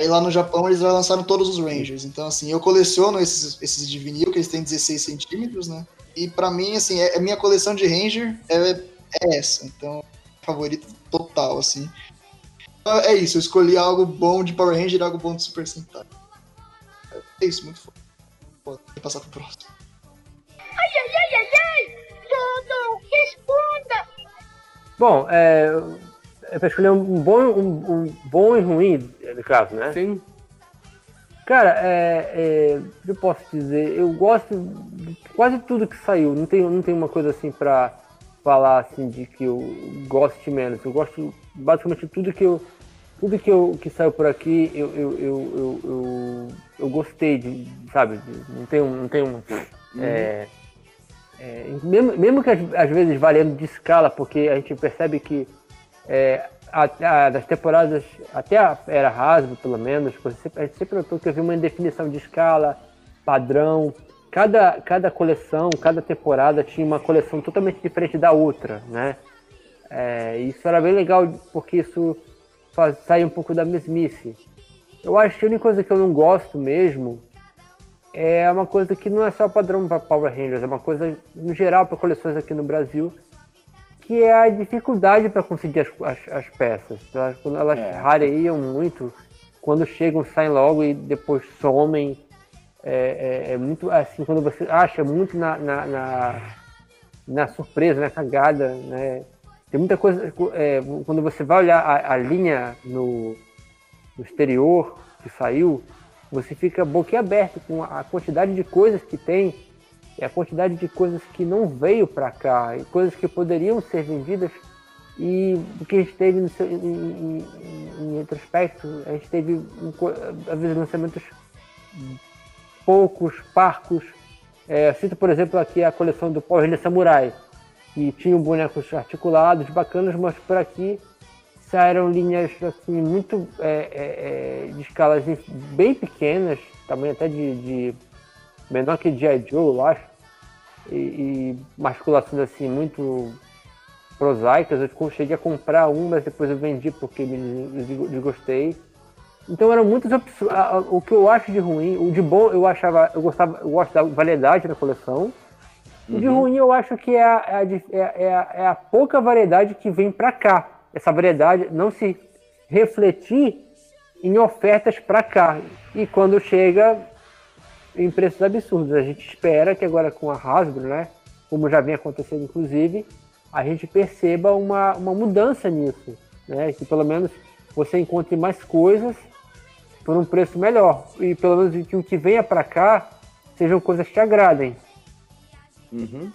Aí lá no Japão eles já lançaram todos os Rangers. Então, assim, eu coleciono esses, esses de vinil, que eles têm 16 centímetros, né? E pra mim, assim, é, a minha coleção de Ranger é, é essa. Então, favorito total, assim. Então, É isso, eu escolhi algo bom de Power Ranger e algo bom de Super Sentai. É isso, muito foda. Vou passar pro próximo. Bom, é, é pra escolher um bom, um, um bom e ruim, no caso, né? sim. Cara, é, é, eu posso dizer? Eu gosto de quase tudo que saiu. Não tem, não tem uma coisa assim pra falar assim de que eu gosto de menos. Eu gosto basicamente tudo que eu tudo que, eu, que saiu por aqui eu, eu, eu, eu, eu, eu gostei de, sabe? de- não tem um. Não tem um é, é, mesmo, mesmo que às, às vezes variando de escala, porque a gente percebe que é, a, a- das temporadas, até a era Hasbro, pelo menos, a gente sempre notou que havia uma indefinição de escala, padrão. Cada, cada coleção, cada temporada tinha uma coleção totalmente diferente da outra, né? É, isso era bem legal, porque isso faz, sai um pouco da mesmice. Eu acho que a única coisa que eu não gosto mesmo é uma coisa que não é só padrão para Power Rangers, é uma coisa no geral para coleções aqui no Brasil, que é a dificuldade para conseguir as, as, as peças. Elas, quando elas É. rareiam muito, quando chegam, saem logo e depois somem. É, é- é muito assim, quando você acha muito na, na, na, na surpresa, na cagada, né? Tem muita coisa. é, quando você vai olhar a, a linha no, no exterior que saiu, você fica boquiaberto com a quantidade de coisas que tem e a quantidade de coisas que não veio para cá, e coisas que poderiam ser vendidas e o que a gente teve seu- em, retrospecto, a gente teve às vezes lançamentos poucos, parcos. É, cito, por exemplo, aqui a coleção do Power Ranger Samurai, que tinham bonecos articulados, bacanas, mas por aqui saíram linhas assim, muito é, é, é, de escalas bem pequenas, tamanho até de, de menor que G.I. Joe, eu acho, e, e masculações assim muito prosaicas. Eu cheguei a comprar um, mas depois eu vendi porque me desgo- desgostei. Então eram muitas opções. O que eu acho de ruim, o de bom eu achava, eu gostava, eu gosto da variedade da coleção. O de ruim eu acho que é a, é a é a- é a- é a pouca variedade que vem para cá. Essa variedade não se refletir em ofertas para cá. E quando chega em preços absurdos. A gente espera que agora com a Hasbro, né, como já vem acontecendo inclusive, a gente perceba uma, uma mudança nisso. Né, que pelo menos você encontre mais coisas por um preço melhor. E pelo menos que o que venha para cá sejam coisas que te agradem. Uhum.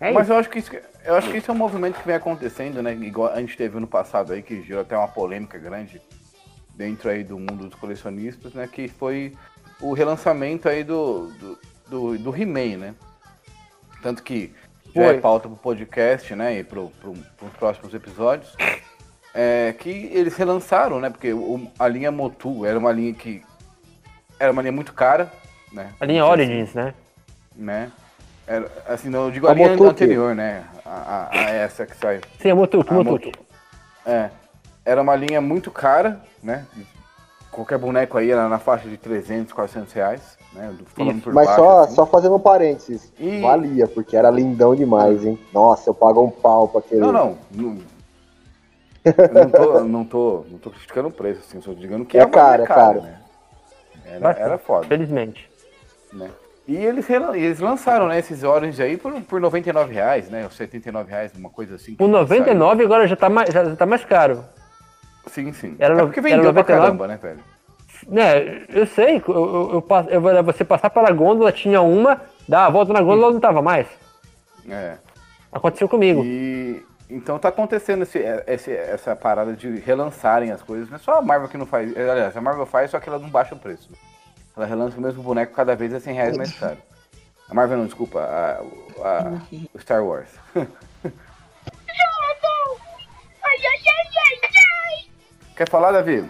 É Mas isso. eu acho, que isso, eu acho que isso é um movimento que vem acontecendo, né? Igual a gente teve no passado aí, que gerou até uma polêmica grande dentro aí do mundo dos colecionistas, né? Que foi o relançamento aí do, do, do, do He-Man, né? Tanto que já Foi. é pauta pro podcast, né? E pro, pro, pros próximos episódios. É, que eles relançaram, né? Porque o- a linha Motu era uma linha que. Era uma linha muito cara, né? A linha dizer Origins, né? né? Era, assim, não, eu digo A a linha Motuki. anterior, né? A, a- a essa que saiu. Sim, a Motuki, A Motuki. Motu- É. Era uma linha muito cara, né? Qualquer boneco aí era na faixa de 300, 400 reais, né? Do- Falando Isso. por Mas baixo, só, assim. só fazendo um parênteses, E- valia, porque era lindão demais, hein? Nossa, eu pago um pau pra aquele. Não, não. Não, eu não, tô, não, tô, não tô criticando o preço, assim, só digando que É uma caro, é caro. né? Era, era foda, Felizmente. né? E eles, eles lançaram, né, esses Orange aí por, por 99 reais, né? Ou 79 reais, uma coisa assim. O 99 agora já tá mais, já, já tá mais caro. Sim, sim. Era é porque era vendeu pra 99? caramba, né, velho? Né, eu sei, eu, eu, eu, passo- eu, vou- você passar pela gôndola, tinha uma, dá a volta na gôndola, não tava mais. É. Aconteceu comigo. E então tá acontecendo esse, esse- essa parada de relançarem as coisas. Não é só a Marvel que não faz. Aliás, a Marvel faz, só que ela não baixa o preço. Ela relança o mesmo boneco cada vez a 100 reais mais caro. A Marvel não, desculpa, a, a- o Star Wars. Quer falar, Davi?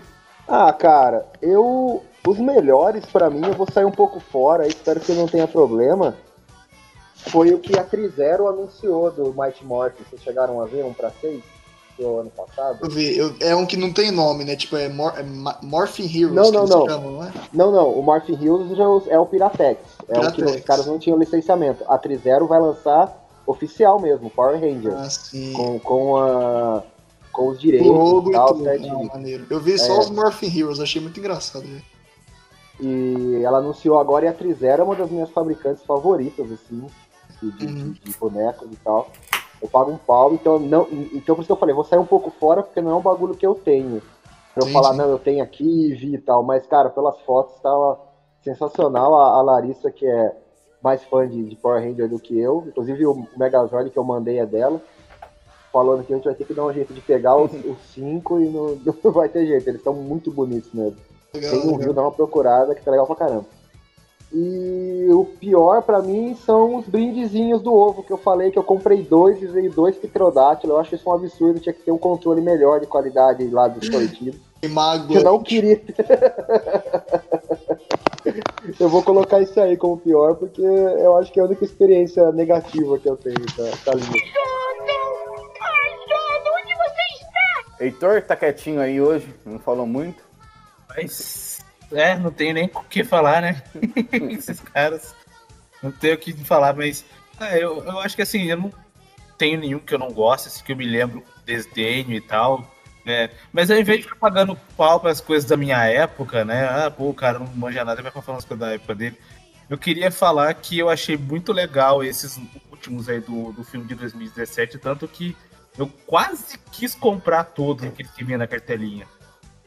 Ah, cara, eu. Os melhores pra mim, eu vou sair um pouco fora, espero que não tenha problema. Foi o que a Trizero anunciou do Mighty Morphin. Vocês chegaram a ver um pra seis? Do ano passado? Eu vi, eu- é um que não tem nome, né? Tipo, é, Mor é Morphin Heroes Não, que não, não. chamam, não é? Não, não, o Morphin Heroes já é o Piratex. É o que os caras não tinham licenciamento. A Trizero vai lançar oficial mesmo, Power Rangers. Ah, sim. Com, com, a, com os direitos Logo e tal, certinho. Maneiro. Eu vi só É. os Morphin Heroes, achei muito engraçado. né? E ela anunciou agora e a Trizera é uma das minhas fabricantes favoritas, assim, de, de- Uhum. de bonecos e tal. Eu pago um pau, então não. Então por isso que eu falei, vou sair um pouco fora, porque não é um bagulho que eu tenho. Pra eu Sim, falar, sim. não, eu tenho aqui e vi e tal. Mas, cara, pelas fotos tava sensacional. A, a Larissa, que é mais fã de, de Power Ranger do que eu, inclusive o Megazord que eu mandei é dela. Falando que a gente vai ter que dar um jeito de pegar os, os cinco e não, não vai ter jeito. Eles estão muito bonitos mesmo. Legal, Tem um legal. rio, dá uma procurada que tá legal pra caramba. E o pior pra mim são os brindezinhos do ovo, que eu falei que eu comprei dois e veio dois pterodátilos. Eu acho isso um absurdo, tinha que ter um controle melhor de qualidade lá dos coletivos. Que mago. Eu não queria. eu vou colocar isso aí como pior, porque eu acho que é a única experiência negativa que eu tenho com com a linha. Heitor tá quietinho aí hoje, não falou muito. Mas, é, não tenho nem o que falar, né? Esses caras. Não tenho o que falar, mas é, eu, eu acho que assim, eu não tenho nenhum que eu não goste, assim, que eu me lembro desdenho e tal. né? Mas ao invés de ficar pagando pau para as coisas da minha época, né? Ah, pô, o cara não manja nada, vai falar as coisas da época dele. Eu queria falar que eu achei muito legal esses últimos aí do, do filme de 2017, tanto que eu quase quis comprar todos aqueles que vinha na cartelinha.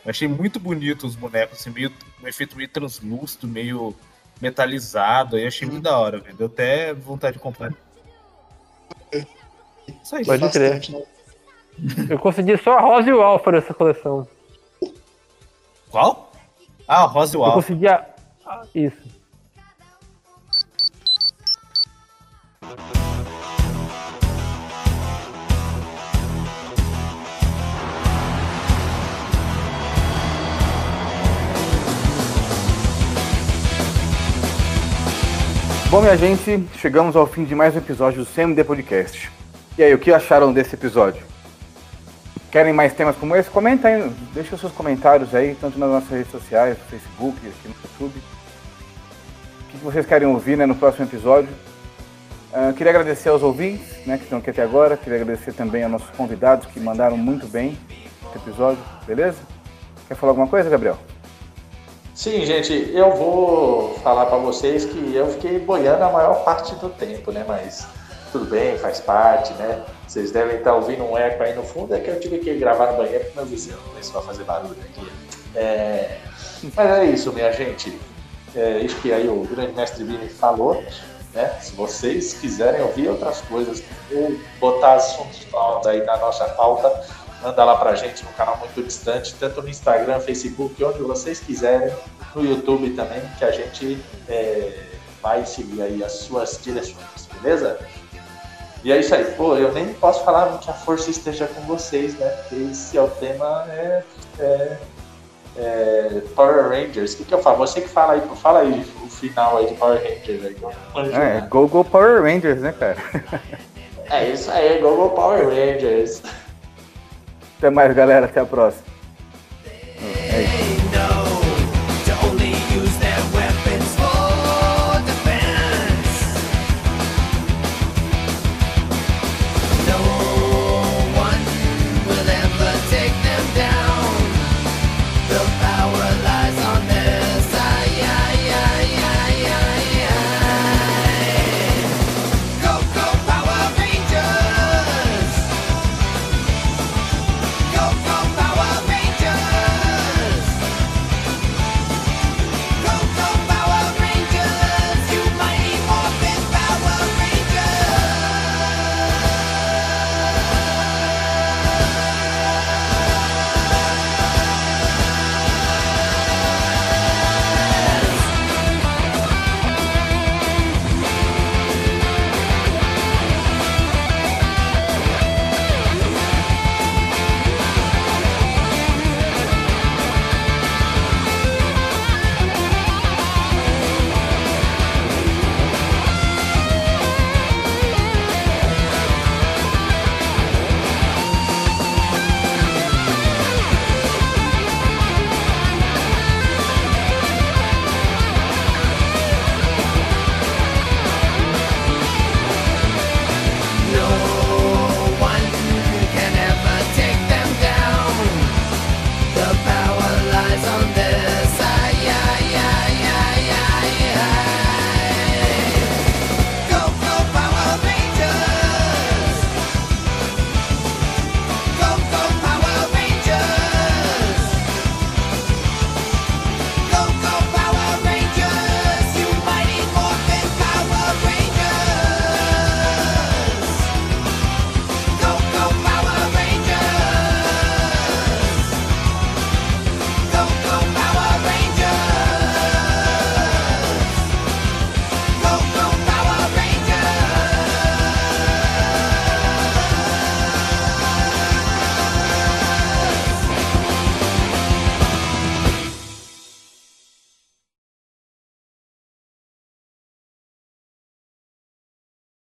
Eu achei muito bonito os bonecos, assim, meio, um efeito meio translúcido, meio metalizado. Aí eu achei muito da hora, velho. Deu até vontade de comprar. Isso aí. Pode crer. Né? Eu consegui só a Rosa e o Alpha nessa coleção. Qual? Ah, o Rosa e o Eu Alpha. consegui a... a- Isso. Bom, minha gente, chegamos ao fim de mais um episódio do CMD Podcast. E aí, o que acharam desse episódio? Querem mais temas como esse? Comenta aí, deixa os seus comentários aí, tanto nas nossas redes sociais, no Facebook, aqui no YouTube. O que vocês querem ouvir né, no próximo episódio? Ah, queria agradecer aos ouvintes né, que estão aqui até agora. Queria agradecer também aos nossos convidados que mandaram muito bem esse episódio, beleza? Quer falar alguma coisa, Gabriel? Sim, gente, eu vou falar pra vocês que eu fiquei boiando a maior parte do tempo, né? Mas tudo bem, faz parte, né? Vocês devem estar ouvindo um eco aí no fundo, é que eu tive que gravar no banheiro com meu vizinho, começou a fazer barulho aqui. É, Mas é isso, minha gente. É isso que aí o grande mestre Vini falou. Né? Se vocês quiserem ouvir outras coisas ou botar assuntos aí na nossa pauta, manda lá pra gente no canal Muito Distante, tanto no Instagram, Facebook, onde vocês quiserem, no YouTube também, que a gente é, vai seguir aí as suas direções, beleza? E é isso aí. Pô, eu nem posso falar que a força esteja com vocês, né? Porque esse é o tema, é, é, é Power Rangers. O que, que eu falo? Você que fala aí, fala aí o final aí de Power Rangers. Aí, É. Go Go Power Rangers, né, cara? é isso aí, Google Power Rangers. Até mais, galera. Até a próxima. É isso.